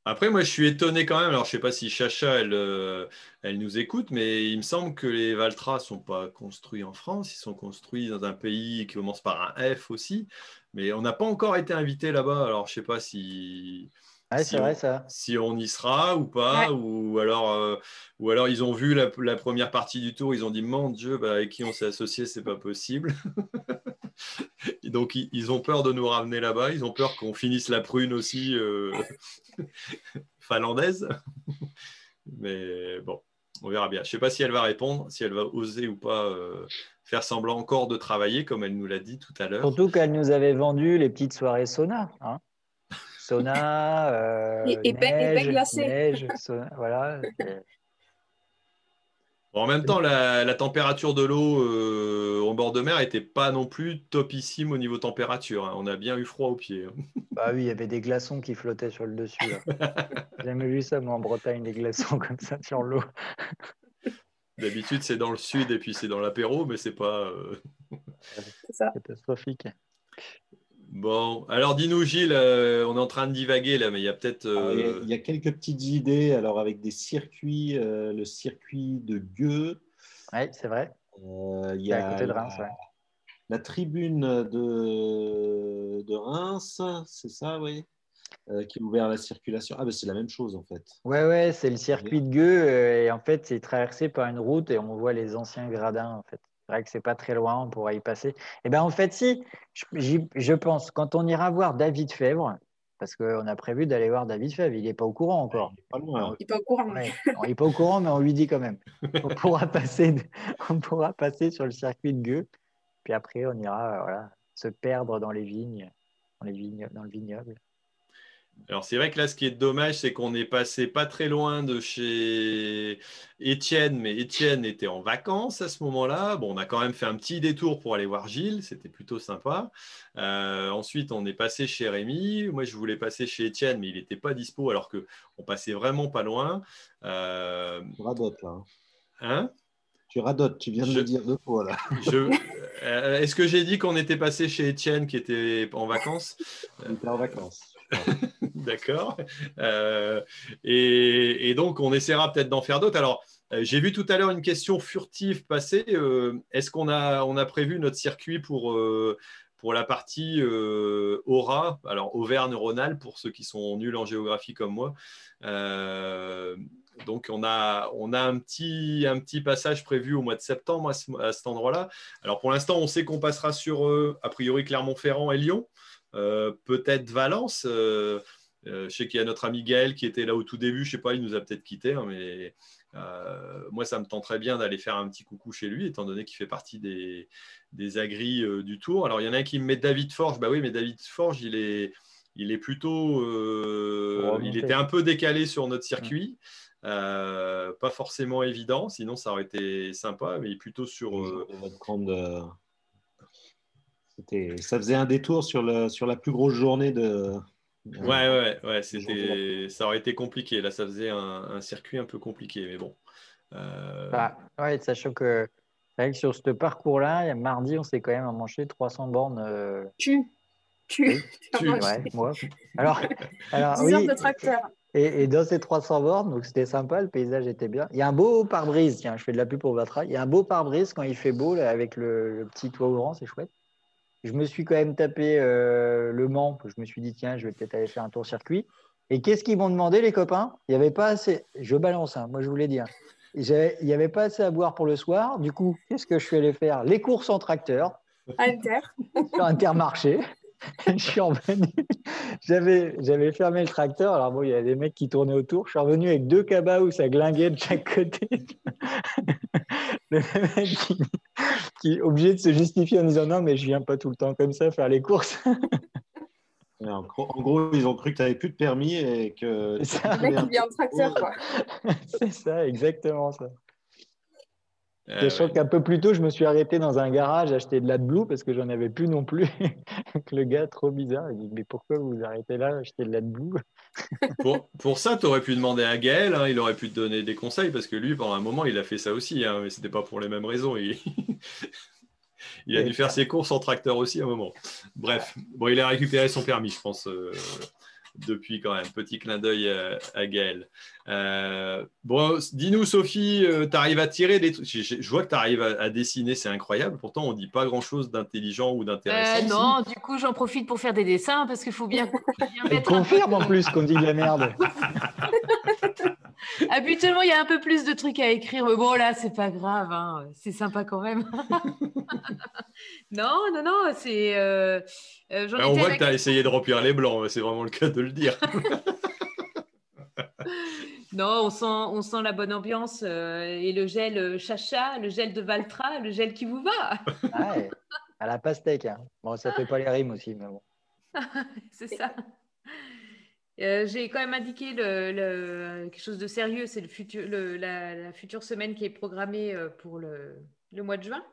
Speaker 2: Après, moi, je suis étonné quand même. Alors, je ne sais pas si Chacha, elle, euh, elle nous écoute, mais il me semble que les Valtra ne sont pas construits en France. Ils sont construits dans un pays qui commence par un F aussi. Mais on n'a pas encore été invité là-bas. Alors, je ne sais pas si
Speaker 3: si, vrai, ça.
Speaker 2: si on y sera ou pas, ou, alors, euh, ou alors ils ont vu la, première partie du tour, ils ont dit mon Dieu, bah, avec qui on s'est associé, c'est pas possible. donc ils, ont peur de nous ramener là-bas, ils ont peur qu'on finisse la prune aussi euh, finlandaise. Mais bon, on verra bien. Je ne sais pas si elle va répondre, si elle va oser ou pas euh, faire semblant encore de travailler, comme elle nous l'a dit tout à l'heure.
Speaker 3: Surtout qu'elle nous avait vendu les petites soirées sauna. Hein sauna, euh, et, neige, voilà.
Speaker 2: en même temps, la, température de l'eau euh, au bord de mer n'était pas non plus topissime au niveau température. Hein. On a bien eu froid aux pieds. Hein.
Speaker 3: Bah oui, il y avait des glaçons qui flottaient sur le dessus. J'ai jamais vu ça, moi, en Bretagne, des glaçons comme ça sur l'eau.
Speaker 2: D'habitude, c'est dans le sud et puis c'est dans l'apéro, mais c'est pas. Euh,
Speaker 3: catastrophique.
Speaker 2: Bon, alors dis-nous Gilles, euh, on est en train de divaguer là, mais il y a peut-être...
Speaker 6: Euh, il, y a quelques petites idées, alors avec des circuits, euh, le circuit de Gueux.
Speaker 3: Oui, c'est vrai.
Speaker 6: il y a la, tribune de, de Reims, c'est ça, oui qui est ouvert à la circulation. Ah, ben c'est la même chose en fait.
Speaker 3: Ouais, ouais, c'est le circuit de Gueux et en fait, c'est traversé par une route et on voit les anciens gradins en fait. C'est vrai que c'est pas très loin, on pourra y passer. Eh bien, en fait, si, je, pense, quand on ira voir David Fèvre, parce qu'on a prévu d'aller voir David Fèvre, il n'est pas au courant encore.
Speaker 5: Il n'est pas, au courant.
Speaker 3: il n'est pas au courant, mais on lui dit quand même. On pourra passer, on pourra passer sur le circuit de Gueux, puis après, on ira voilà, se perdre dans les vignes, dans, les vignes, dans le vignoble.
Speaker 2: Alors c'est vrai que là, ce qui est dommage, c'est qu'on est passé pas très loin de chez Étienne, mais Étienne était en vacances à ce moment-là. Bon, on a quand même fait un petit détour pour aller voir Gilles, c'était plutôt sympa. Euh, ensuite, on est passé chez Rémi. Moi, je voulais passer chez Étienne, mais il n'était pas dispo, alors qu'on passait vraiment pas loin.
Speaker 6: Euh... Radote, là.
Speaker 2: Hein
Speaker 6: tu radotes, tu viens de le dire deux fois là.
Speaker 2: Euh, est-ce que j'ai dit qu'on était passé chez Étienne qui était en vacances?
Speaker 6: Il était en vacances.
Speaker 2: D'accord. Euh, et, donc, on essaiera peut-être d'en faire d'autres. Alors, euh, j'ai vu tout à l'heure une question furtive passer. Euh, est-ce qu'on a, on a prévu notre circuit pour, pour la partie Aura, alors Auvergne-Rhône-Alpes, pour ceux qui sont nuls en géographie comme moi? Donc on a, on a un, petit, un petit passage prévu au mois de septembre à, cet endroit-là. Alors pour l'instant, on sait qu'on passera sur, a priori, Clermont-Ferrand et Lyon. Euh, peut-être Valence. Euh, euh, je sais qu'il y a notre ami Gaël qui était là au tout début. Je sais pas, il nous a peut-être quitté, hein, mais moi, ça me tenterait bien d'aller faire un petit coucou chez lui, étant donné qu'il fait partie des, des agris du Tour. Alors, il y en a un qui me met David Forge. Bah oui, mais David Forge, il est, il est plutôt. il était un peu décalé sur notre circuit. pas forcément évident, sinon ça aurait été sympa, mais plutôt sur.
Speaker 6: grande, ça faisait un détour sur, le, sur la plus grosse journée de.
Speaker 2: Ouais, ouais, ouais, c'était, ça aurait été compliqué. Là, ça faisait un, circuit un peu compliqué, mais bon.
Speaker 3: Euh... Bah, ouais, sachant que, que sur ce parcours-là, mardi, on s'est quand même manché 300 bornes. Euh...
Speaker 5: Tu, tu,
Speaker 3: tu. Ouais, moi. Alors, alors oui, de tracteur. Et, et, dans ces 300 bornes, donc c'était sympa, le paysage était bien. Il y a un beau pare-brise, tiens, je fais de la pub pour Vatra. Il y a un beau pare-brise quand il fait beau, là, avec le, le petit toit ouvrant, c'est chouette. Je me suis quand même tapé euh, le Mans. Je me suis dit, tiens, je vais peut-être aller faire un tour circuit. Et qu'est-ce qu'ils m'ont demandé, les copains? Il n'y avait pas assez. Je balance, hein, moi je voulais dire. Il n'y avait pas assez à boire pour le soir. Du coup, qu'est-ce que je suis allé faire? Les courses en tracteur.
Speaker 5: Inter.
Speaker 3: Sur Intermarché. je suis revenu. J'avais, j'avais fermé le tracteur. Alors, bon, il y a des mecs qui tournaient autour. Je suis revenu avec deux cabas où ça glinguait de chaque côté. le mec qui, est obligé de se justifier en disant non, mais je viens pas tout le temps comme ça faire les courses.
Speaker 6: En gros, ils ont cru que tu n'avais plus de permis et que.
Speaker 5: C'est ça. Le mec qui vient en tracteur, quoi.
Speaker 3: C'est ça, exactement ça. Euh, je qu'un peu plus tôt, je me suis arrêté dans un garage acheter de l'AdBlue parce que j'en avais plus non plus. le gars, trop bizarre, il dit Mais pourquoi vous vous arrêtez là, acheter de l'AdBlue
Speaker 2: pour, pour ça, tu aurais pu demander à Gaël, hein, il aurait pu te donner des conseils parce que lui, pendant un moment, il a fait ça aussi, hein, mais ce n'était pas pour les mêmes raisons. Il, il a dû faire ses courses en tracteur aussi à un moment. Bref, bon, il a récupéré son permis, je pense. Euh, depuis quand même. Petit clin d'œil à, Gaël. Euh, bon, dis-nous, Sophie, euh, tu arrives à tirer des trucs? Je, vois que tu arrives à, dessiner, c'est incroyable. Pourtant, on ne dit pas grand-chose d'intelligent ou d'intéressant.
Speaker 8: Euh, non, du coup, j'en profite pour faire des dessins parce qu'il faut bien.
Speaker 3: bien Elle confirme en plus qu'on dit de la merde.
Speaker 8: Habituellement, il y a un peu plus de trucs à écrire, mais bon, là, c'est pas grave, hein. c'est sympa quand même. non, non, non, c'est. Euh,
Speaker 2: euh, on voit que tu as essayé de remplir les blancs, c'est vraiment le cas de le dire.
Speaker 8: non, on sent, on sent la bonne ambiance euh, et le gel chacha, le gel de Valtra, le gel qui vous va.
Speaker 3: ouais, à la pastèque. Hein. Bon, ça fait pas les rimes aussi, mais bon.
Speaker 8: c'est ça. Euh, j'ai quand même indiqué le, quelque chose de sérieux, c'est le futur, la, future semaine qui est programmée euh, pour le, mois de juin.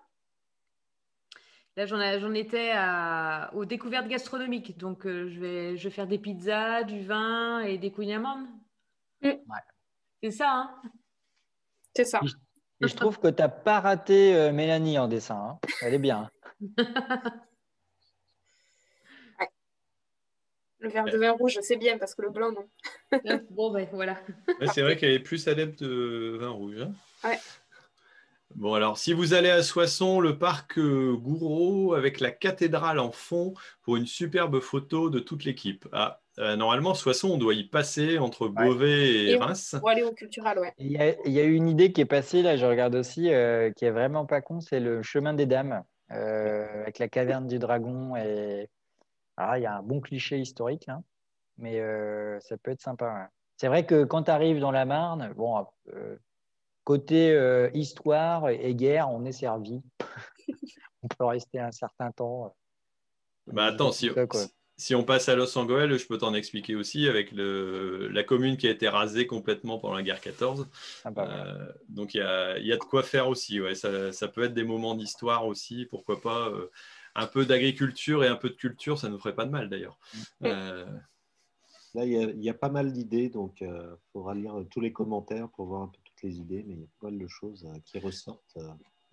Speaker 8: Là, j'en étais à, aux découvertes gastronomiques. Donc, euh, je, vais, je vais faire des pizzas, du vin et des couignes mm. C'est ça, hein
Speaker 5: C'est ça.
Speaker 3: Et je trouve que tu n'as pas raté Mélanie en dessin. Hein. Elle est bien.
Speaker 5: Le verre de vin rouge, c'est bien parce que le blanc, non.
Speaker 8: bon, ben voilà.
Speaker 2: c'est vrai qu'elle est plus adepte de vin rouge. Hein.
Speaker 5: ouais.
Speaker 2: Bon, alors, si vous allez à Soissons, le parc euh, Gouraud avec la cathédrale en fond pour une superbe photo de toute l'équipe. Ah, euh, normalement, Soissons, on doit y passer entre Beauvais et, Reims.
Speaker 5: Pour aller au cultural, ouais.
Speaker 3: Il y, a, eu une idée qui est passée, là, je regarde aussi, euh, qui est vraiment pas con, c'est le chemin des dames, avec la caverne du dragon et ah, il y a un bon cliché historique, là, mais euh, ça peut être sympa. C'est vrai que quand tu arrives dans la Marne, bon, euh, côté euh, histoire et guerre, on est servi. on peut rester un certain temps.
Speaker 2: Bah attends, si, si, on passe à Los Angeles, je peux t'en expliquer aussi avec le, la commune qui a été rasée complètement pendant la guerre 14. Ah bah donc il y a, y a, de quoi faire aussi. Ouais. Ça, ça peut être des moments d'histoire aussi, pourquoi pas un peu d'agriculture et un peu de culture, ça ne ferait pas de mal d'ailleurs. Euh,
Speaker 6: Là, il y, a pas mal d'idées, donc il euh, faudra lire tous les commentaires pour voir un peu toutes les idées, mais il y a pas mal de choses euh, qui ressortent.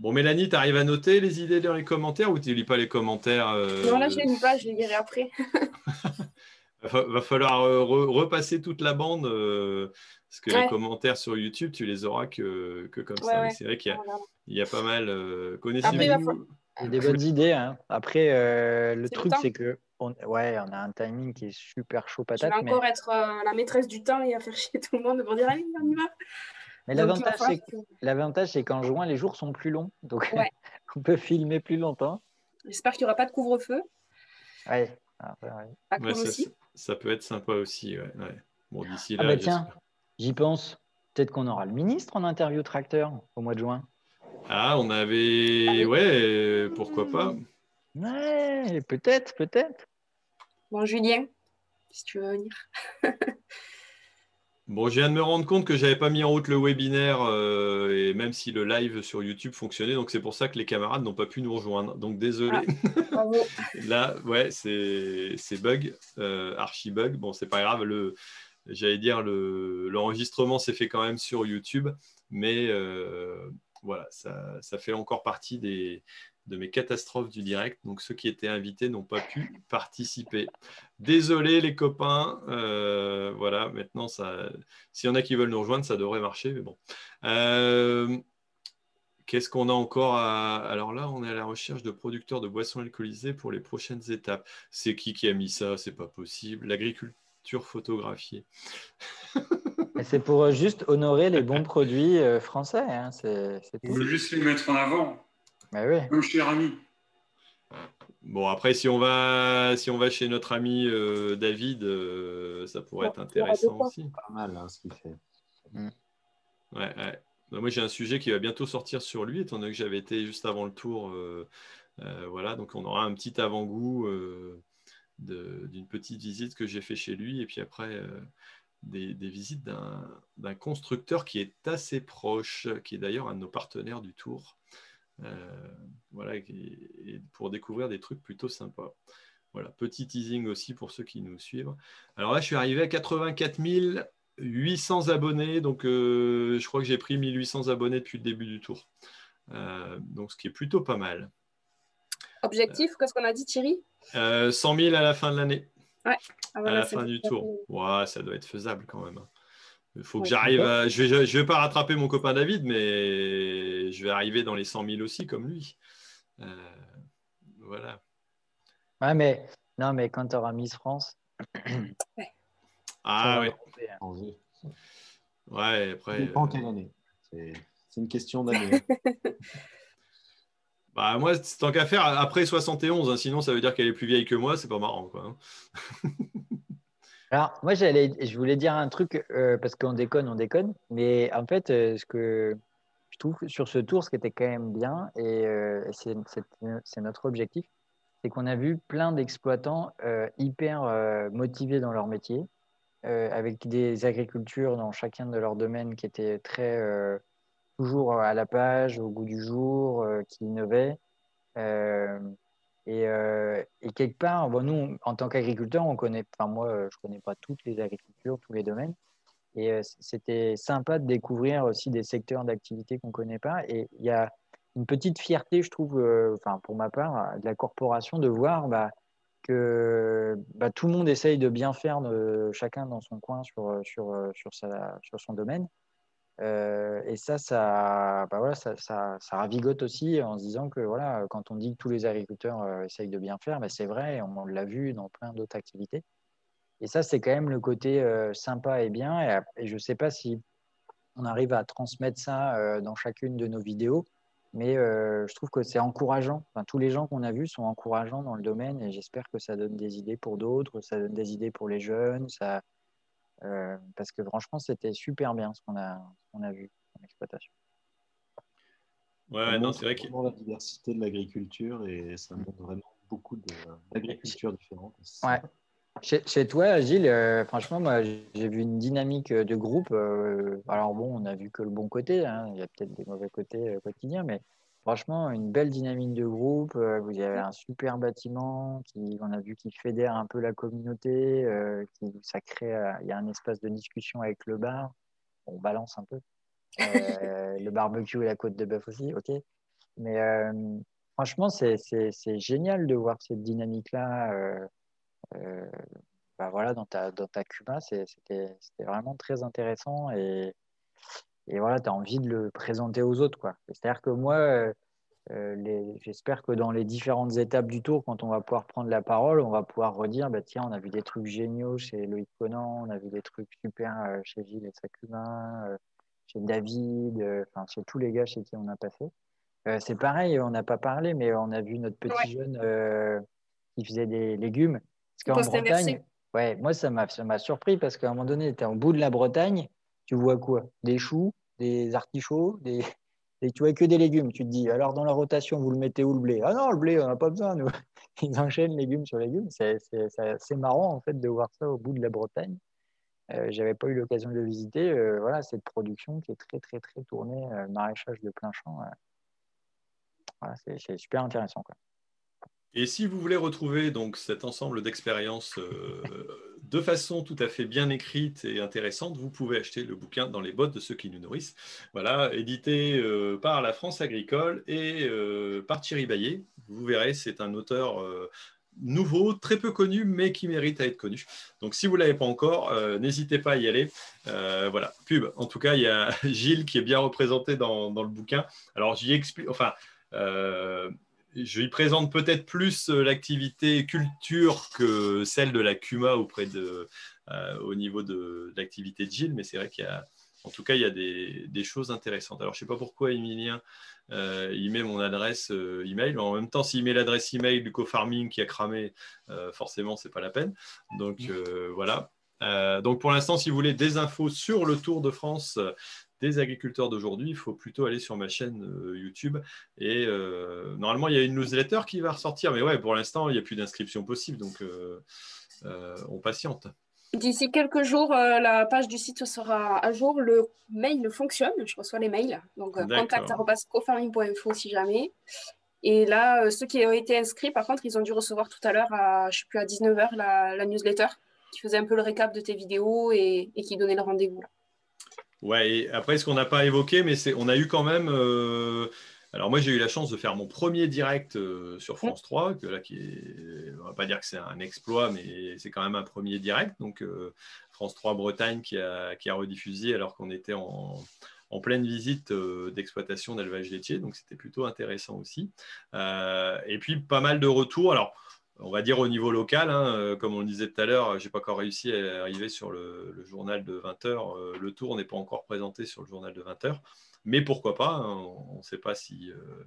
Speaker 2: Bon, Mélanie, tu arrives à noter les idées dans les commentaires ou tu ne lis pas les commentaires
Speaker 5: Non, là, je ne les lis pas, je les lirai après.
Speaker 2: va, va falloir repasser toute la bande parce que les commentaires sur YouTube, tu les auras que, comme ça. C'est vrai qu'il y, a pas mal. Connaissez-vous
Speaker 3: des bonnes idées. Hein. Après, euh, le truc, c'est que on, ouais, on a un timing qui est super chaud patate.
Speaker 5: Je vais encore être euh, la maîtresse du temps et à faire chier tout le monde pour dire allez, on y va.
Speaker 3: Mais l'avantage, c'est qu'en juin, les jours sont plus longs. Donc, on peut filmer plus longtemps.
Speaker 5: J'espère qu'il n'y aura pas de couvre-feu.
Speaker 3: Ouais.
Speaker 2: ça, peut être sympa aussi. Bon, d'ici ah
Speaker 3: là. Bah tiens, j'y pense. Peut-être qu'on aura le ministre en interview tracteur au mois de juin.
Speaker 2: Ah, on avait. Ouais, pourquoi pas
Speaker 3: Ouais, peut-être, peut-être.
Speaker 5: Bon, Julien, si tu veux venir.
Speaker 2: bon, je viens de me rendre compte que j'avais pas mis en route le webinaire, euh, et même si le live sur YouTube fonctionnait, donc c'est pour ça que les camarades n'ont pas pu nous rejoindre. Donc désolé. Ah, Là, ouais, c'est bug, euh, archi bug. Bon, c'est pas grave. Le, j'allais dire l'enregistrement s'est fait quand même sur YouTube, mais euh, voilà, ça, fait encore partie de mes catastrophes du direct. Donc ceux qui étaient invités n'ont pas pu participer. Désolé les copains. Euh, voilà, maintenant, s'il y en a qui veulent nous rejoindre, ça devrait marcher. Mais bon. Euh, qu'est-ce qu'on a encore Alors là, on est à la recherche de producteurs de boissons alcoolisées pour les prochaines étapes. C'est qui qui a mis ça? C'est pas possible. L'agriculture photographiée.
Speaker 3: c'est pour euh, juste honorer les bons produits euh, français. Hein. C'est,
Speaker 7: On veut juste les mettre en avant.
Speaker 3: Mais oui.
Speaker 7: Comme cher ami.
Speaker 2: Bon, après, si on va, si on va chez notre ami euh, David, ça pourrait être intéressant aussi.
Speaker 6: Pas mal hein, ce qu'il fait.
Speaker 2: Mm. Ouais, moi, j'ai un sujet qui va bientôt sortir sur lui, étant donné que j'avais été juste avant le tour. voilà, donc on aura un petit avant-goût d'une petite visite que j'ai fait chez lui. Et puis après, des, visites d'un constructeur qui est assez proche, qui est d'ailleurs un de nos partenaires du tour. Euh, voilà, pour découvrir des trucs plutôt sympas. Voilà, petit teasing aussi pour ceux qui nous suivent. Alors là, je suis arrivé à 84 800 abonnés, donc euh, je crois que j'ai pris 1800 abonnés depuis le début du tour. Euh, donc ce qui est plutôt pas mal.
Speaker 5: Objectif, qu'est-ce qu'on a dit, Thierry?
Speaker 2: 100 000 à la fin de l'année.
Speaker 5: Ouais.
Speaker 2: Ah, à la fin du tour. Ouais, ça doit être faisable quand même. Hein. Il faut que j'arrive à... Je vais, je vais pas rattraper mon copain David, mais je vais arriver dans les 100 000 aussi, comme lui. Euh, voilà.
Speaker 3: Ouais, mais non, mais quand tu auras Miss France.
Speaker 2: Ah ouais. Ouais, après.
Speaker 6: Ça dépend quelle année. C'est une question d'année.
Speaker 2: bah, moi, tant qu'à faire, après 71, hein, sinon ça veut dire qu'elle est plus vieille que moi, c'est pas marrant. Quoi. Hein.
Speaker 3: Alors, moi, je voulais dire un truc, euh, parce qu'on déconne, on déconne, mais en fait, euh, ce que je trouve sur ce tour, ce qui était quand même bien, et euh, c'est notre objectif, c'est qu'on a vu plein d'exploitants hyper motivés dans leur métier, avec des agricultures dans chacun de leurs domaines qui étaient très, toujours à la page, au goût du jour, qui innovaient. Euh, et, quelque part, bon, nous, en tant qu'agriculteurs, on connaît, enfin moi, euh, je connais pas toutes les agricultures, tous les domaines. Et euh, c'était sympa de découvrir aussi des secteurs d'activité qu'on connaît pas. Et il y a une petite fierté, je trouve, pour ma part, de la corporation de voir bah, que bah, tout le monde essaye de bien faire, chacun dans son coin sur, sur, sur son domaine. Euh, et ça, ça, bah voilà, ça, ça, ravigote aussi en se disant que voilà, quand on dit que tous les agriculteurs euh, essayent de bien faire, bah, c'est vrai, on, l'a vu dans plein d'autres activités. Et ça, c'est quand même le côté euh, sympa et bien. Et, je ne sais pas si on arrive à transmettre ça dans chacune de nos vidéos, mais je trouve que c'est encourageant. Tous les gens qu'on a vus sont encourageants dans le domaine et j'espère que ça donne des idées pour d'autres, ça donne des idées pour les jeunes, ça, euh, parce que franchement, c'était super bien ce qu'on a, a vu en exploitation.
Speaker 2: Ouais, non, c'est vrai
Speaker 6: que la diversité de l'agriculture et ça montre vraiment beaucoup d'agricultures différentes.
Speaker 3: Ouais. Chez, toi, Gilles, euh, franchement, moi, j'ai vu une dynamique de groupe. Euh, alors bon, on a vu que le bon côté. Hein. il y a peut-être des mauvais côtés quotidiens, mais franchement, une belle dynamique de groupe. Euh, vous avez un super bâtiment qui, on a vu, qui fédère un peu la communauté. Euh, qui, ça crée, euh, il y a un espace de discussion avec le bar. On balance un peu. le barbecue et la côte de bœuf aussi, ok. Mais franchement, c'est génial de voir cette dynamique-là. Bah voilà, dans ta, dans ta Cuba, c'était vraiment très intéressant et et voilà, tu as envie de le présenter aux autres. C'est-à-dire que moi, euh, euh, j'espère que dans les différentes étapes du tour, quand on va pouvoir prendre la parole, on va pouvoir redire bah, tiens, on a vu des trucs géniaux chez Loïc Conan, on a vu des trucs super euh, chez Gilles et Sakuma, chez David, enfin chez tous les gars chez qui on a passé. c'est pareil, on n'a pas parlé, mais on a vu notre petit jeune qui faisait des légumes. Parce qu'en Bretagne, ouais, moi, ça m'a surpris parce qu'à un moment donné, il était au bout de la Bretagne tu vois quoi? Des choux, des artichauts, des... et tu vois que des légumes. Tu te dis, alors dans la rotation, vous le mettez où le blé? Ah non, le blé, on n'a pas besoin. Ils enchaînent légumes sur légumes. C'est marrant, en fait, de voir ça au bout de la Bretagne. Euh, J'avais pas eu l'occasion de le visiter. Euh, voilà, cette production qui est très, très, très tournée, euh, maraîchage de plein champ. Euh, voilà, c'est super intéressant. Quoi.
Speaker 2: Et si vous voulez retrouver donc cet ensemble d'expériences euh, de façon tout à fait bien écrite et intéressante, vous pouvez acheter le bouquin Dans les bottes de ceux qui nous nourrissent. Voilà, édité euh, par la France agricole et euh, par Thierry Baillet. Vous verrez, c'est un auteur nouveau, très peu connu, mais qui mérite à être connu. Donc si vous ne l'avez pas encore, n'hésitez pas à y aller. voilà, pub. En tout cas, il y a Gilles qui est bien représenté dans, dans le bouquin. Alors j'y explique, enfin je lui présente peut-être plus euh, l'activité culture que celle de la CUMA auprès de, euh, au niveau de, l'activité de Gilles, mais c'est vrai qu'il y a, en tout cas, il y a des, choses intéressantes. Alors, je ne sais pas pourquoi Emilien, euh, il met mon adresse email. En même temps, s'il met l'adresse email du co-farming qui a cramé, forcément, ce n'est pas la peine. Donc, voilà. donc, pour l'instant, si vous voulez des infos sur le Tour de France, des agriculteurs d'aujourd'hui, il faut plutôt aller sur ma chaîne euh, YouTube. Et euh, normalement, il y a une newsletter qui va ressortir, mais ouais, pour l'instant, il n'y a plus d'inscription possible, donc euh, on patiente.
Speaker 5: D'ici quelques jours, la page du site sera à jour. Le mail fonctionne, je reçois les mails. Donc, contact.cofarming.info si jamais. Et là, ceux qui ont été inscrits, par contre, ils ont dû recevoir tout à l'heure, à, je sais plus, à 19h, la, newsletter qui faisait un peu le récap de tes vidéos et, et qui donnait le rendez-vous.
Speaker 2: Ouais, et après, ce qu'on n'a pas évoqué, mais c'est, on a eu quand même euh, Alors moi, j'ai eu la chance de faire mon premier direct sur France 3, que là, qui est, on va pas dire que c'est un exploit, mais c'est quand même un premier direct. Donc France 3 Bretagne qui a, qui a rediffusé alors qu'on était en, en pleine visite d'exploitation d'élevage laitier, donc c'était plutôt intéressant aussi. et puis pas mal de retours. Alors, on va dire au niveau local, hein, euh, comme on le disait tout à l'heure, je n'ai pas encore réussi à arriver sur le, journal de 20 heures. Euh, le tour n'est pas encore présenté sur le journal de 20 heures, mais pourquoi pas hein, On ne sait pas si euh,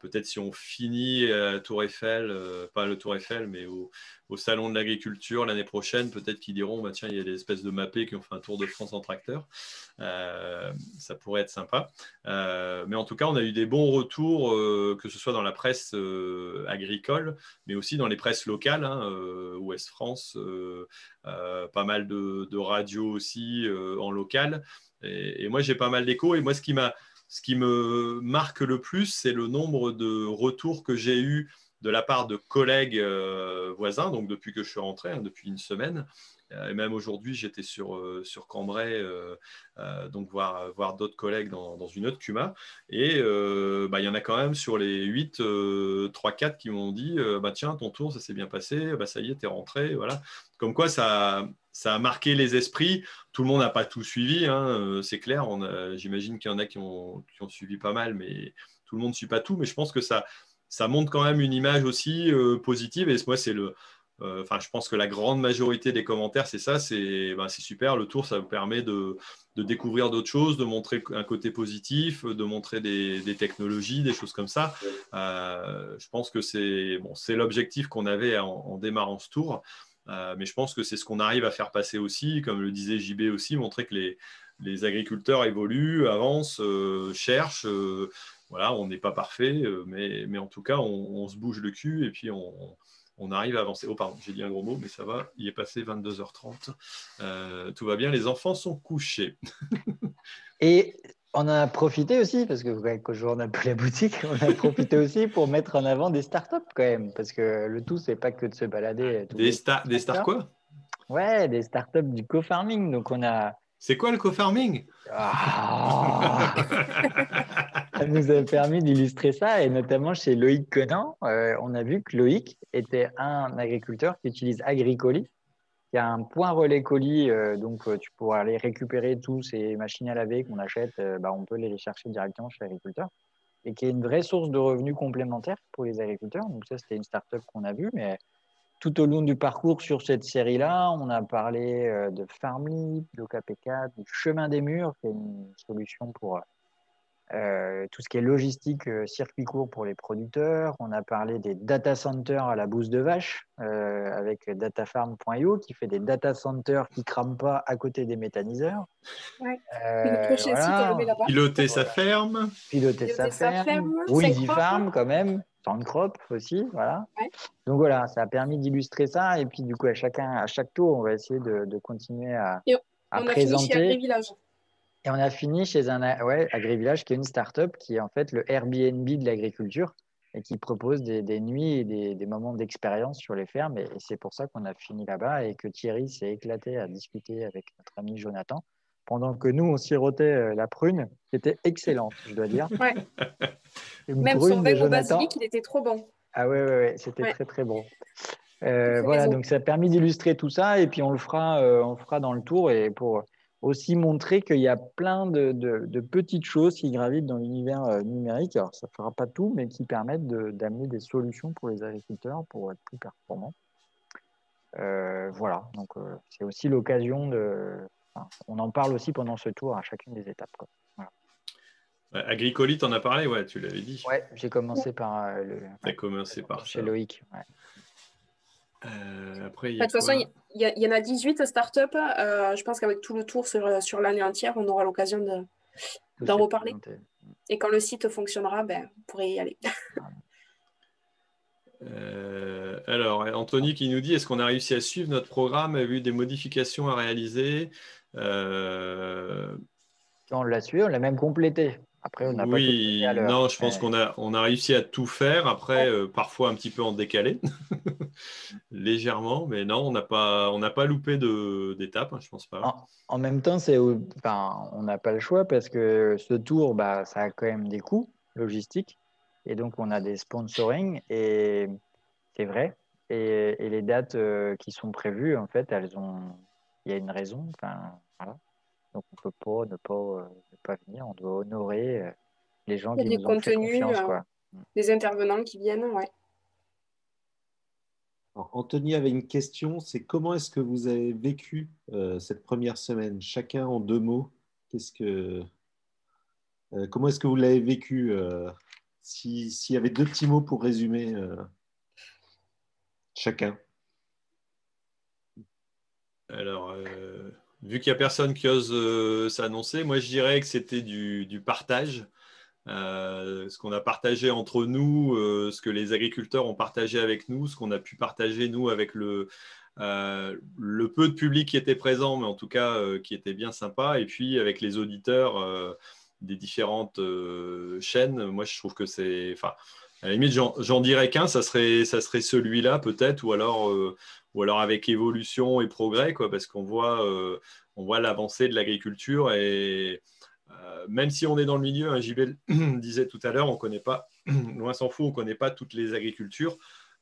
Speaker 2: peut-être si on finit à Tour Eiffel, euh, pas le Tour Eiffel, mais au, Salon de l'Agriculture l'année prochaine, peut-être qu'ils diront bah, tiens, il y a des espèces de mappés qui ont fait un tour de France en tracteur. Euh, ça pourrait être sympa. Euh, mais en tout cas, on a eu des bons retours, que ce soit dans la presse agricole, mais aussi dans les presses locales, hein, Ouest France, pas mal de, radios aussi en local. Et, et moi, j'ai pas mal d'échos. Et moi, ce qui m'a ce qui me marque le plus, c'est le nombre de retours que j'ai eus de la part de collègues euh, voisins, donc depuis que je suis rentré, hein, depuis une semaine. Euh, et même aujourd'hui, j'étais sur, euh, Cambrai, donc voir, voir d'autres collègues dans, dans, une autre CUMA. Et bah, il y en a quand même sur les 8, 3-4 qui m'ont dit bah, Tiens, ton tour, ça s'est bien passé, bah, ça y est, t'es rentré. Voilà. Comme quoi, ça, ça a marqué les esprits. Tout le monde n'a pas tout suivi, hein, euh, c'est clair. J'imagine qu'il y en a qui ont, suivi pas mal, mais tout le monde ne suit pas tout. Mais je pense que ça, montre quand même une image aussi euh, positive. Et moi, c'est le. Euh, je pense que la grande majorité des commentaires, c'est ça, c'est ben, super. Le tour, ça vous permet de, découvrir d'autres choses, de montrer un côté positif, de montrer des, technologies, des choses comme ça. je pense que c'est l'objectif qu'on avait en, démarrant ce tour. Euh, mais je pense que c'est ce qu'on arrive à faire passer aussi, comme le disait JB aussi, montrer que les, agriculteurs évoluent, avancent, euh, cherchent. Euh, voilà, on n'est pas parfait, mais, mais, en tout cas, on, se bouge le cul et puis on, on arrive à avancer. Oh, pardon, j'ai dit un gros mot, mais ça va. Il est passé 22h30. tout va bien, les enfants sont couchés.
Speaker 3: et on a profité aussi, parce que qu'aujourd'hui on n'a plus la boutique, on a profité aussi pour mettre en avant des startups quand même, parce que le tout, c'est pas que de se balader.
Speaker 2: Des, stars des stars quoi?
Speaker 3: Ouais, des startups du co-farming. Donc on a.
Speaker 2: C'est quoi le co-farming? Ah
Speaker 3: Ça nous a permis d'illustrer ça, et notamment chez Loïc Conan, euh, on a vu que Loïc était un agriculteur qui utilise Agricoli, y a un point relais colis, euh, donc euh, tu pourras aller récupérer tous ces machines à laver qu'on achète, euh, bah, on peut les chercher directement chez l'agriculteur, et qui est une vraie source de revenus complémentaires pour les agriculteurs. Donc ça, c'était une start-up qu'on a vue, mais tout au long du parcours sur cette série-là, on a parlé de Farmly, d'OKP4, du chemin des murs, qui est une solution pour euh, tout ce qui est logistique, euh, circuit court pour les producteurs. On a parlé des data centers à la bouse de vache euh, avec datafarm.io qui fait des data centers qui crament pas à côté des méthaniseurs.
Speaker 5: Ouais.
Speaker 2: Piloter sa ferme.
Speaker 3: Piloter, sa, ferme. Oui, Farm quand même. Crop aussi, voilà. Donc voilà, ça a permis d'illustrer ça. Et puis du coup, à chacun, à chaque tour, on va essayer de, continuer à, à on présenter. A et on a fini chez un ouais, AgriVillage qui est une start-up qui est en fait le Airbnb de l'agriculture et qui propose des, nuits et des, moments d'expérience sur les fermes. Et, c'est pour ça qu'on a fini là-bas et que Thierry s'est éclaté à discuter avec notre ami Jonathan pendant que nous, on sirotait euh, la prune, qui était excellente, je dois dire.
Speaker 5: Ouais. Même son vin au basilic, il était trop bon.
Speaker 3: Ah ouais, ouais, ouais c'était très, très bon. Euh, voilà, donc ça a permis d'illustrer tout ça et puis on le fera, euh, on le fera dans le tour et pour aussi montrer qu'il y a plein de, petites choses qui gravitent dans l'univers euh, numérique. Alors, ça ne fera pas tout, mais qui permettent d'amener des solutions pour les agriculteurs pour être plus performants. Euh, voilà, donc euh, c'est aussi l'occasion de. on en parle aussi pendant ce tour à chacune des étapes. Quoi.
Speaker 2: Agricolite, en as parlé, ouais, tu l'avais dit.
Speaker 3: Ouais, j'ai commencé par le.
Speaker 2: T'as commencé par
Speaker 3: chez Loïc.
Speaker 2: Euh, après,
Speaker 5: de toute façon, il y, en a 18 startups. Euh, je pense qu'avec tout le tour sur, sur l'année entière, on aura l'occasion d'en reparler. Et quand le site fonctionnera, ben, vous pourrez y aller.
Speaker 2: Euh, alors, Anthony qui nous dit est-ce qu'on a réussi à suivre notre programme, a vu des modifications à réaliser? On
Speaker 3: l'a suivi, on l'a même complété. Après, on n'a
Speaker 2: oui,
Speaker 3: pas
Speaker 2: non, je pense qu'on a, on a réussi à tout faire. Après, euh, parfois un petit peu en décalé, légèrement, mais non, on n'a pas, on n'a pas loupé d'étape, hein, je pense pas.
Speaker 3: En, même temps, c'est, enfin, on n'a pas le choix parce que ce tour, bah, ça a quand même des coûts logistiques. Et donc, on a des sponsoring et c'est vrai. Et, les dates qui sont prévues, en fait, elles ont. Il y a une raison. Enfin, voilà. Donc, on ne peut pas ne, pas ne pas venir. On doit honorer les gens qui nous ont fait confiance. Quoi.
Speaker 5: Des intervenants qui viennent, ouais.
Speaker 6: Anthony avait une question, c'est comment est-ce que vous avez vécu euh, cette première semaine? Chacun en deux mots. Qu'est-ce que, euh, comment est-ce que vous l'avez vécu euh, S'il y avait deux petits mots pour résumer chacun?
Speaker 2: Alors, vu qu'il n'y a personne qui ose s'annoncer, moi je dirais que c'était du, partage. Euh, ce qu'on a partagé entre nous, euh, ce que les agriculteurs ont partagé avec nous, ce qu'on a pu partager nous avec le, euh, le peu de public qui était présent, mais en tout cas qui était bien sympa, et puis avec les auditeurs des différentes chaînes. Moi, je trouve que c'est, enfin, à la limite, j'en dirais qu'un, ça serait, ça serait celui-là peut-être, ou alors, ou alors avec évolution et progrès, quoi, parce qu'on voit, on voit l'avancée de l'agriculture et euh, même si on est dans le milieu, un JB disait tout à l'heure, on ne connaît pas, loin s'en fout, on ne connaît pas toutes les agricultures.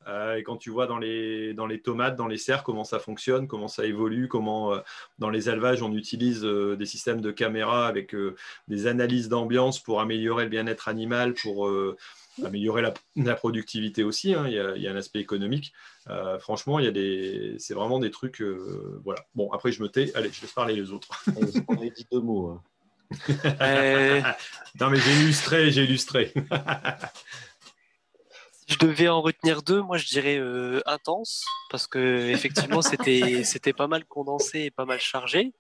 Speaker 2: Euh, et quand tu vois dans les, dans les tomates, dans les serres, comment ça fonctionne, comment ça évolue, comment euh, dans les élevages on utilise des systèmes de caméra avec des analyses d'ambiance pour améliorer le bien-être animal, pour améliorer la, productivité aussi. Hein. il, y a, un aspect économique. franchement, il y a des, c'est vraiment des trucs. voilà. Bon, après je me tais. Allez, je laisse parler les autres.
Speaker 6: on a dit deux mots. Hein.
Speaker 2: Euh, non, mais j'ai illustré, j'ai illustré.
Speaker 4: si je devais en retenir deux, moi je dirais euh, intense, parce que effectivement c'était, c'était pas mal condensé et pas mal chargé.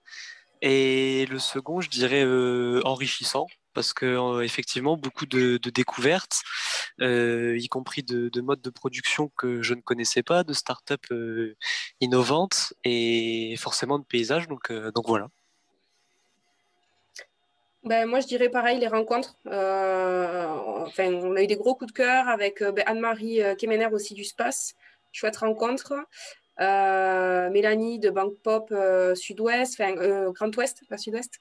Speaker 4: Et le second, je dirais euh, enrichissant, parce que effectivement beaucoup de, découvertes, y compris de, modes de production que je ne connaissais pas, de start-up innovantes et forcément de paysages. Donc, donc voilà.
Speaker 5: Ben, moi, je dirais pareil, les rencontres. Euh, enfin, on a eu des gros coups de cœur avec euh, ben, Anne-Marie euh, Kemener aussi du SPACE. Chouette rencontre. Mélanie de Banque Pop Sud-Ouest, enfin Grand Ouest, pas Sud-Ouest.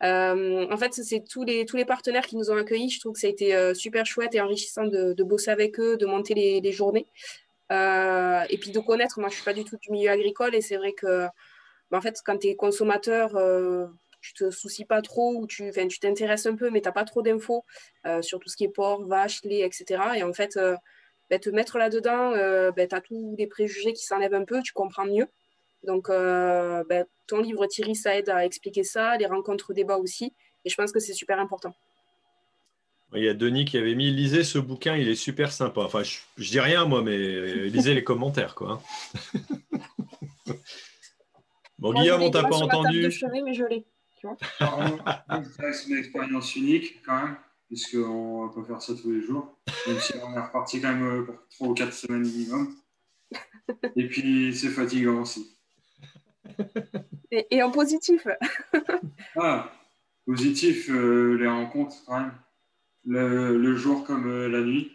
Speaker 5: en fait, c'est tous les, tous les partenaires qui nous ont accueillis. Je trouve que ça a été super chouette et enrichissant de, bosser avec eux, de monter les, journées. et puis de connaître, moi je ne suis pas du tout du milieu agricole et c'est vrai que ben, en fait, quand tu es consommateur, tu te soucies pas trop ou tu tu t'intéresses un peu, mais tu n'as pas trop d'infos euh, sur tout ce qui est porc, vache, lait, etc. Et en fait, euh, ben, te mettre là-dedans, euh, ben, tu as tous les préjugés qui s'enlèvent un peu, tu comprends mieux. Donc, ben, ton livre, Thierry, ça aide à expliquer ça, les rencontres débats aussi. Et je pense que c'est super important.
Speaker 2: Il y a Denis qui avait mis lisez ce bouquin, il est super sympa. Enfin, je, je dis rien moi, mais lisez les commentaires, quoi. Bon, Guillaume, on t'a pas entendu.
Speaker 5: mais je
Speaker 7: c'est une expérience unique quand même, puisqu'on peut faire ça tous les jours, même si on est reparti quand même euh, pour 3 ou 4 semaines minimum. Et puis c'est fatigant aussi.
Speaker 5: Et, en positif
Speaker 7: Ah, positif, euh, les rencontres quand même. Le, jour comme euh, la nuit.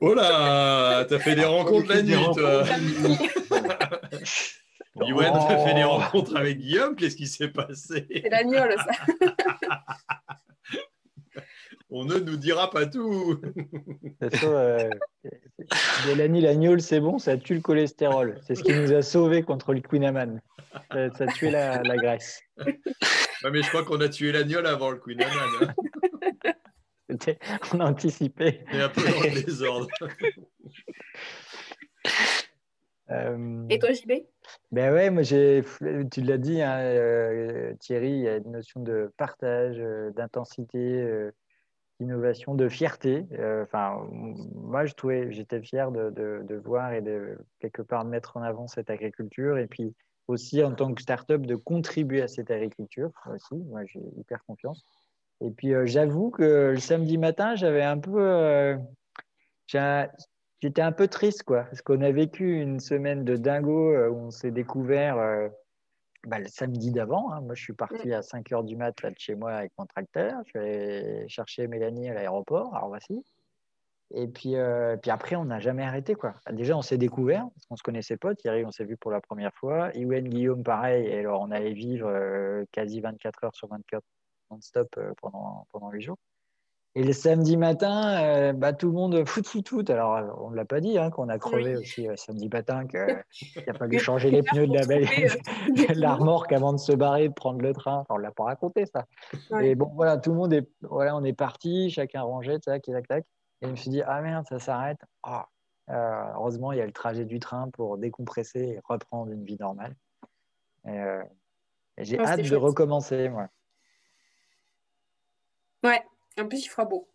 Speaker 2: Oh là, t'as fait des rencontres la nuit, toi. Yoann oh. a fait des rencontres avec Guillaume. Qu'est-ce qui s'est passé?
Speaker 5: C'est l'agnole, ça.
Speaker 2: On ne nous dira pas tout.
Speaker 3: euh, Mélanie l'agnole, c'est bon, ça tue le cholestérol. C'est ce qui nous a sauvés contre le Queen Amman. Ça, a tué la, graisse.
Speaker 2: mais je crois qu'on a tué l'agnole avant le Queen Amman.
Speaker 3: Hein. On a anticipé.
Speaker 2: Et un peu dans le désordre.
Speaker 5: Euh, Et toi, JB
Speaker 3: Ben ouais, moi j'ai, tu l'as dit, hein, euh, Thierry, il y a une notion de partage, euh, d'intensité, d'innovation, de fierté. Enfin, moi je trouvais, j'étais fier de, de, voir et de quelque part mettre en avant cette agriculture et puis aussi en tant que start-up de contribuer à cette agriculture aussi. Moi j'ai hyper confiance. Et puis j'avoue que le samedi matin, j'avais un peu, j'étais un peu triste, quoi, parce qu'on a vécu une semaine de dingo euh, où on s'est découvert euh, bah, le samedi d'avant. Hein. Moi, je suis parti à 5 h du mat là, de chez moi avec mon tracteur. Je suis allé chercher Mélanie à l'aéroport, alors voici. Et puis, euh, puis après, on n'a jamais arrêté. Quoi. Déjà, on s'est découvert, parce qu'on ne se connaissait pas. Thierry, on s'est vu pour la première fois. Iwen, Guillaume, pareil. Et alors, on allait vivre quasi 24 heures sur 24 non-stop pendant, pendant 8 jours. Et le samedi matin, euh, bah, tout le monde foot, foot, foot. Alors, euh, on ne l'a pas dit, hein, qu'on a crevé aussi euh, samedi matin, qu'il a fallu changer les pneus de la, belle, la remorque avant de se barrer, de prendre le train. Enfin, on ne l'a pas raconté, ça. Et bon, voilà, tout le monde est, voilà, on est parti, chacun rangé, tac, tac, tac. Et je me suis dit, ah merde, ça s'arrête. Ah, heureusement, il y a le trajet du train pour décompresser et reprendre une vie normale. Et, j'ai hâte de recommencer, moi.
Speaker 5: Ouais, en plus, il fera beau.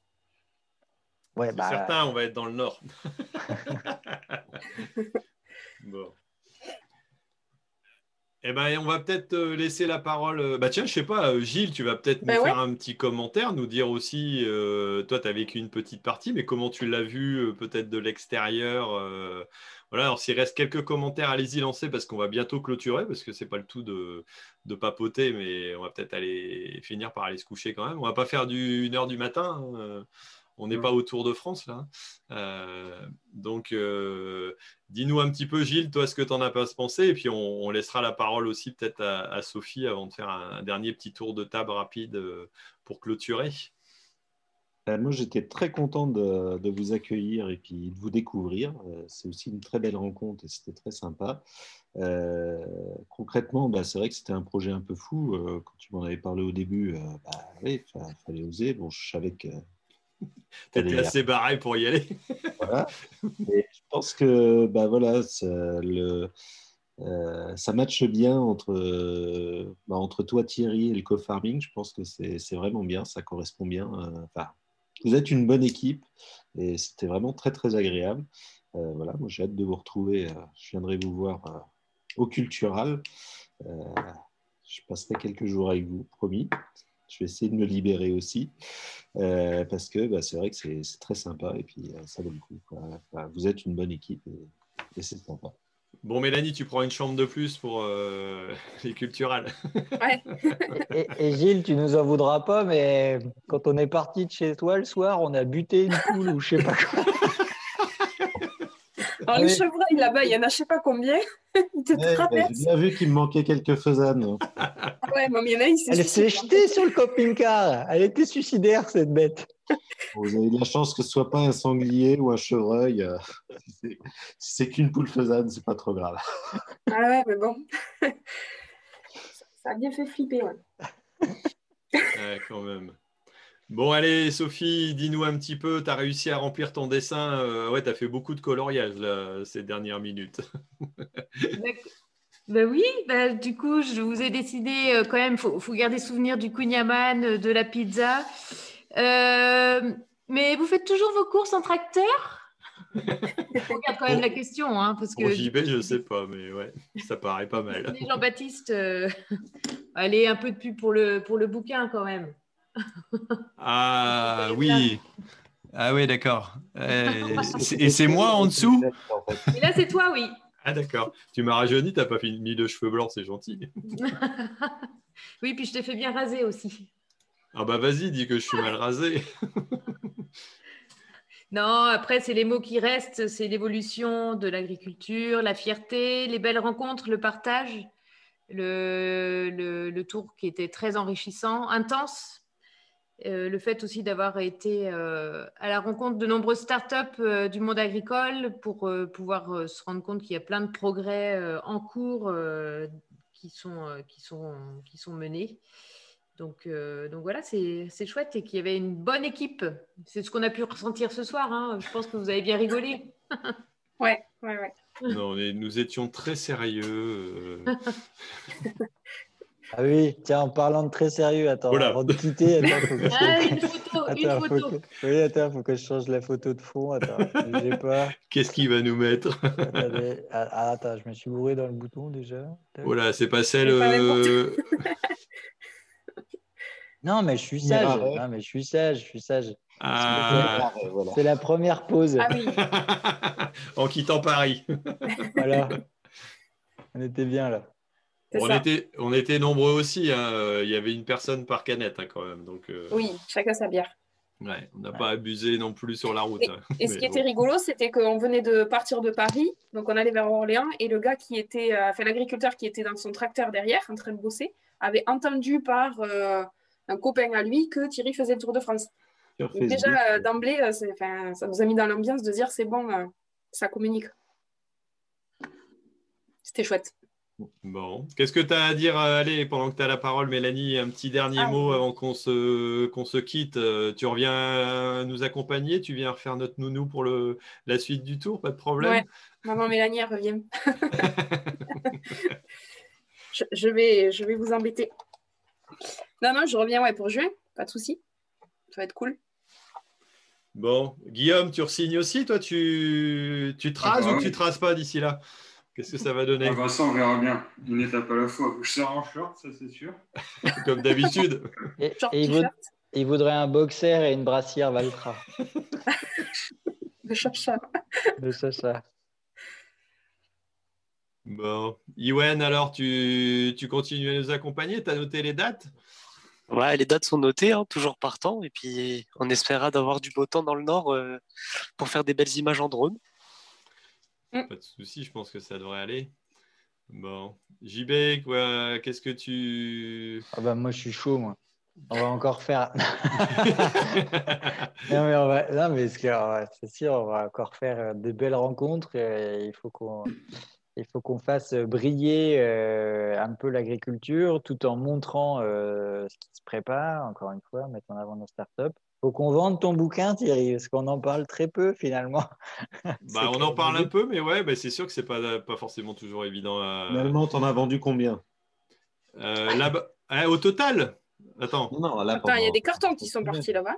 Speaker 2: Ouais, bah... Certains, on va être dans le nord. bon. Eh ben, on va peut-être euh, laisser la parole. Euh, bah tiens, je sais pas, euh, Gilles, tu vas peut-être nous bah faire un petit commentaire, nous dire aussi, toi, tu as vécu une petite partie, mais comment tu l'as vu peut-être de l'extérieur. Voilà, alors s'il reste quelques commentaires, allez-y lancer parce qu'on va bientôt clôturer, parce que c'est pas le tout de, papoter, mais on va peut-être aller finir par aller se coucher quand même. On va pas faire du 1 heure du matin. Hein, on n'est pas au Tour de France là. Euh, donc, euh, dis-nous un petit peu, Gilles, toi, ce que tu en as pensé, et puis on, laissera la parole aussi peut-être à, Sophie avant de faire un, dernier petit tour de table rapide euh, pour clôturer.
Speaker 6: Moi, j'étais très content de, vous accueillir et puis de vous découvrir. C'est aussi une très belle rencontre et c'était très sympa. concrètement, bah, c'est vrai que c'était un projet un peu fou. quand tu m'en avais parlé au début, bah, il fallait oser. Bon, je savais que
Speaker 2: T'étais assez barré pour y aller.
Speaker 6: voilà. Et je pense que bah voilà, ça, le, euh, ça matche bien entre, bah, entre toi, Thierry, et le co-farming. Je pense que c'est vraiment bien, ça correspond bien. Euh, enfin, vous êtes une bonne équipe et c'était vraiment très très agréable. Euh, voilà, moi j'ai hâte de vous retrouver. je viendrai vous voir au Cultural. je passerai quelques jours avec vous, promis. Je vais essayer de me libérer aussi euh, parce que bah, c'est vrai que c'est très sympa et puis euh, ça vaut le coup. vous êtes une bonne équipe et, c'est sympa.
Speaker 2: Bon, Mélanie, tu prends une chambre de plus pour euh, les culturales.
Speaker 3: Ouais. et, Gilles, tu nous en voudras pas, mais quand on est parti de chez toi le soir, on a buté une poule ou je sais pas quoi.
Speaker 5: Alors, les chevreuils là-bas, il y en a je sais pas combien. Ils te
Speaker 6: bah, J'ai bien vu qu'il me manquait quelques faisanes.
Speaker 5: Ah ouais, mais il y en a, il
Speaker 3: Elle s'est jetée sur le camping-car. Elle était suicidaire, cette bête.
Speaker 6: Vous avez de la chance que ce soit pas un sanglier ou un chevreuil. Euh, si c'est qu'une poule faisane, c'est pas trop grave.
Speaker 5: Ah ouais, mais bon. Ça a bien fait flipper, ouais.
Speaker 2: ouais quand même. Bon, allez, Sophie, dis-nous un petit peu, tu as réussi à remplir ton dessin. Euh, ouais, tu as fait beaucoup de coloriage ces dernières minutes.
Speaker 8: Ben oui, bah, du coup, je vous ai décidé euh, quand même, il faut, garder souvenir du kunyaman, euh, de la pizza. mais vous faites toujours vos courses en tracteur? On regarde quand même la question. Hein, parce que,
Speaker 2: JB, je ne sais pas, mais ouais, ça paraît pas mal.
Speaker 8: Jean-Baptiste, allez, un peu de pub pour le, pour le bouquin quand même.
Speaker 2: Ah oui. Ah oui, d'accord. Et c'est moi en dessous?
Speaker 8: Et là, c'est toi, oui.
Speaker 2: Ah d'accord. Tu m'as rajeuni, t'as pas mis de cheveux blancs, c'est gentil.
Speaker 8: oui, puis je t'ai fait bien raser aussi.
Speaker 2: Ah bah vas-y, dis que je suis mal rasé.
Speaker 8: non, après, c'est les mots qui restent, c'est l'évolution de l'agriculture, la fierté, les belles rencontres, le partage, le, le tour qui était très enrichissant, intense, euh, le fait aussi d'avoir été euh, à la rencontre de nombreuses startups euh, du monde agricole pour pouvoir se rendre compte qu'il y a plein de progrès en cours qui, sont, qui, sont, qui sont menés. Donc, donc voilà, c'est chouette et qu'il y avait une bonne équipe. C'est ce qu'on a pu ressentir ce soir. Hein. Je pense que vous avez bien rigolé.
Speaker 5: ouais, ouais, ouais.
Speaker 2: Non, nous étions très sérieux.
Speaker 3: Ah oui, tiens, en parlant de très sérieux, attends, avant de quitter, attends, faut que je...
Speaker 8: ah, une photo, attends, une photo.
Speaker 3: Faut que... Oui, attends, faut que je change la photo de fond. Attends, j'ai pas.
Speaker 2: Qu'est-ce qu'il va nous mettre?
Speaker 3: Ah, ah, Attends, je me suis bourré dans le bouton déjà.
Speaker 2: Voilà, c'est pas celle. Euh,
Speaker 3: non, mais je suis sage. Non, mais je suis sage, je suis sage. Ah. C'est la première pause. Ah oui.
Speaker 2: en quittant Paris.
Speaker 3: voilà. On était bien là.
Speaker 2: On était, on était nombreux aussi. Hein. Il y avait une personne par canette hein, quand même. Donc,
Speaker 5: euh, Oui, chacun sa bière.
Speaker 2: Ouais, on n'a pas abusé non plus sur la route.
Speaker 5: Et, hein. ce qui était rigolo, c'était qu'on venait de partir de Paris, donc on allait vers Orléans, et le gars qui était, euh, enfin l'agriculteur qui était dans son tracteur derrière, en train de bosser, avait entendu par euh, un copain à lui que Thierry faisait le Tour de France. déjà, d'emblée, ça nous a mis dans l'ambiance de dire c'est bon, ça communique. C'était chouette.
Speaker 2: Bon, qu'est-ce que tu as à dire Allez, pendant que tu as la parole, Mélanie, un petit dernier ah, mot avant qu'on se, qu'on se quitte. Euh, tu reviens nous accompagner Tu viens refaire notre nounou pour le, la suite du tour Pas de problème ouais.
Speaker 5: Maman Mélanie, elle revient. je, vais, je vais vous embêter. Non, non, je reviens ouais, pour juin, pas de souci. Ça va être cool.
Speaker 2: Bon, Guillaume, tu resignes aussi Toi, tu, tu traces ah, bah ou tu traces pas d'ici là? Qu'est-ce que ça va donner
Speaker 7: ah Ça, on verra bien. Une étape à la fois. Je sors en short, ça c'est sûr.
Speaker 2: Comme d'habitude.
Speaker 3: et, il, voudrait un boxer et une brassière Valtra.
Speaker 5: de chacha.
Speaker 3: De chacha.
Speaker 2: Bon. Iwen, alors, tu, tu continues à nous accompagner? Tu as noté les dates?
Speaker 4: Ouais, les dates sont notées, hein, toujours partant. Et puis, on espérera d'avoir du beau temps dans le nord euh, pour faire des belles images en drone.
Speaker 2: Mm. Pas de souci, je pense que ça devrait aller. Bon, JB, quoi, qu'est-ce que tu.
Speaker 3: Ah bah moi, je suis chaud, moi. On va encore faire. non, mais, on va... non, mais c'est sûr, on va encore faire euh, de belles rencontres. il faut qu'on. Il faut qu'on fasse briller euh, un peu l'agriculture tout en montrant euh, ce qui se prépare, encore une fois, mettre en avant nos startups faut qu'on vende ton bouquin, Thierry, parce qu'on en parle très peu finalement.
Speaker 2: Bah, on en parle un peu, mais ouais, bah, c'est sûr que c'est pas, pas forcément toujours évident. À...
Speaker 6: Finalement, tu en as vendu combien?
Speaker 2: Euh, là hein, Au total? Attends.
Speaker 5: Non, il y a des cartons qui sont partis là-bas?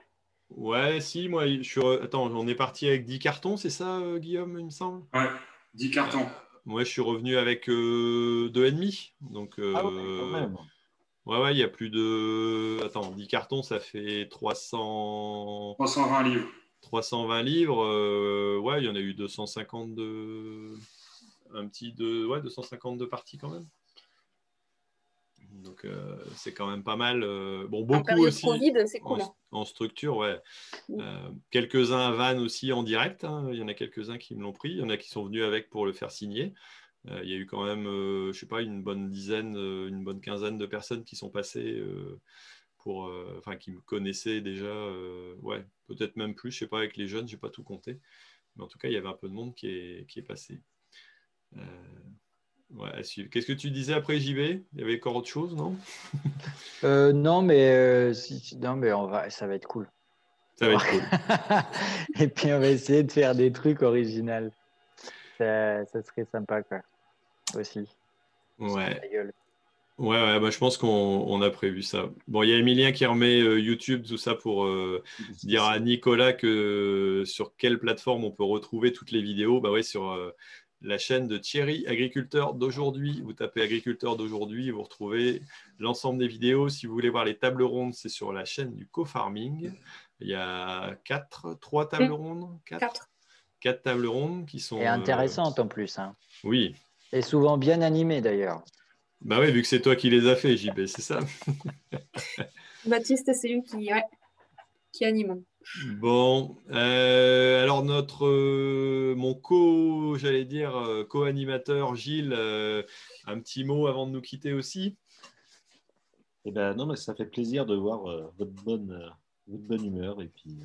Speaker 2: Ouais, si, moi, je suis. Attends, on est parti avec 10 cartons, c'est ça, euh, Guillaume, il me semble?
Speaker 7: Ouais, 10 cartons.
Speaker 2: moi, je suis revenu avec euh, 2,5. Donc, ah ouais, quand même. Ouais, ouais, il y a plus de. Attends, 10 cartons, ça fait 300.
Speaker 7: 320 livres.
Speaker 2: 320 livres. Euh, ouais, il y en a eu 252. Un petit. De... Ouais, 252 parties quand même. Donc, euh, c'est quand même pas mal. Euh, bon, beaucoup aussi.
Speaker 5: c'est cool.
Speaker 2: Hein. En, structure, ouais. quelques-uns à Vannes aussi en direct. Hein. Il y en a quelques-uns qui me l'ont pris. Il y en a qui sont venus avec pour le faire signer. Euh, il y a eu quand même, euh, je sais pas, une bonne dizaine, euh, une bonne quinzaine de personnes qui sont passées pour, enfin, qui me connaissaient déjà, ouais, peut-être même plus, je sais pas, avec les jeunes, j'ai pas tout compté, mais en tout cas, il y avait un peu de monde qui est, qui est passé. Qu'est-ce que tu disais après JB Il y avait encore autre chose, non?
Speaker 3: Non, mais si, non, mais on va, ça va être cool.
Speaker 2: Ça va être cool.
Speaker 3: Et puis on va essayer de faire des trucs originaux. Ça, ça serait sympa, quoi aussi.
Speaker 2: Ouais. Ouais, ouais bah, je pense qu'on a prévu ça. Bon, il y a Emilien qui remet euh, YouTube, tout ça, pour euh, dire à Nicolas que sur quelle plateforme on peut retrouver toutes les vidéos. Bah ouais, sur euh, la chaîne de Thierry, agriculteur d'aujourd'hui. Vous tapez agriculteur d'aujourd'hui, vous retrouvez l'ensemble des vidéos. Si vous voulez voir les tables rondes, c'est sur la chaîne du co-farming. Il y a quatre, trois tables mmh. rondes, quatre, quatre. tables rondes qui sont.
Speaker 3: Et intéressantes en plus. Hein.
Speaker 2: Oui,
Speaker 3: et souvent bien animé d'ailleurs.
Speaker 2: Bah oui, vu que c'est toi qui les as fait, JB, c'est ça
Speaker 5: Baptiste, c'est lui qui, qui anime.
Speaker 2: Bon, euh, alors notre, euh, mon co, j'allais dire, euh, co-animateur Gilles, un petit mot avant de nous quitter aussi?
Speaker 6: Eh ben non, mais ça fait plaisir de voir votre bonne, votre bonne humeur et puis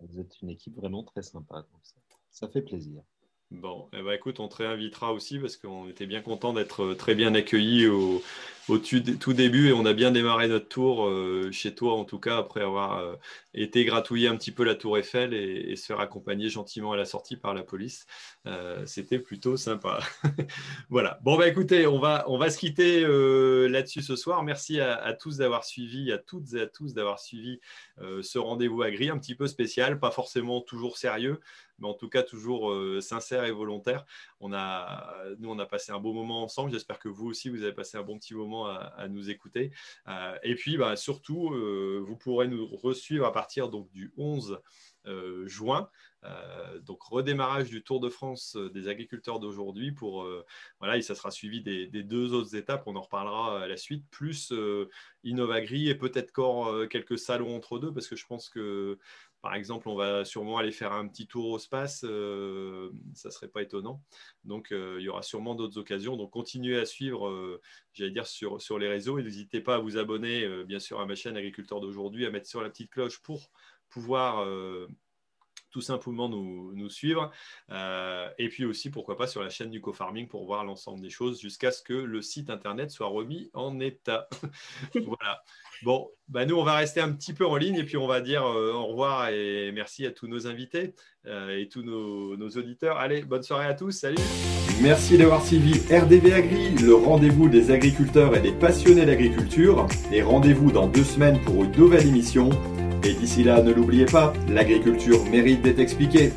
Speaker 6: vous êtes une équipe vraiment très sympa, donc ça fait plaisir.
Speaker 2: Bon, eh ben, écoute, on te réinvitera aussi parce qu'on était bien content d'être euh, très bien accueillis au, tout début et on a bien démarré notre tour euh, chez toi en tout cas après avoir euh, été gratouiller un petit peu la tour Eiffel et, se faire accompagner gentiment à la sortie par la police. C'était plutôt sympa. voilà. Bon, bah écoutez, on va, on va se quitter là-dessus ce soir. Merci à, à tous d'avoir suivi, à toutes et à tous d'avoir suivi ce rendez-vous agri un petit peu spécial, pas forcément toujours sérieux mais en tout cas toujours euh, sincère et volontaire. On a, nous, on a passé un beau moment ensemble. J'espère que vous aussi, vous avez passé un bon petit moment à, nous écouter. Euh, et puis, bah, surtout, euh, vous pourrez nous resuivre à partir donc, du 11 juin. donc redémarrage du Tour de France des agriculteurs d'aujourd'hui pour voilà et ça sera suivi des, deux autres étapes on en reparlera à la suite plus Innovagri et peut-être encore quelques salons entre deux parce que je pense que par exemple, on va sûrement aller faire un petit tour au space, euh, ça ne serait pas étonnant. Donc, euh, il y aura sûrement d'autres occasions. Donc, continuez à suivre, euh, j'allais dire, sur, sur les réseaux et n'hésitez pas à vous abonner, bien sûr, à ma chaîne Agriculteur d'aujourd'hui, à mettre sur la petite cloche pour pouvoir tout simplement nous, suivre. Euh, et puis aussi, pourquoi pas, sur la chaîne du co-farming pour voir l'ensemble des choses jusqu'à ce que le site internet soit remis en état. voilà. Bon, bah nous, on va rester un petit peu en ligne et puis on va dire euh, au revoir et merci à tous nos invités euh, et tous nos, nos, auditeurs. Allez, bonne soirée à tous. Salut.
Speaker 1: Merci d'avoir suivi RDV Agri, le rendez-vous des agriculteurs et des passionnés d'agriculture. Et rendez-vous dans deux semaines pour une nouvelle émission. Et d'ici là, ne l'oubliez pas, l'agriculture mérite d'être expliquée.